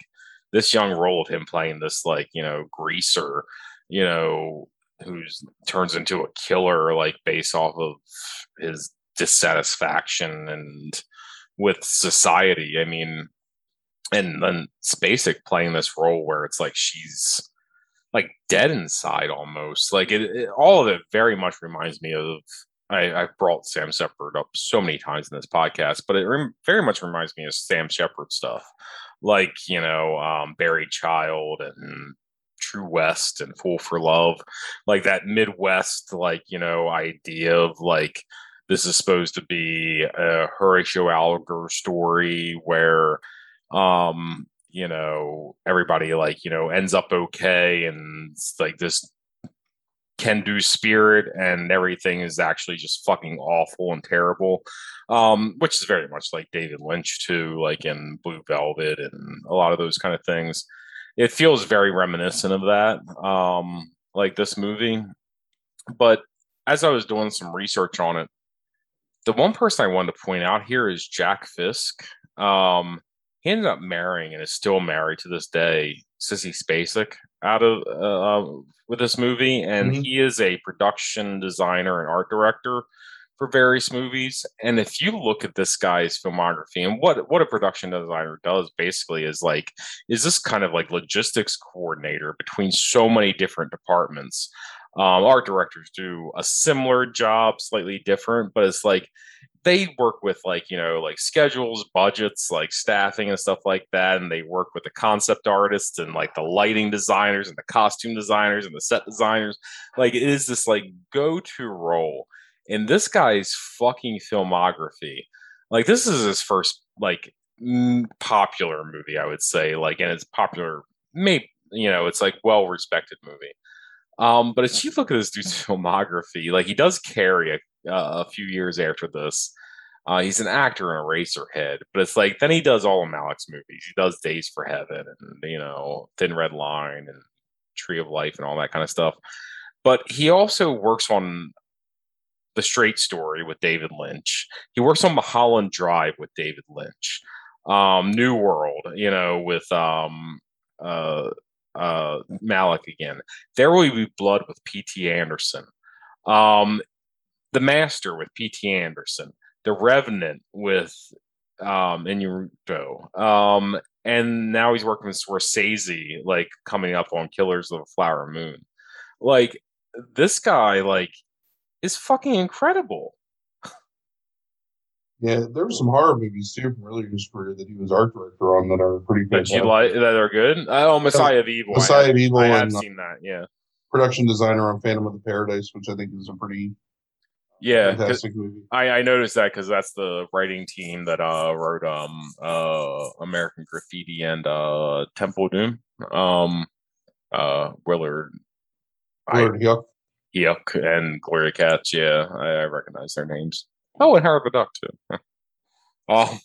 this young role of him playing this like you know greaser, you know, who's turns into a killer like based off of his dissatisfaction and with society. I mean, and then Spacek playing this role where it's like she's like dead inside almost. Like it, it all of it very much reminds me of. I, I've brought Sam Shepard up so many times in this podcast, but it rem- very much reminds me of Sam Shepard stuff, like you know, um, Buried Child and True West and Fool for Love, like that Midwest, like you know, idea of like this is supposed to be a Horatio Alger story where um you know everybody like you know ends up okay and like this can do spirit and everything is actually just fucking awful and terrible. Um which is very much like david lynch too like in blue velvet and a lot of those kind of things it feels very reminiscent of that um like this movie. But as i was doing some research on it the one person i wanted to point out here is jack fisk. Um he ended up marrying and is still married to this day Sissy Spacek out of uh, with this movie, and Mhm. he is a production designer and art director for various movies. And if you look at this guy's filmography and what what a production designer does basically is like is this kind of like logistics coordinator between so many different departments. Um, art directors do a similar job, slightly different, but it's like they work with like you know like schedules budgets like staffing and stuff like that and they work with the concept artists and like the lighting designers and the costume designers and the set designers like it is this like go-to role in this guy's fucking filmography like this is his first like m- popular movie i would say like and it's popular maybe you know it's like well respected movie um but if you look at this dude's filmography like he does Carrie a uh, a few years after this. Uh, he's an actor in Eraserhead, but it's like then he does all of Malick's movies. He does Days for Heaven and you know Thin Red Line and Tree of Life and all that kind of stuff. But he also works on The Straight Story with David Lynch. He works on Mulholland Drive with David Lynch. Um, New World, you know, with um, uh, uh, Malick again. There Will Be Blood with P.T. Anderson. Um, the Master with P.T. Anderson, The Revenant with um. Um and now he's working with Scorsese, like coming up on Killers of the Flower Moon. Like this guy like is fucking incredible. Yeah, there were some horror movies too from earlier in his career that he was art director on that are pretty That you like that are good. Oh, Messiah of Evil. Messiah of Evil I have and uh, seen that. Yeah, production designer on Phantom of the Paradise, which I think is a pretty yeah fantastic movie. I, I noticed that because that's the writing team that uh wrote um uh American Graffiti and uh Temple Doom. Um, uh Willard. I, Yuck. Huyck and Gloria Katz. Yeah, I, I recognize their names. Oh, and Howard the Duck too. oh,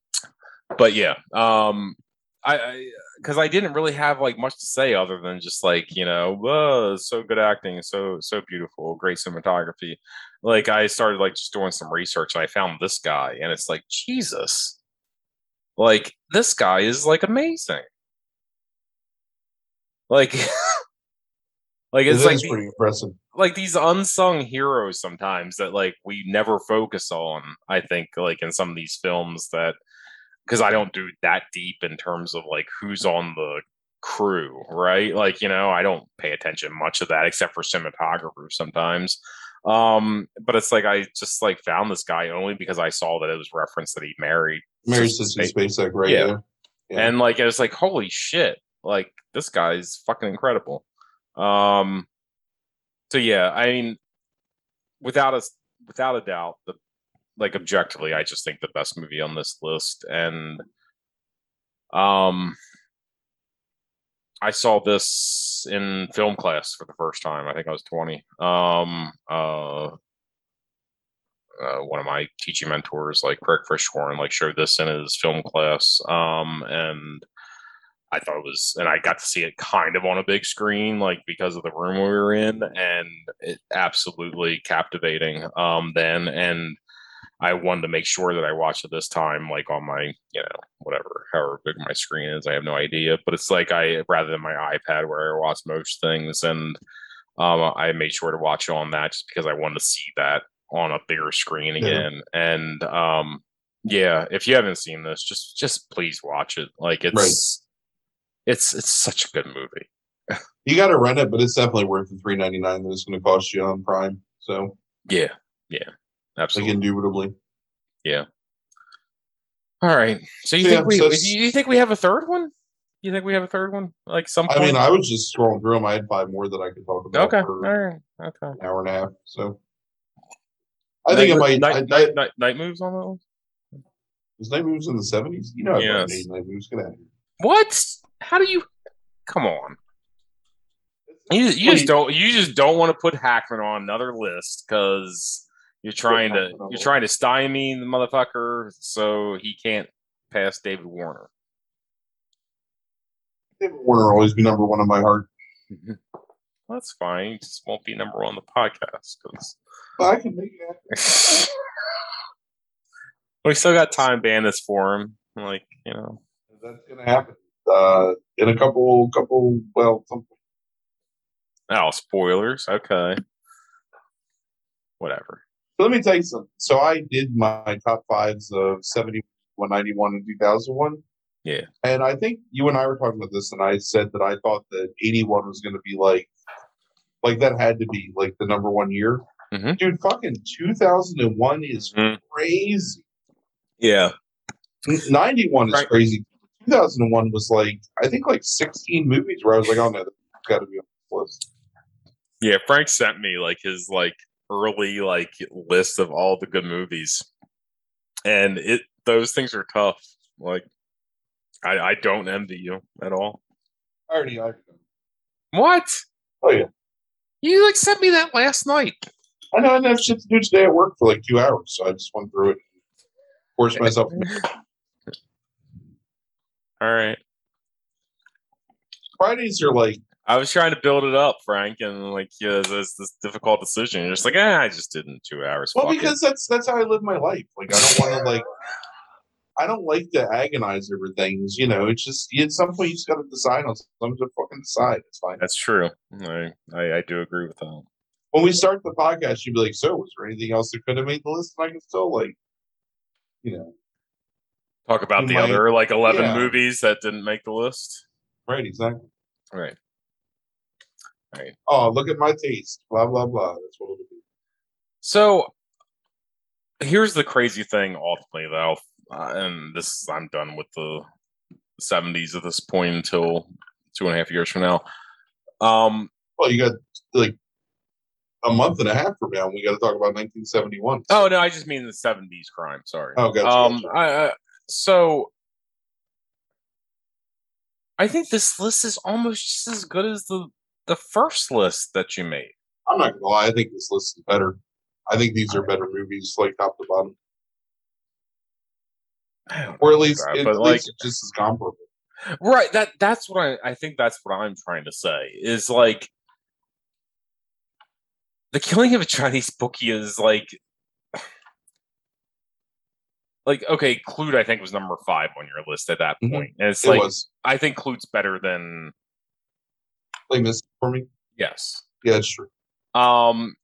but yeah, um, I because I, didn't really have like much to say other than just like you know, so good acting, so so beautiful, great cinematography. Like I started like just doing some research and I found this guy, and it's like Jesus, like this guy is like amazing. Like, like it's It like the- pretty impressive. like these unsung heroes sometimes that like we never focus on i think like in some of these films that because i don't do that deep in terms of like who's on the crew right like you know i don't pay attention much of that except for cinematographers sometimes um but it's like i just like found this guy only because i saw that it was referenced that he married Mary Sister Sissy Spacek. Right? Yeah. Yeah. Yeah. and like it was like holy shit like this guy's fucking incredible um so yeah i mean without a without a doubt the like objectively i just think the best movie on this list and um i saw this in film class for the first time. I think i was 20 um uh uh, one of my teaching mentors, like Craig Frischhorn, like showed this in his film class, um, and I thought it was, and I got to see it kind of on a big screen, like because of the room we were in, and it absolutely captivating. Um, then, and I wanted to make sure that I watched it this time, like on my, you know, whatever, however big my screen is. I have no idea, but it's like I rather than my iPad where I watch most things, and um, I made sure to watch it on that just because I wanted to see that on a bigger screen Yeah. again. And um, yeah, if you haven't seen this, just just please watch it. Like it's it's it's such a good movie. You got to rent it, but it's definitely worth the three ninety nine that it's going to cost you on Prime. So, Yeah, yeah, like, absolutely. indubitably. Yeah. All right. So you So, think we so do you think we have a third one? You think we have a third one? Like some I mean, I was just scrolling through them. I had five more that I could talk about okay. All right. Okay. an hour and a half. So, I think it might. night, I, night, night, night moves on that one. was Night Moves in the seventies? You know, yes. Night Moves. Get out of here. What? How do you? Come on. You, you just don't you just don't want to put Hackman on another list because you're trying to you're trying to stymie the motherfucker so he can't pass David Warner. David Warner will always be number one in my heart. That's fine. He just won't be number one on the podcast because I can make it we still got time bandits for him. Like you know, That's going to happen uh, in a couple, couple. Well, some, oh spoilers. Okay, whatever. So let me tell you something. So I did my top fives of 70, 191, and 2001. Yeah. And I think you and I were talking about this, and I said that I thought that 81 was going to be like, like that had to be like the number one year. Mhm. Dude, fucking 2001 is Mhm. crazy. Yeah, 91 is Right. crazy. 2001 was like, I think like 16 movies where I was like, oh no, that's got to be on this list. Yeah, Frank sent me like his like early like list of all the good movies. And it those things are tough. Like I I don't envy you at all. I already, I, What? oh yeah. You like sent me that last night. I know I didn't have shit to do today at work for like two hours, so I just went through it forced myself. All right. Fridays are like, I was trying to build it up, Frank, and like yeah, there's this difficult decision. You're just like, eh, I just did in two hours. well, Fuck it." because that's that's how I live my life. Like I don't want to like, I don't like to agonize over things. You know, it's just at some point you just got to decide on something. To fucking decide. It's fine. that's true. I, I I do agree with that. When we start the podcast, you'd be like, "So, was there anything else that could have made the list?" And I can still like, you know, Talk about You the might- other like eleven yeah. movies that didn't make the list. right? Exactly. Right. Right. Oh, look at my taste. Blah blah blah. That's what it'll be. So here's the crazy thing, ultimately, though, uh, and this I'm done with the 70s at this point until two and a half years from now. Um, Well, you got like a month and a half from now. We got to talk about 1971. oh no, I just mean the 70s crime. Sorry. Oh, gotcha, um, gotcha. I, I, so I think this list is almost just as good as the the first list that you made. I'm not gonna lie. I think this list is better. I think these are better movies, like top to bottom, or at least, that, at but least like it's just as comparable. right that that's what I I think that's what I'm trying to say is like the killing of a Chinese bookie is like like okay, Klute I think was number five on your list at that Mhm. point, and it's It like was. I think Klute's better than Play Miss for me. yes. Yeah, it's true. Um,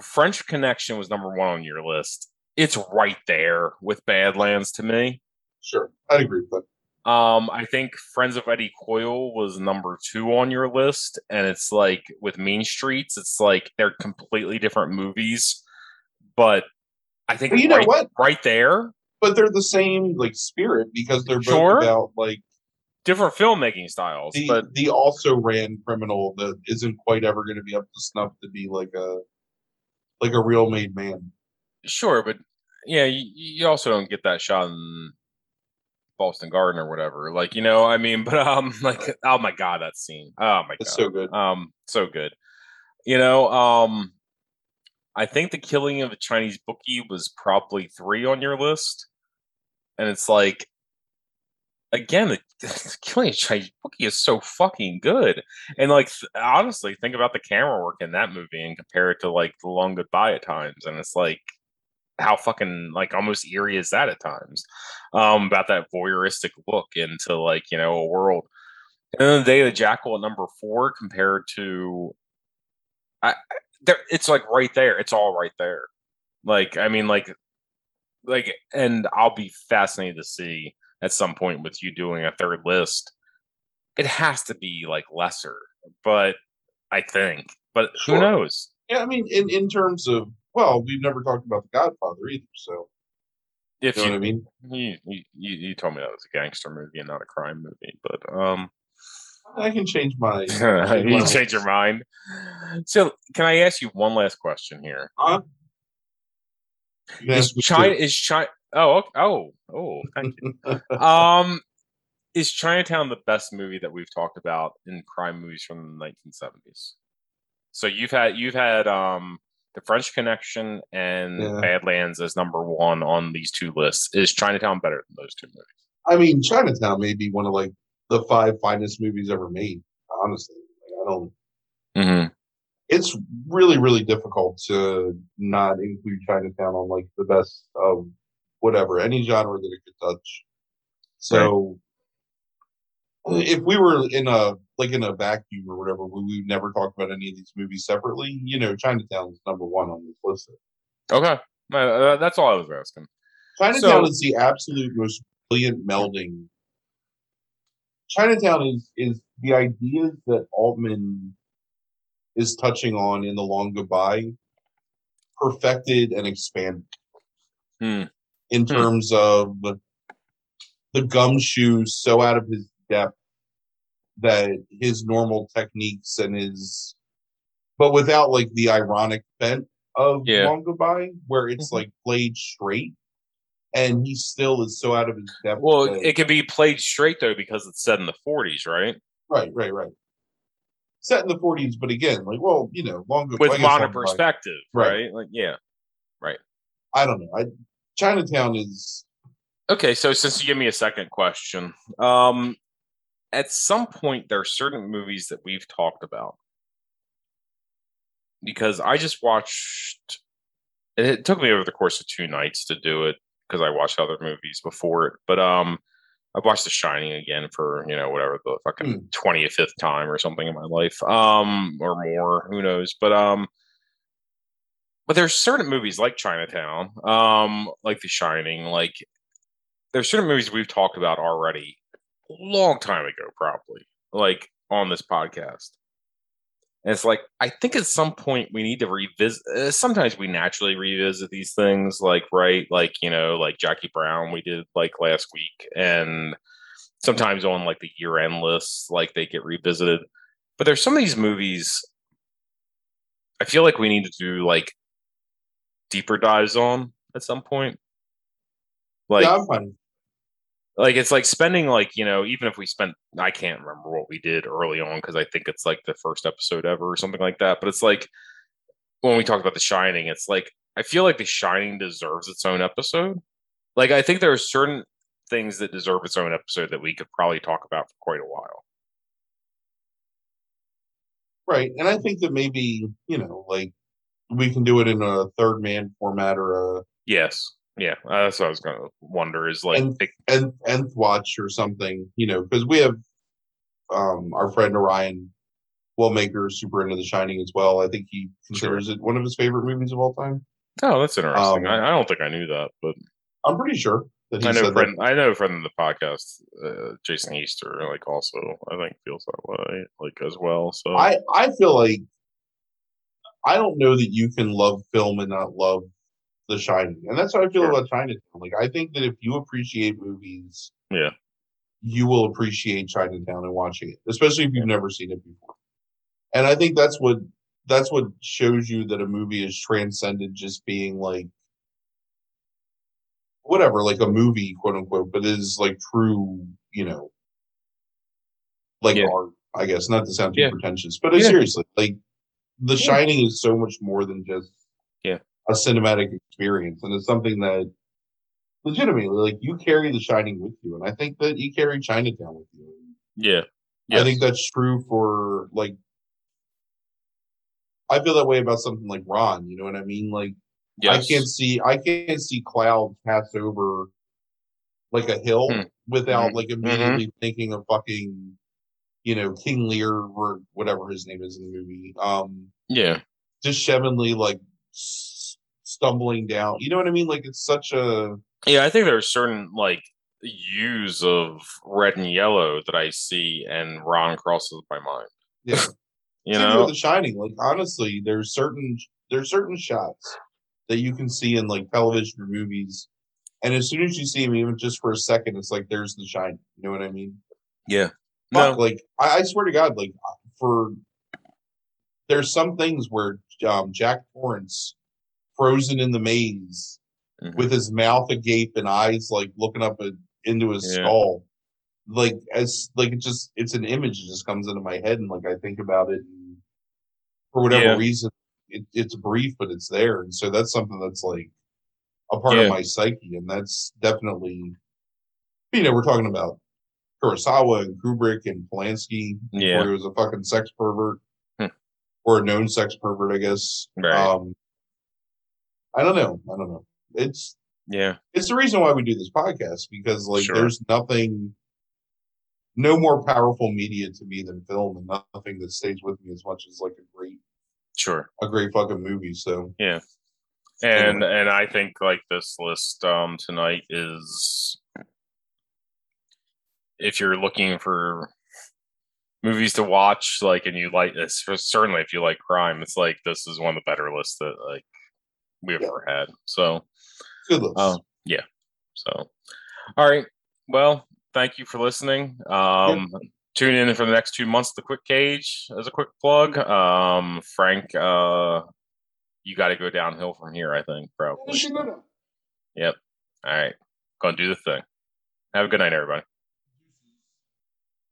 French Connection was number one on your list. It's right there with Badlands to me. Sure, I'd agree with that. Um, I think Friends of Eddie Coyle was number two on your list, and it's like with Mean Streets, it's like they're completely different movies, but I think But you know what? right there, But they're the same like spirit because they're both Sure. about like different filmmaking styles, the but the also ran criminal that isn't quite ever going to be up to snuff to be like a like a real made man. sure, but yeah, you, you also don't get that shot in Boston Garden or whatever. Like, you know, I mean, but um, like, oh my god, that scene, oh my It's god, so good. um, so good. You know, um, I think the killing of a Chinese bookie was probably three on your list, and it's like, again, the, the killing of a Chinese bookie is so fucking good, and like th- honestly, think about the camera work in that movie and compare it to like the Long Goodbye at times, and it's like how fucking like almost eerie is that at times um about that voyeuristic look into like you know a world. And then the day of the jackal at number four compared to I- there it's like right there. It's all right there. Like i mean like like and i'll be fascinated to see at some point with you doing a third list. It has to be like lesser but i think but who knows? Yeah, I mean, in in terms of well, we've never talked about the Godfather either. So. If you know you what I mean. you you you told me that was a gangster movie and not a crime movie but um I can change my. you change your mind. So, can I ask you one last question here? Huh? Can Is China too. is China? Oh, oh, oh, thank you. um, is Chinatown the best movie that we've talked about in crime movies from the 1970s? So you've had you've had um the French Connection and Yeah. Badlands as number one on these two lists. Is Chinatown better than those two movies? I mean, Chinatown may be one of like the five finest movies ever made. Honestly, like, I don't. Mm-hmm. It's really, really difficult to not include Chinatown on like the best of whatever any genre that it could touch. So, if we were in a like in a vacuum or whatever, we we never talk about any of these movies separately. You know, Chinatown's number one on this list. Okay, Uh, that's all I was asking. Chinatown So- is the absolute most brilliant melding. Chinatown is is the ideas that Altman is touching on in the Long Goodbye, perfected and expanded Hmm. in Hmm. terms of the gumshoe so out of his depth that his normal techniques and his but without like the ironic bent of Yeah. Long Goodbye, where it's Mhm. like played straight, and he still is so out of his depth. Well, that- it can be played straight though because it's set in the 40s, right? right, right, right. Set in the forties, but again, like, well, you know, Long Goodbye. With modern perspective, Right. right? Like, yeah. Right. I don't know. I, Chinatown is Okay, so since you give me a second question, um, at some point there are certain movies that we've talked about because I just watched. And it took me over the course of two nights to do it because I watched other movies before it, but um, I've watched The Shining again for you know whatever the fucking twentieth fifth time or something in my life, um, or more, who knows? But um, but there's certain movies like Chinatown, um, like The Shining, like there's certain movies we've talked about already a long time ago, probably like on this podcast. And it's like I think at some point we need to revisit. Uh, sometimes we naturally revisit these things, like right, like you know, like Jackie Brown we did like last week, and sometimes on like the year end lists, like they get revisited. But there's some of these movies I feel like we need to do like deeper dives on at some point. Like, yeah. Like it's like spending like you know even if we spent I can't remember what we did early on because I think it's like the first episode ever or something like that. But it's like when we talk about The Shining, it's like I feel like The Shining deserves its own episode. Like I think there are certain things that deserve its own episode that we could probably talk about for quite a while. Right. And I think that maybe, you know, like we can do it in a third man format or a Yes. Yeah. Uh, that's what I was going to wonder is like, and pick- nth, watch or something, you know, because we have um our friend Orion Wellmaker super into The Shining as well. I think he considers it one of his favorite movies of all time. oh, that's interesting. Um, I, I don't think I knew that, but I'm pretty sure that he I know said friend, I know a friend of the podcast, uh, Jason Easter, like also I think feels that way, like as well. So. I I feel like I don't know that you can love film and not love The Shining, and that's how I feel Sure. about Chinatown. Like I think that if you appreciate movies, yeah, you will appreciate Chinatown and watching it, especially if you've never seen it before. And I think that's what that's what shows you that a movie is transcended just being like whatever, like a movie, quote unquote, but is like true, you know, like Yeah. art, I guess, not to sound too Yeah. pretentious, but Yeah. seriously, like The. Shining is so much more than just Yeah. A cinematic experience, and it's something that legitimately, like you carry The Shining with you, and I think that you carry Chinatown with you. yeah, I think that's true for like. I feel that way about something like Ran. You know what I mean? Like yes. I can't see I can't see cloud pass over like a hill Hmm. without Mhm. like immediately thinking of fucking you know King Lear or whatever his name is in the movie. Um, yeah, just Sheminley like stumbling down. You know what I mean? Like it's such a yeah. I think there are certain like hues of red and yellow that I see, and Ran crosses my mind. yeah. You know, The Shining. Like honestly, there's certain there's certain shots that you can see in like television or movies, and as soon as you see them, even just for a second, it's like there's The Shining. You know what I mean? yeah, Fuck, no, like I, I swear to God, like for there's some things where um, Jack Torrance frozen in the maze Mhm. with his mouth agape and eyes like looking up at, into his Yeah. skull, like as like it just it's an image that just comes into my head and like I think about it and for whatever Yeah. reason it, it's brief but it's there and so that's something that's like a part Yeah. of my psyche and that's definitely you know we're talking about Kurosawa and Kubrick and Polanski Yeah. before he was a fucking sex pervert Hmm. or a known sex pervert, I guess. Right. Um, I don't know. I don't know. It's yeah, it's the reason why we do this podcast because like Sure. there's nothing, no more powerful media to me than film, and nothing that stays with me as much as like a great sure. a great fucking movie. So yeah and and I think like this list um tonight is if you're looking for movies to watch like and you like this certainly if you like crime it's like this is one of the better lists that like we've Yeah. ever had so good um yeah so all right well thank you for listening um tune in for the next two months The quick cage as a quick plug um frank uh you got to go downhill from here i think probably Finishing it up. Yep. All right. Gonna do the thing. Have a good night, everybody.